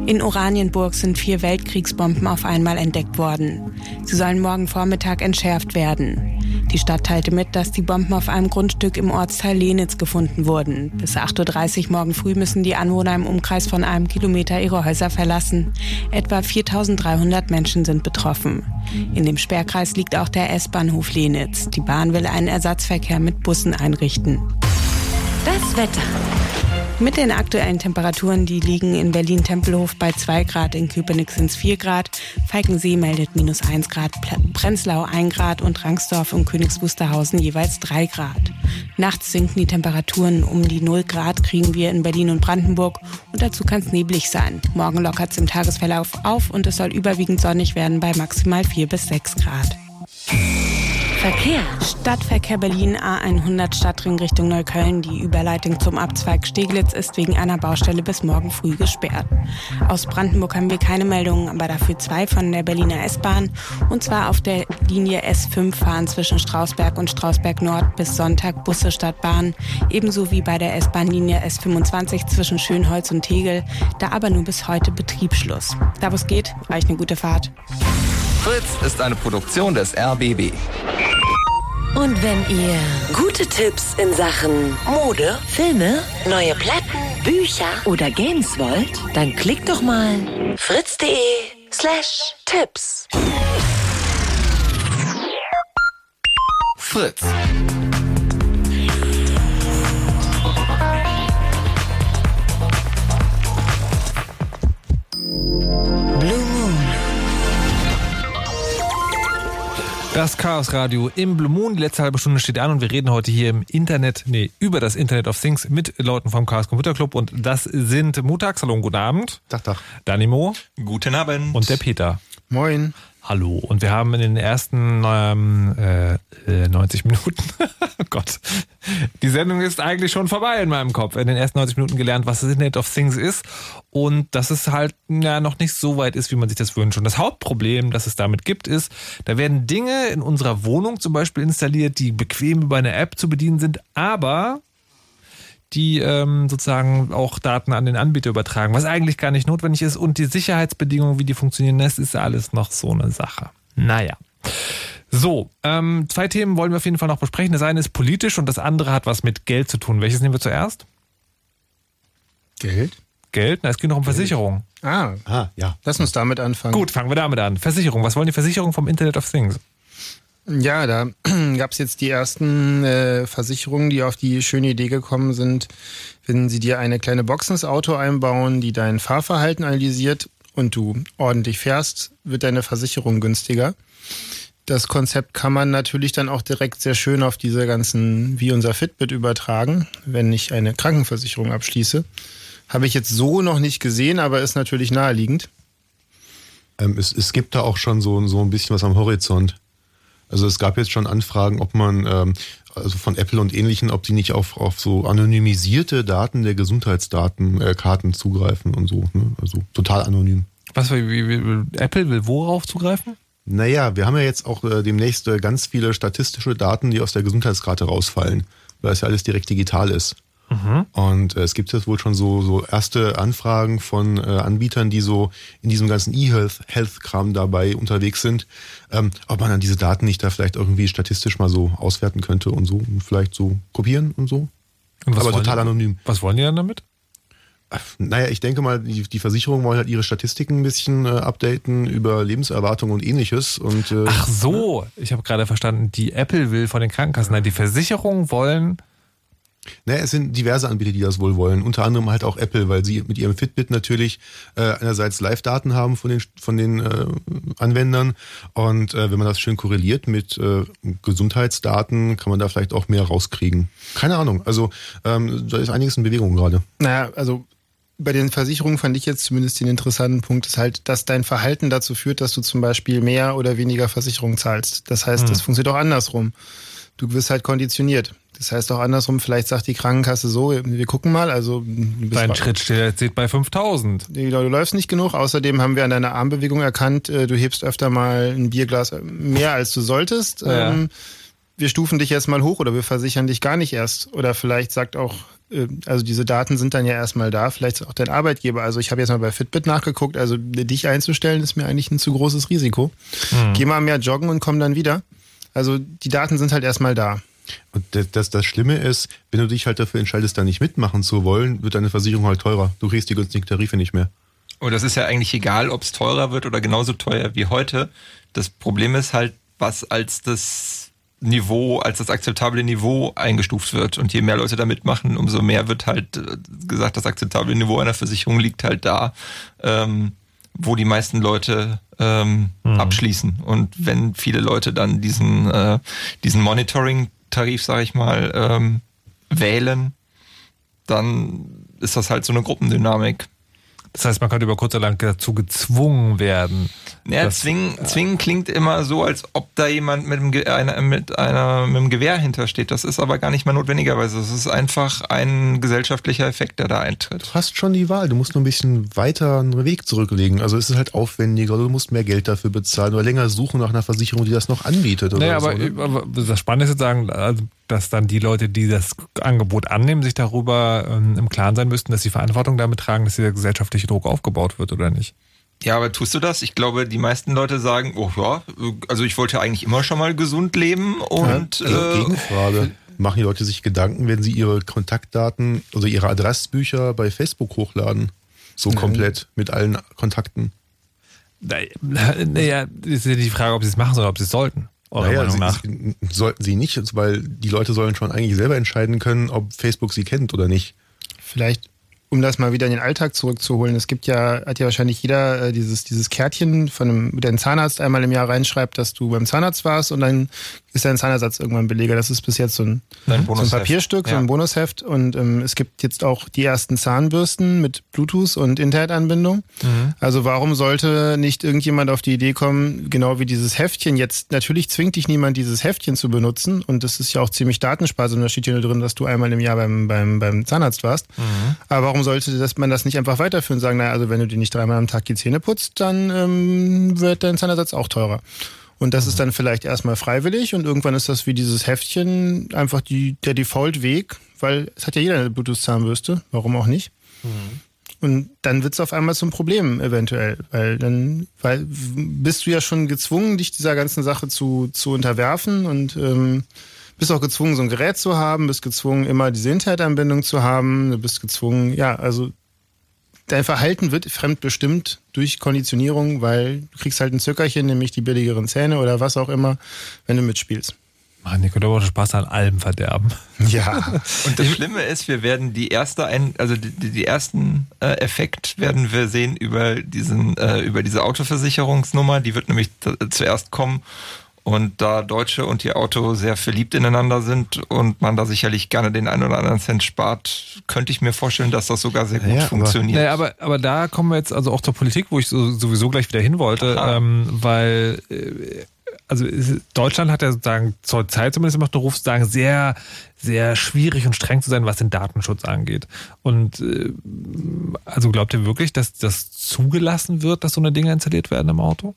In Oranienburg sind vier Weltkriegsbomben auf einmal entdeckt worden. Sie sollen morgen Vormittag entschärft werden. Die Stadt teilte mit, dass die Bomben auf einem Grundstück im Ortsteil Lenitz gefunden wurden. Bis 8.30 Uhr morgen früh müssen die Anwohner im Umkreis von einem Kilometer ihre Häuser verlassen. Etwa 4.300 Menschen sind betroffen. In dem Sperrkreis liegt auch der S-Bahnhof Lenitz. Die Bahn will einen Ersatzverkehr mit Bussen einrichten. Das Wetter. Mit den aktuellen Temperaturen, die liegen in Berlin-Tempelhof bei 2 Grad, in Köpenick sind es 4 Grad, Falkensee meldet minus 1 Grad, Prenzlau 1 Grad und Rangsdorf und Königs Wusterhausen jeweils 3 Grad. Nachts sinken die Temperaturen um die 0 Grad, kriegen wir in Berlin und Brandenburg und dazu kann es neblig sein. Morgen lockert es im Tagesverlauf auf und es soll überwiegend sonnig werden bei maximal 4 bis 6 Grad. Verkehr. Stadtverkehr Berlin A100 Stadtring Richtung Neukölln. Die Überleitung zum Abzweig Steglitz ist wegen einer Baustelle bis morgen früh gesperrt. Aus Brandenburg haben wir keine Meldungen, aber dafür zwei von der Berliner S-Bahn. Und zwar auf der Linie S5 fahren zwischen Strausberg und Strausberg Nord bis Sonntag Busse statt Bahn. Ebenso wie bei der S-Bahn-Linie S25 zwischen Schönholz und Tegel. Da aber nur bis heute Betriebsschluss. Da wo es geht, euch eine gute Fahrt. Fritz ist eine Produktion des RBB. Und wenn ihr gute Tipps in Sachen Mode, Filme, neue Platten, Bücher oder Games wollt, dann klickt doch mal fritz.de slash Tipps. Fritz. Das Chaos Radio im Blue Moon. Die letzte halbe Stunde steht an und wir reden heute hier im Internet, nee, über das Internet of Things mit Leuten vom Chaos Computer Club und das sind Mutags. Hallo, und guten Abend. Tag, Tag. Danimo. Guten Abend. Und der Peter. Moin. Hallo. Und wir haben in den ersten ähm, äh, äh, 90 Minuten, oh Gott, die Sendung ist eigentlich schon vorbei in meinem Kopf. In den ersten 90 Minuten gelernt, was das Internet of Things ist und dass es halt ja, noch nicht so weit ist, wie man sich das wünscht. Und das Hauptproblem, das es damit gibt, ist, da werden Dinge in unserer Wohnung zum Beispiel installiert, die bequem über eine App zu bedienen sind, aber die ähm, sozusagen auch Daten an den Anbieter übertragen, was eigentlich gar nicht notwendig ist. Und die Sicherheitsbedingungen, wie die funktionieren, das ist alles noch so eine Sache. Naja. So, ähm, zwei Themen wollen wir auf jeden Fall noch besprechen. Das eine ist politisch und das andere hat was mit Geld zu tun. Welches nehmen wir zuerst? Geld? Geld? Na, es geht noch um Versicherung. Ah, ah, ja. Lass uns damit anfangen. Gut, fangen wir damit an. Versicherung. Was wollen die Versicherungen vom Internet of Things? Ja, da gab es jetzt die ersten äh, Versicherungen, die auf die schöne Idee gekommen sind, wenn sie dir eine kleine Box ins Auto einbauen, die dein Fahrverhalten analysiert und du ordentlich fährst, wird deine Versicherung günstiger. Das Konzept kann man natürlich dann auch direkt sehr schön auf diese ganzen, wie unser Fitbit übertragen, wenn ich eine Krankenversicherung abschließe. Habe ich jetzt so noch nicht gesehen, aber ist natürlich naheliegend. Ähm, es, es gibt da auch schon so, so ein bisschen was am Horizont. Also es gab jetzt schon Anfragen, ob man, ähm, also von Apple und ähnlichen, ob die nicht auf, auf so anonymisierte Daten der Gesundheitsdaten, äh, zugreifen und so. Ne? Also total anonym. Was, wie, wie, Apple will worauf zugreifen? Naja, wir haben ja jetzt auch äh, demnächst äh, ganz viele statistische Daten, die aus der Gesundheitskarte rausfallen, weil es ja alles direkt digital ist. Mhm. Und äh, es gibt jetzt wohl schon so, so erste Anfragen von äh, Anbietern, die so in diesem ganzen E-Health-Kram dabei unterwegs sind, ähm, ob man dann diese Daten nicht da vielleicht irgendwie statistisch mal so auswerten könnte und so und vielleicht so kopieren und so. Und was Aber wollen total die- anonym. Was wollen die dann damit? Naja, ich denke mal, die, die Versicherungen wollen halt ihre Statistiken ein bisschen äh, updaten über Lebenserwartung und ähnliches. Und, äh, Ach so, ich habe gerade verstanden, die Apple will von den Krankenkassen, nein, die Versicherungen wollen. Naja, es sind diverse Anbieter, die das wohl wollen. Unter anderem halt auch Apple, weil sie mit ihrem Fitbit natürlich äh, einerseits Live-Daten haben von den, von den äh, Anwendern. Und äh, wenn man das schön korreliert mit äh, Gesundheitsdaten, kann man da vielleicht auch mehr rauskriegen. Keine Ahnung. Also ähm, da ist einiges in Bewegung gerade. Naja, also bei den Versicherungen fand ich jetzt zumindest den interessanten Punkt, ist halt, dass dein Verhalten dazu führt, dass du zum Beispiel mehr oder weniger Versicherung zahlst. Das heißt, Hm. das funktioniert auch andersrum. Du wirst halt konditioniert. Das heißt auch andersrum, vielleicht sagt die Krankenkasse so, wir gucken mal, also Dein Schritt steht bei 5000. Du du läufst nicht genug. Außerdem haben wir an deiner Armbewegung erkannt, äh, du hebst öfter mal ein Bierglas mehr, als du solltest. Ja. Ähm, wir stufen dich erst mal hoch oder wir versichern dich gar nicht erst. Oder vielleicht sagt auch, äh, also diese Daten sind dann ja erstmal da, vielleicht auch dein Arbeitgeber. Also ich habe jetzt mal bei Fitbit nachgeguckt, also dich einzustellen ist mir eigentlich ein zu großes Risiko. Hm. Geh mal mehr joggen und komm dann wieder. Also die Daten sind halt erstmal da. Und das, das, das Schlimme ist, wenn du dich halt dafür entscheidest, da nicht mitmachen zu wollen, wird deine Versicherung halt teurer. Du kriegst die günstigen Tarife nicht mehr. Und das ist ja eigentlich egal, ob es teurer wird oder genauso teuer wie heute. Das Problem ist halt, was als das Niveau, als das akzeptable Niveau eingestuft wird. Und je mehr Leute da mitmachen, umso mehr wird halt äh, gesagt, das akzeptable Niveau einer Versicherung liegt halt da, ähm, wo die meisten Leute ähm, abschließen. Und wenn viele Leute dann diesen, äh, diesen Monitoring-Tarif, sage ich mal, ähm, wählen, dann ist das halt so eine Gruppendynamik. Das heißt, man könnte über kurz oder lang dazu gezwungen werden. Ja, dass- zwingen, zwingen klingt immer so, als ob da jemand mit einem, einer, mit, einer, mit einem Gewehr hintersteht. Das ist aber gar nicht mal notwendigerweise. Das ist einfach ein gesellschaftlicher Effekt, der da eintritt. Du hast schon die Wahl. Du musst nur ein bisschen weiter einen Weg zurücklegen. Also es ist halt aufwendiger, oder du musst mehr Geld dafür bezahlen oder länger suchen nach einer Versicherung, die das noch anbietet. Oder Naja, so, aber, ne? aber das Spannende ist jetzt sagen, also, dass dann die Leute, die das Angebot annehmen, sich darüber ähm, im Klaren sein müssten, dass sie Verantwortung damit tragen, dass dieser gesellschaftliche Druck aufgebaut wird oder nicht. Ja, aber tust du das? Ich glaube, die meisten Leute sagen, oh ja, also ich wollte eigentlich immer schon mal gesund leben und Ja, äh, Gegenfrage. Machen die Leute sich Gedanken, wenn sie ihre Kontaktdaten, also ihre Adressbücher bei Facebook hochladen? So Nein. komplett mit allen Kontakten. Naja, ist ja die Frage, ob sie es machen oder ob sie es sollten. Eurer Naja, Meinung sie, nach. sie- sollten sie nicht, weil die Leute sollen schon eigentlich selber entscheiden können, ob Facebook sie kennt oder nicht. Vielleicht, um das mal wieder in den Alltag zurückzuholen, es gibt ja, hat ja wahrscheinlich jeder äh, dieses, dieses Kärtchen von einem, mit dem Zahnarzt einmal im Jahr reinschreibt, dass du beim Zahnarzt warst und dann ist dein Zahnersatz irgendwann Beleger. Das ist bis jetzt so ein, Ein so ein. Papierstück, so Ja. ein Bonusheft. Und ähm, es gibt jetzt auch die ersten Zahnbürsten mit Bluetooth und Internetanbindung. Mhm. Also warum sollte nicht irgendjemand auf die Idee kommen, genau wie dieses Heftchen jetzt, natürlich zwingt dich niemand, dieses Heftchen zu benutzen und das ist ja auch ziemlich datensparsam, da steht hier nur drin, dass du einmal im Jahr beim, beim, beim Zahnarzt warst. Aber warum sollte das, man das nicht einfach weiterführen und sagen, naja, also wenn du dir nicht dreimal am Tag die Zähne putzt, dann ähm, wird dein Zahnersatz auch teurer. Und das ist dann vielleicht erstmal freiwillig und irgendwann ist das wie dieses Heftchen einfach die, der Default-Weg, weil es hat ja jeder eine Bluetooth-Zahnbürste, warum auch nicht? Und dann wird es auf einmal zum Problem eventuell, weil dann weil bist du ja schon gezwungen, dich dieser ganzen Sache zu, zu unterwerfen und ähm, bist auch gezwungen, so ein Gerät zu haben, bist gezwungen, immer diese Internetanbindung zu haben, du bist gezwungen, ja, also dein Verhalten wird fremdbestimmt durch Konditionierung, weil du kriegst halt ein Zückerchen, nämlich die billigeren Zähne oder was auch immer, wenn du mitspielst. Mann, ihr könnt aber auch Spaß an allem verderben. Ja. Und das Schlimme ist, wir werden die erste ein, also die, die ersten äh, Effekt werden wir sehen über diesen, äh, über diese Autoversicherungsnummer. Die wird nämlich zuerst kommen. Und da Deutsche und ihr Auto sehr verliebt ineinander sind und man da sicherlich gerne den einen oder anderen Cent spart, könnte ich mir vorstellen, dass das sogar sehr gut funktioniert. Naja, aber, aber da kommen wir jetzt also auch zur Politik, wo ich so, sowieso gleich wieder hin wollte, ähm, weil äh, also Deutschland hat ja sozusagen zur Zeit zumindest immer noch den Ruf, sozusagen sehr, sehr schwierig und streng zu sein, was den Datenschutz angeht. Und äh, also glaubt ihr wirklich, dass das zugelassen wird, dass so eine Dinge installiert werden im Auto?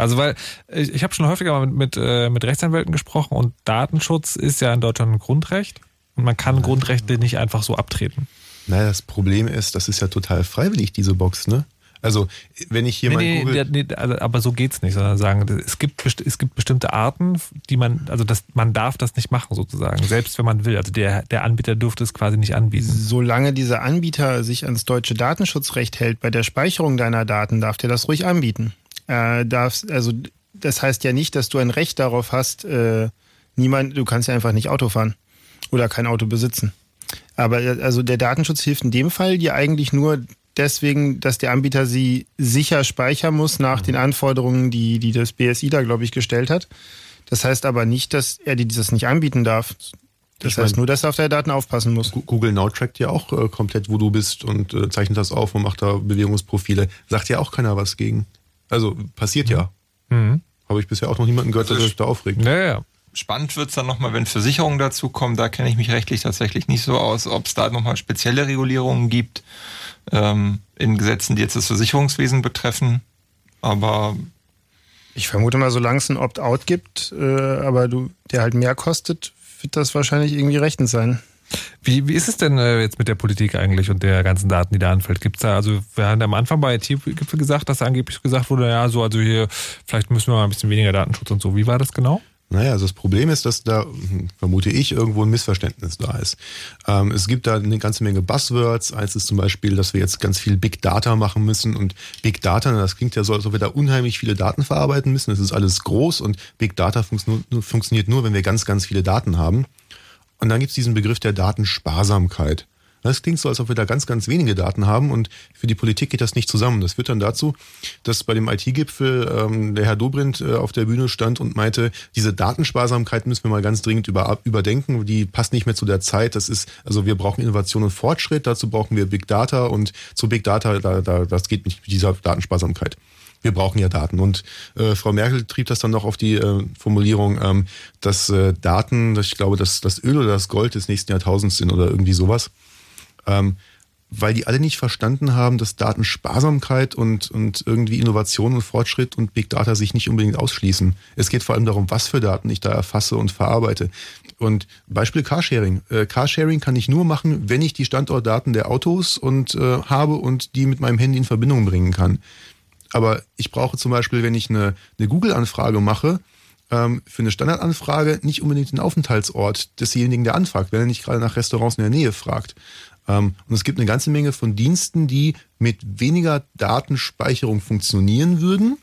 Also weil ich, ich habe schon häufiger mal mit, mit, äh, mit Rechtsanwälten gesprochen und Datenschutz ist ja in Deutschland ein Grundrecht und man kann Grundrechte nicht einfach so abtreten. Naja, das Problem ist, das ist ja total freiwillig, diese Box, ne? Also, wenn ich hier mal nee, google. nee, nee, also, aber so geht's nicht, sondern sagen, es gibt, es gibt bestimmte Arten, die man, also das, man darf das nicht machen sozusagen, selbst wenn man will. Also der, der Anbieter dürfte es quasi nicht anbieten. Solange dieser Anbieter sich ans deutsche Datenschutzrecht hält bei der Speicherung deiner Daten, darf der das ruhig anbieten. Äh, darfst, also das heißt ja nicht, dass du ein Recht darauf hast, äh, niemand, du kannst ja einfach nicht Auto fahren oder kein Auto besitzen. Aber äh, also der Datenschutz hilft in dem Fall dir eigentlich nur deswegen, dass der Anbieter sie sicher speichern muss nach den Anforderungen, die, die das BSI da, glaube ich, gestellt hat. Das heißt aber nicht, dass er dir das nicht anbieten darf. Das Ich heißt mein- nur, dass er auf deine Daten aufpassen muss. Google Now trackt ja auch äh, komplett, wo du bist und äh, zeichnet das auf und macht da Bewegungsprofile. Sagt ja auch keiner was gegen. Also passiert ja. Mhm. Habe ich bisher auch noch niemanden gehört, der sich da aufregt. Ja, ja. Spannend wird's dann nochmal, wenn Versicherungen dazukommen. Da kenne ich mich rechtlich tatsächlich nicht so aus, ob es da nochmal spezielle Regulierungen gibt ähm, in Gesetzen, die jetzt das Versicherungswesen betreffen. Aber Ich vermute mal, solange es ein Opt-out gibt, äh, aber du, der halt mehr kostet, wird das wahrscheinlich irgendwie rechtens sein. Wie, wie ist es denn äh, jetzt mit der Politik eigentlich und der ganzen Daten, die da anfällt? Gibt's da, also wir haben am Anfang bei IT-Gipfel gesagt, dass angeblich gesagt wurde, ja, so, also hier, vielleicht müssen wir mal ein bisschen weniger Datenschutz und so. Wie war das genau? Naja, also das Problem ist, dass da, hm, vermute ich, irgendwo ein Missverständnis da ist. Ähm, es gibt da eine ganze Menge Buzzwords. Eins ist zum Beispiel, dass wir jetzt ganz viel Big Data machen müssen. Und Big Data, das klingt ja so, als ob wir da unheimlich viele Daten verarbeiten müssen. Das ist alles groß und Big Data funktioniert nur, wenn wir ganz, ganz viele Daten haben. Und dann gibt's diesen Begriff der Datensparsamkeit. Das klingt so, als ob wir da ganz, ganz wenige Daten haben und für die Politik geht das nicht zusammen. Das führt dann dazu, dass bei dem IT-Gipfel ähm, der Herr Dobrindt äh, auf der Bühne stand und meinte, diese Datensparsamkeit müssen wir mal ganz dringend über, überdenken. Die passt nicht mehr zu der Zeit. Das ist, also wir brauchen Innovation und Fortschritt. Dazu brauchen wir Big Data und zu Big Data, da, da, das geht nicht mit dieser Datensparsamkeit. Wir brauchen ja Daten. Und äh, Frau Merkel trieb das dann noch auf die äh, Formulierung, ähm, dass äh, Daten, ich glaube, dass das Öl oder das Gold des nächsten Jahrtausends sind oder irgendwie sowas. Ähm, weil die alle nicht verstanden haben, dass Datensparsamkeit und, und irgendwie Innovation und Fortschritt und Big Data sich nicht unbedingt ausschließen. Es geht vor allem darum, was für Daten ich da erfasse und verarbeite. Und Beispiel Carsharing. Äh, Carsharing kann ich nur machen, wenn ich die Standortdaten der Autos und äh, habe und die mit meinem Handy in Verbindung bringen kann. Aber ich brauche zum Beispiel, wenn ich eine, eine Google-Anfrage mache, ähm, für eine Standardanfrage nicht unbedingt den Aufenthaltsort desjenigen, der anfragt, wenn er nicht gerade nach Restaurants in der Nähe fragt. Ähm, und es gibt eine ganze Menge von Diensten, die mit weniger Datenspeicherung funktionieren würden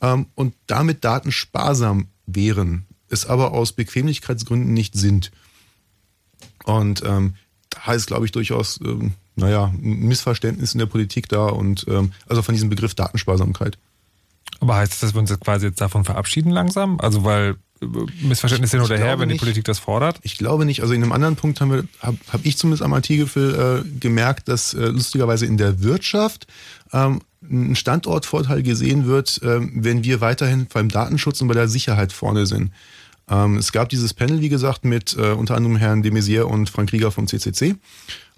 ähm, und damit datensparsam wären, es aber aus Bequemlichkeitsgründen nicht sind. Und ähm, da ist, glaube ich, durchaus, ähm, naja, ein Missverständnis in der Politik da und ähm, also von diesem Begriff Datensparsamkeit. Aber heißt das, dass wir uns jetzt quasi jetzt davon verabschieden langsam? Also weil äh, Missverständnisse hin oder her, wenn die nicht. Politik das fordert? Ich glaube nicht. Also in einem anderen Punkt habe hab ich zumindest am IT-Gipfel äh, gemerkt, dass äh, lustigerweise in der Wirtschaft ähm, ein Standortvorteil gesehen wird, ähm, wenn wir weiterhin beim Datenschutz und bei der Sicherheit vorne sind. Ähm, es gab dieses Panel, wie gesagt, mit äh, unter anderem Herrn de Maizière und Frank Rieger vom CCC,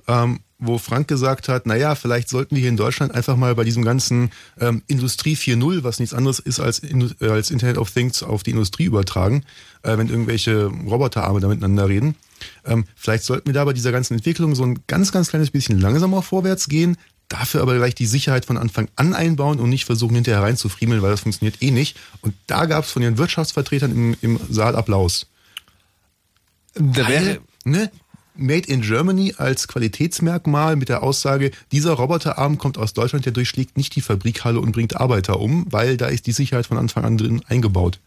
ähm, wo Frank gesagt hat, naja, vielleicht sollten wir hier in Deutschland einfach mal bei diesem ganzen ähm, Industrie 4.0, was nichts anderes ist als, als Internet of Things auf die Industrie übertragen, äh, wenn irgendwelche Roboterarme da miteinander reden. Ähm, vielleicht sollten wir da bei dieser ganzen Entwicklung so ein ganz, ganz kleines bisschen langsamer vorwärts gehen, dafür aber gleich die Sicherheit von Anfang an einbauen und nicht versuchen, hinterher reinzufriemeln, weil das funktioniert eh nicht. Und da gab es von den Wirtschaftsvertretern im, im Saal Applaus. Da Weil, ne, Made in Germany als Qualitätsmerkmal mit der Aussage, dieser Roboterarm kommt aus Deutschland, der durchschlägt nicht die Fabrikhalle und bringt Arbeiter um, weil da ist die Sicherheit von Anfang an drin eingebaut.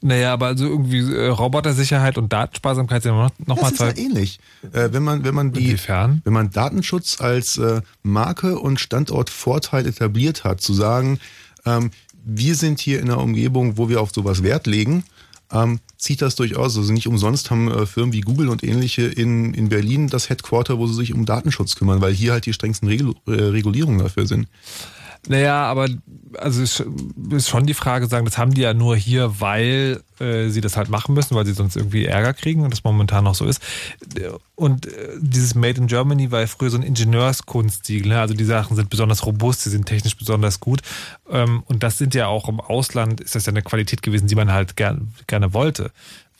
Naja, aber also irgendwie äh, Robotersicherheit und Datensparsamkeit sind noch, noch Das mal ist zwei. ja ähnlich. Äh, wenn man, wenn man die, Inwiefern? wenn man Datenschutz als äh, Marke und Standortvorteil etabliert hat, zu sagen, ähm, wir sind hier in einer Umgebung, wo wir auf sowas Wert legen, ähm, zieht das durchaus. Also nicht umsonst haben äh, Firmen wie Google und ähnliche in, in Berlin das Headquarter, wo sie sich um Datenschutz kümmern, weil hier halt die strengsten Regul äh, Regulierungen dafür sind. Naja, aber also es ist schon die Frage, sagen, das haben die ja nur hier, weil äh, sie das halt machen müssen, weil sie sonst irgendwie Ärger kriegen und das momentan noch so ist. Und äh, dieses Made in Germany war ja früher so ein Ingenieurskunstsiegel. Ne? Also die Sachen sind besonders robust, sie sind technisch besonders gut. Ähm, und das sind ja auch im Ausland, ist das ja eine Qualität gewesen, die man halt gern, gerne wollte.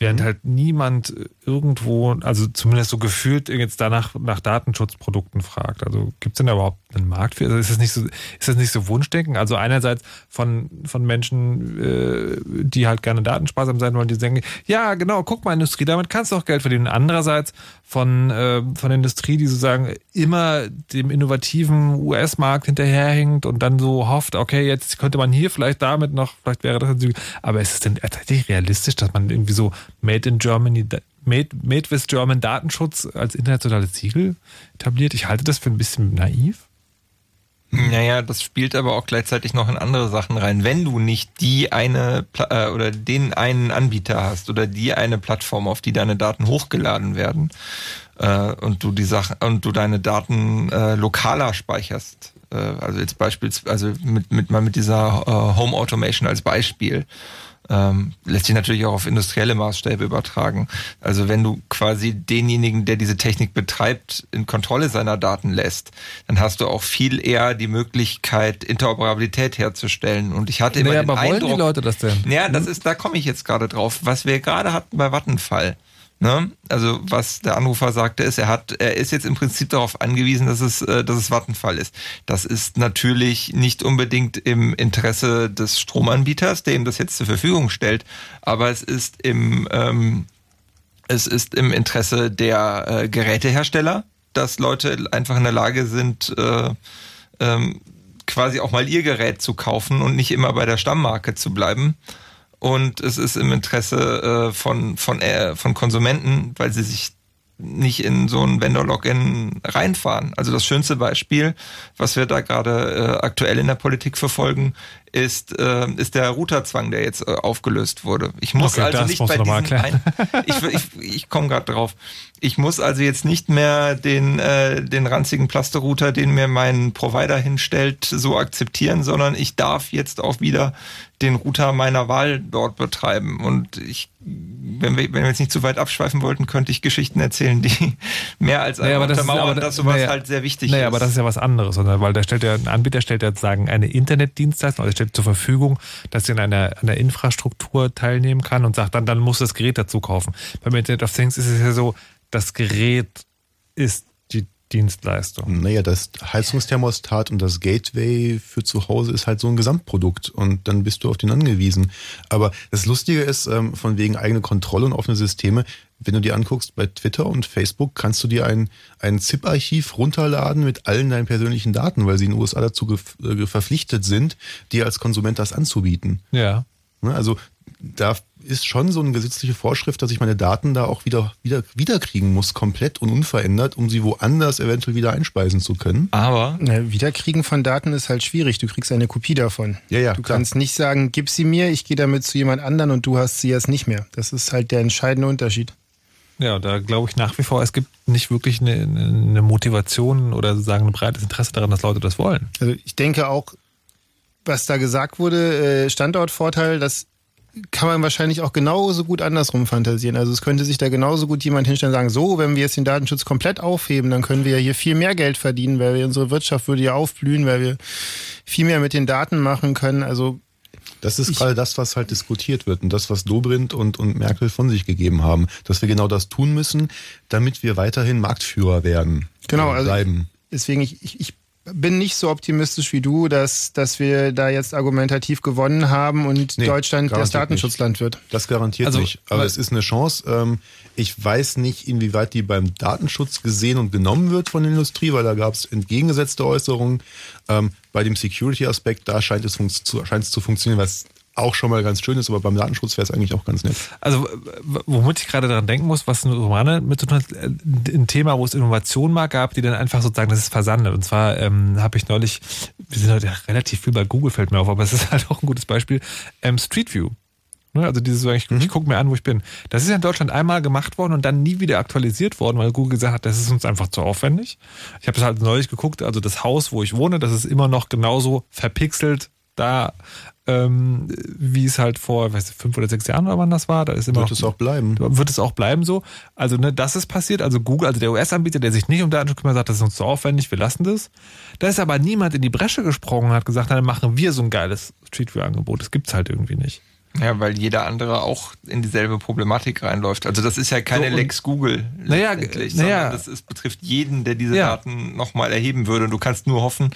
Während halt niemand irgendwo, also zumindest so gefühlt jetzt danach nach Datenschutzprodukten fragt. Also gibt es denn da überhaupt einen Markt für? Also ist das nicht so, ist das nicht so Wunschdenken? Also einerseits von, von Menschen, äh, die halt gerne datensparsam sein wollen, die denken, ja genau, guck mal Industrie, damit kannst du auch Geld verdienen. Andererseits von, äh, von Industrie, die sozusagen immer dem innovativen US-Markt hinterherhinkt und dann so hofft, okay, jetzt könnte man hier vielleicht damit noch, vielleicht wäre das, aber ist es denn tatsächlich realistisch, dass man irgendwie so Made in Germany, Made, Made with German Datenschutz als internationales Siegel etabliert? Ich halte das für ein bisschen naiv. Naja, das spielt aber auch gleichzeitig noch in andere Sachen rein. Wenn du nicht die eine äh, oder den einen Anbieter hast oder die eine Plattform, auf die deine Daten hochgeladen werden äh, und du die Sachen und du deine Daten äh, lokaler speicherst, äh, also jetzt beispielsweise also mit, mit mal mit dieser äh, Home Automation als Beispiel. Ähm, lässt sich natürlich auch auf industrielle Maßstäbe übertragen. Also wenn du quasi denjenigen, der diese Technik betreibt, in Kontrolle seiner Daten lässt, dann hast du auch viel eher die Möglichkeit, Interoperabilität herzustellen. Und ich hatte immer Naja, den aber wollen Eindruck, die Leute das denn? Ja, das ist, da komme ich jetzt gerade drauf. Was wir gerade hatten bei Vattenfall. Ne? Also was der Anrufer sagte, ist, er hat, er ist jetzt im Prinzip darauf angewiesen, dass es, äh, dass es Vattenfall ist. Das ist natürlich nicht unbedingt im Interesse des Stromanbieters, der ihm das jetzt zur Verfügung stellt, aber es ist im, ähm, es ist im Interesse der äh, Gerätehersteller, dass Leute einfach in der Lage sind, äh, ähm, quasi auch mal ihr Gerät zu kaufen und nicht immer bei der Stammmarke zu bleiben. Und es ist im Interesse äh, von, von, äh, von Konsumenten, weil sie sich nicht in so ein Vendor-Login reinfahren. Also das schönste Beispiel, was wir da gerade äh, aktuell in der Politik verfolgen, ist, äh, ist der Routerzwang, der jetzt äh, aufgelöst wurde. Ich muss Okay, also nicht bei erklären. ein, ich, ich, ich komme gerade drauf. Ich muss also jetzt nicht mehr den, äh, den ranzigen Plasterrouter, den mir mein Provider hinstellt, so akzeptieren, sondern ich darf jetzt auch wieder den Router meiner Wahl dort betreiben. Und ich, wenn wir, wenn wir jetzt nicht zu weit abschweifen wollten, könnte ich Geschichten erzählen, die mehr als Naja, aber das ist- aber- dass sowas naja, halt sehr wichtig naja, ist. aber das ist ja was anderes, sondern weil der stellt ja, ein Anbieter stellt ja sozusagen eine Internetdienstleistung, also stellt zur Verfügung, dass sie an einer, an Infrastruktur teilnehmen kann und sagt dann, dann muss das Gerät dazu kaufen. Beim Internet of Things ist es ja so, das Gerät ist Dienstleistung. Naja, das Heizungsthermostat und das Gateway für zu Hause ist halt so ein Gesamtprodukt und dann bist du auf den angewiesen. Aber das Lustige ist, ähm, von wegen eigene Kontrolle und offene Systeme, wenn du dir anguckst, bei Twitter und Facebook kannst du dir ein, ein ZIP-Archiv runterladen mit allen deinen persönlichen Daten, weil sie in den USA dazu äh, verpflichtet sind, dir als Konsument das anzubieten. Ja. Ne, Also da ist schon so eine gesetzliche Vorschrift, dass ich meine Daten da auch wieder, wieder wiederkriegen muss, komplett und unverändert, um sie woanders eventuell wieder einspeisen zu können. Aber Na, Wiederkriegen von Daten ist halt schwierig. Du kriegst eine Kopie davon. Ja, ja, du klar. kannst nicht sagen, gib sie mir, ich gehe damit zu jemand anderen und du hast sie jetzt nicht mehr. Das ist halt der entscheidende Unterschied. Ja, da glaube ich nach wie vor, es gibt nicht wirklich eine, eine Motivation oder sozusagen ein breites Interesse daran, dass Leute das wollen. Also ich denke auch, was da gesagt wurde, äh, Standortvorteil, das kann man wahrscheinlich auch genauso gut andersrum fantasieren. Also es könnte sich da genauso gut jemand hinstellen und sagen, so, wenn wir jetzt den Datenschutz komplett aufheben, dann können wir ja hier viel mehr Geld verdienen, weil wir unsere Wirtschaft würde ja aufblühen, weil wir viel mehr mit den Daten machen können. Also Das ist gerade das, was halt diskutiert wird und das, was Dobrindt und, und Merkel von sich gegeben haben, dass wir genau das tun müssen, damit wir weiterhin Marktführer werden. Genau, also bleiben. deswegen, ich, ich, ich bin nicht so optimistisch wie du, dass, dass wir da jetzt argumentativ gewonnen haben und Nee, Deutschland das Datenschutzland nicht. wird. Das garantiert Also, nicht. Aber es ist eine Chance. Ähm, Ich weiß nicht, inwieweit die beim Datenschutz gesehen und genommen wird von der Industrie, weil da gab es entgegengesetzte Äußerungen. Ähm, Bei dem Security-Aspekt, da scheint es, scheint es zu funktionieren, was auch schon mal ganz schön ist, aber beim Datenschutz wäre es eigentlich auch ganz nett. Also, womit ich gerade daran denken muss, was Romane mit zu tun hat, äh, ein Thema, wo es Innovationen mal gab, die dann einfach sozusagen, das ist versandet. Und zwar ähm, habe ich neulich, wir sind heute relativ viel bei Google, fällt mir auf, aber es ist halt auch ein gutes Beispiel, ähm, Street View. Ne, Also dieses, so, ich, ich gucke mir an, wo ich bin. Das ist ja in Deutschland einmal gemacht worden und dann nie wieder aktualisiert worden, weil Google gesagt hat, das ist uns einfach zu aufwendig. Ich habe es halt neulich geguckt, also das Haus, wo ich wohne, das ist immer noch genauso verpixelt da, ähm, wie es halt vor, weiß ich, fünf oder sechs Jahren oder wann das war. Da ist immer Wird noch, es auch bleiben. Wird es auch bleiben so. Also ne, das ist passiert. Also Google, also der US-Anbieter, der sich nicht um Datenschutz kümmert, sagt, das ist uns zu aufwendig, wir lassen das. Da ist aber niemand in die Bresche gesprungen und hat gesagt, dann machen wir so ein geiles Street View-Angebot. Das gibt's halt irgendwie nicht. Ja, weil jeder andere auch in dieselbe Problematik reinläuft. Also das ist ja keine So, Lex Google Naja, letztendlich, naja. das ist, betrifft jeden, der diese Ja. Daten nochmal erheben würde. Und du kannst nur hoffen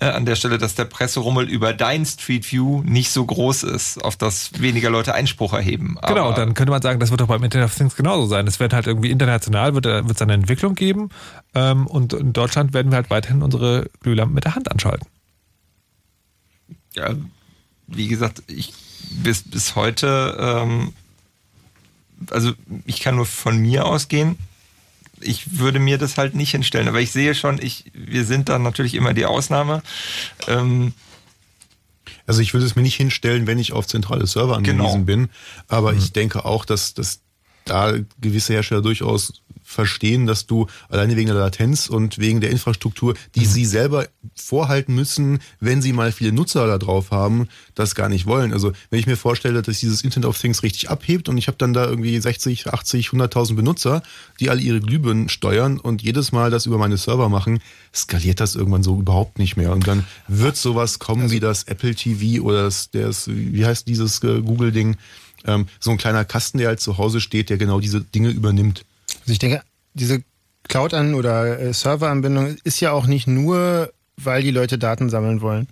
äh, an der Stelle, dass der Presserummel über dein Street View nicht so groß ist, auf das weniger Leute Einspruch erheben. genau, Aber- dann könnte man sagen, das wird doch beim Internet of Things genauso sein. Es wird halt irgendwie international, wird es eine Entwicklung geben. Ähm, und in Deutschland werden wir halt weiterhin unsere Glühlampen mit der Hand anschalten. ja, wie gesagt, ich bis, bis heute, ähm, also ich kann nur von mir ausgehen. Ich würde mir das halt nicht hinstellen, aber ich sehe schon, ich, wir sind dann natürlich immer die Ausnahme. Ähm, Also ich würde es mir nicht hinstellen, wenn ich auf zentrale Server angewiesen Genau. bin. Aber ich denke auch, dass, dass da gewisse Hersteller durchaus verstehen, dass du alleine wegen der Latenz und wegen der Infrastruktur, die sie selber vorhalten müssen, wenn sie mal viele Nutzer da drauf haben, das gar nicht wollen. Also wenn ich mir vorstelle, dass dieses Internet of Things richtig abhebt und ich habe dann da irgendwie 60, 80, 100.000 Benutzer, die alle ihre Glühbirnen steuern und jedes Mal das über meine Server machen, skaliert das irgendwann so überhaupt nicht mehr. Und dann wird sowas kommen wie das Apple TV oder das, das wie heißt dieses äh, Google-Ding, ähm, so ein kleiner Kasten, der halt zu Hause steht, der genau diese Dinge übernimmt. Also ich denke, diese Cloud-An- oder äh, Server-Anbindung ist ja auch nicht nur, weil die Leute Daten sammeln wollen.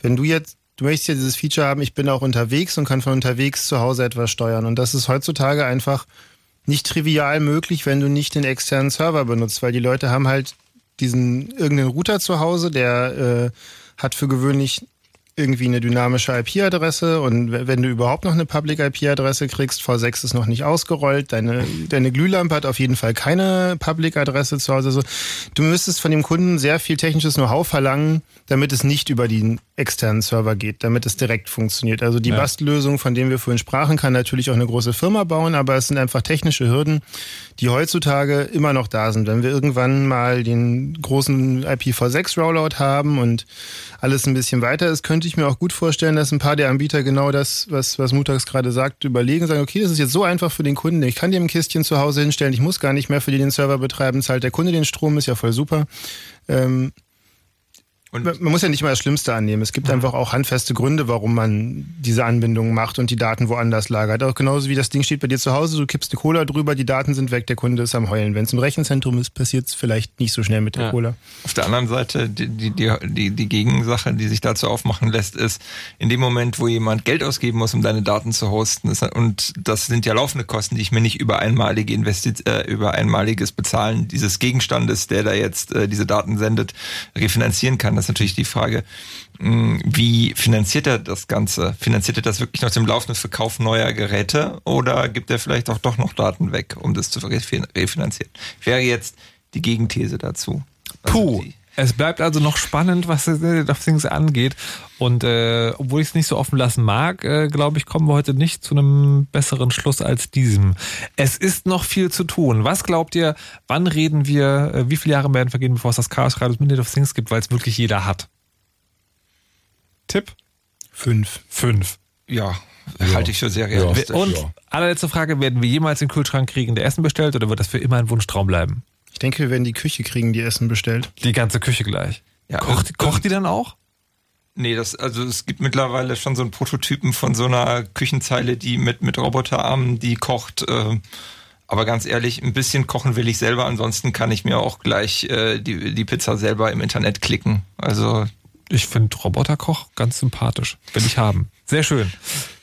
Wenn du jetzt, du möchtest ja dieses Feature haben, ich bin auch unterwegs und kann von unterwegs zu Hause etwas steuern. Und das ist heutzutage einfach nicht trivial möglich, wenn du nicht den externen Server benutzt, weil die Leute haben halt diesen irgendeinen Router zu Hause, der äh, hat für gewöhnlich irgendwie eine dynamische IP-Adresse und wenn du überhaupt noch eine Public IP-Adresse kriegst, V6 ist noch nicht ausgerollt, deine, deine Glühlampe hat auf jeden Fall keine Public-Adresse zu Hause. Also, du müsstest von dem Kunden sehr viel technisches Know-how verlangen, damit es nicht über den externen Server geht, damit es direkt funktioniert. Also die Ja. Bastellösung, von denen wir vorhin sprachen, kann natürlich auch eine große Firma bauen, aber es sind einfach technische Hürden, die heutzutage immer noch da sind. Wenn wir irgendwann mal den großen IPv6-Rollout haben und alles ein bisschen weiter ist, könnte ich mir auch gut vorstellen, dass ein paar der Anbieter genau das, was, was Mutax gerade sagt, überlegen, sagen, okay, das ist jetzt so einfach für den Kunden, ich kann dir ein Kistchen zu Hause hinstellen, ich muss gar nicht mehr für die den Server betreiben, zahlt der Kunde den Strom, ist ja voll super. Ähm, man man muss ja nicht mal das Schlimmste annehmen. Es gibt einfach auch handfeste Gründe, warum man diese Anbindung macht und die Daten woanders lagert. Auch genauso wie das Ding steht bei dir zu Hause, du kippst eine Cola drüber, die Daten sind weg, der Kunde ist am Heulen. Wenn es im Rechenzentrum ist, passiert es vielleicht nicht so schnell mit der Ja. Cola. Auf der anderen Seite, die, die, die, die, die Gegensache, die sich dazu aufmachen lässt, ist, in dem Moment, wo jemand Geld ausgeben muss, um deine Daten zu hosten, ist, und das sind ja laufende Kosten, die ich mir nicht über einmalige Investi äh, über einmaliges Bezahlen dieses Gegenstandes, der da jetzt äh, diese Daten sendet, refinanzieren kann, das ist natürlich die Frage, mh, wie finanziert er das Ganze? Finanziert er das wirklich noch dem laufenden Verkauf neuer Geräte oder gibt er vielleicht auch doch noch Daten weg, um das zu refin- refinanzieren? Wäre jetzt die Gegenthese dazu. Puh. Es bleibt also noch spannend, was Internet of Things angeht. Und äh, obwohl ich es nicht so offen lassen mag, äh, glaube ich, kommen wir heute nicht zu einem besseren Schluss als diesem. Es ist noch viel zu tun. Was glaubt ihr, wann reden wir, äh, wie viele Jahre werden vergehen, bevor es das Chaos Radio Internet of Things gibt, weil es wirklich jeder hat? Tipp? Fünf. Fünf. Ja, halte ich für sehr realistisch. Und allerletzte Frage, werden wir jemals den Kühlschrank kriegen, der Essen bestellt, oder wird das für immer ein Wunschtraum bleiben? Ich denke, wir werden die Küche kriegen, die Essen bestellt. Die ganze Küche gleich. Ja, kocht, kocht die dann auch? Nee, das, also es gibt mittlerweile schon so einen Prototypen von so einer Küchenzeile, die mit, mit Roboterarmen, die kocht, äh, Aber ganz ehrlich, ein bisschen kochen will ich selber, ansonsten kann ich mir auch gleich äh, die, die Pizza selber im Internet klicken. Also Ich finde Roboterkoch ganz sympathisch. Will ich haben. Sehr schön.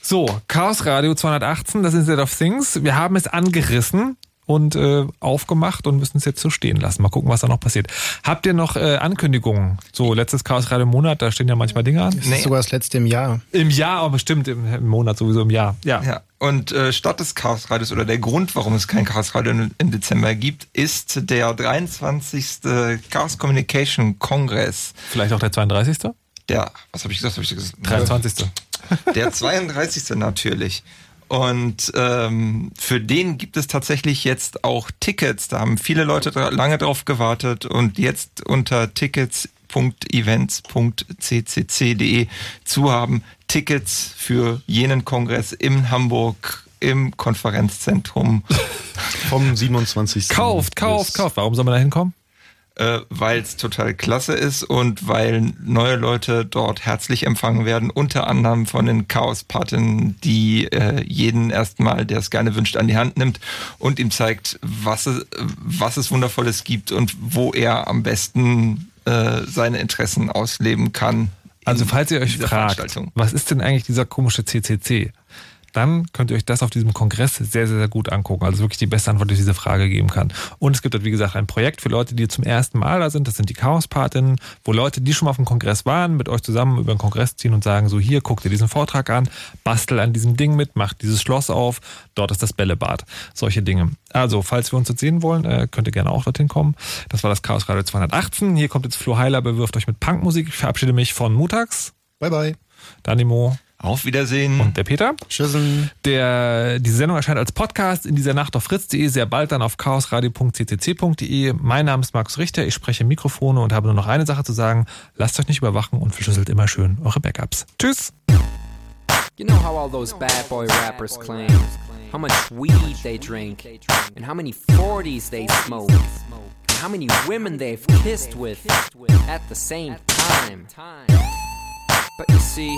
So, Chaos Radio 218, das ist Set of Things. Wir haben es angerissen und äh, aufgemacht und müssen es jetzt so stehen lassen. Mal gucken, was da noch passiert. Habt ihr noch äh, Ankündigungen? So, letztes Chaos Radio im Monat, da stehen ja manchmal Dinge an. Das ist sogar das letzte im Jahr. Im Jahr, aber bestimmt im, im Monat sowieso im Jahr. Ja. Ja, und äh, statt des Chaosradios oder der Grund, warum es kein Chaosradio im im Dezember gibt, ist der 23. Chaos Communication Kongress. Vielleicht auch der 32. Der, was habe ich gesagt? Hab ich gesagt? 23. Der 32. natürlich. Und ähm, für den gibt es tatsächlich jetzt auch Tickets. Da haben viele Leute dra lange drauf gewartet und jetzt unter tickets.events.ccc.de zu haben Tickets für jenen Kongress in Hamburg im Konferenzzentrum. Vom 27. Kauft, kauft, kauft. Warum soll man da hinkommen? Äh, weil es total klasse ist und weil neue Leute dort herzlich empfangen werden, unter anderem von den Chaos-Paten, die äh, jeden erstmal, der es gerne wünscht, an die Hand nimmt und ihm zeigt, was es, was es Wundervolles gibt und wo er am besten äh, seine Interessen ausleben kann. Also falls ihr euch fragt, was ist denn eigentlich dieser komische CCC? Dann könnt ihr euch das auf diesem Kongress sehr, sehr, sehr gut angucken. Also wirklich die beste Antwort, die diese Frage geben kann. Und es gibt dort, wie gesagt, ein Projekt für Leute, die zum ersten Mal da sind. Das sind die Chaos-Patinnen, wo Leute, die schon mal auf dem Kongress waren, mit euch zusammen über den Kongress ziehen und sagen, so hier, guck dir diesen Vortrag an, bastel an diesem Ding mit, mach dieses Schloss auf, dort ist das Bällebad. Solche Dinge. Also, falls wir uns jetzt sehen wollen, äh, könnt ihr gerne auch dorthin kommen. Das war das Chaos Radio 218. Hier kommt jetzt Flo Heiler, bewirft euch mit Punkmusik. Ich verabschiede mich von Mutax. Bye, bye. Danimo. Auf Wiedersehen. Und der Peter. Tschüssen. Der, diese Sendung erscheint als Podcast in dieser Nacht auf fritz.de, sehr bald dann auf chaosradio.ccc.de. Mein Name ist Markus Richter, ich spreche Mikrofone und habe nur noch eine Sache zu sagen. Lasst euch nicht überwachen und verschlüsselt immer schön eure Backups. Tschüss. You know how all those bad boy rappers claim how much weed they drink, and how many 40s they smoke, and how many women they've kissed with at the same time. But you see,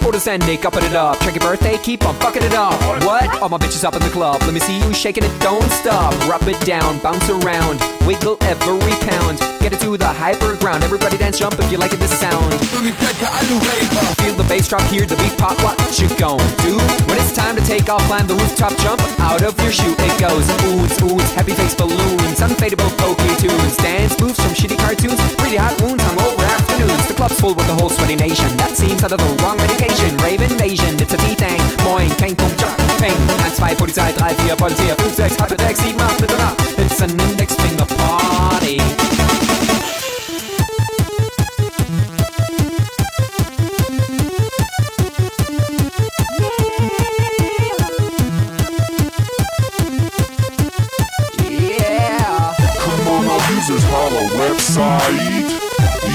orders ending, upping it up. Check your birthday, keep on fucking it up. What? All my bitches up in the club. Let me see you shaking it, don't stop. Rub it down, bounce around, wiggle every pound. Get it to the hyper ground. Everybody dance, jump if you like it, this sound. Feel the bass drop, hear the beat pop. What you gon' do? When it's time to take off, climb the rooftop, jump out of your shoe. It goes oohs, oohs, happy face balloons, unfadable pokey tunes, dance moves from shitty cartoons, pretty hot wounds, hungover afternoons. The club's full with the whole sweaty nation. That seems out of the wrong medication. Rave invasion, it's a D-Thing. Moin, kein Punkt, Jump, Peng. 1, 2, Polizei, 3, 4, Polizei, 5, 6, 8, 6, 7, 8, bitte nach. It's an index finger party. Yeah. Come on, our holla website.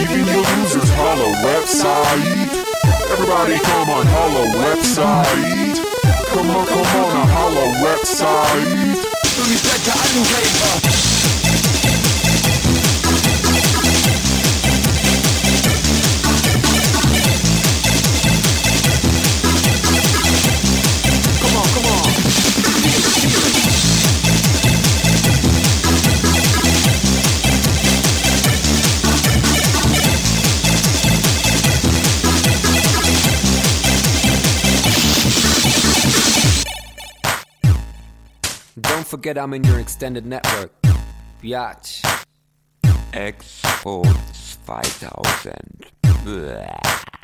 Even your users holla website. Everybody come on, holla website. Come on, come on, holla website. Forget I'm in your extended network. Biatch. Expo 2000. Bäh.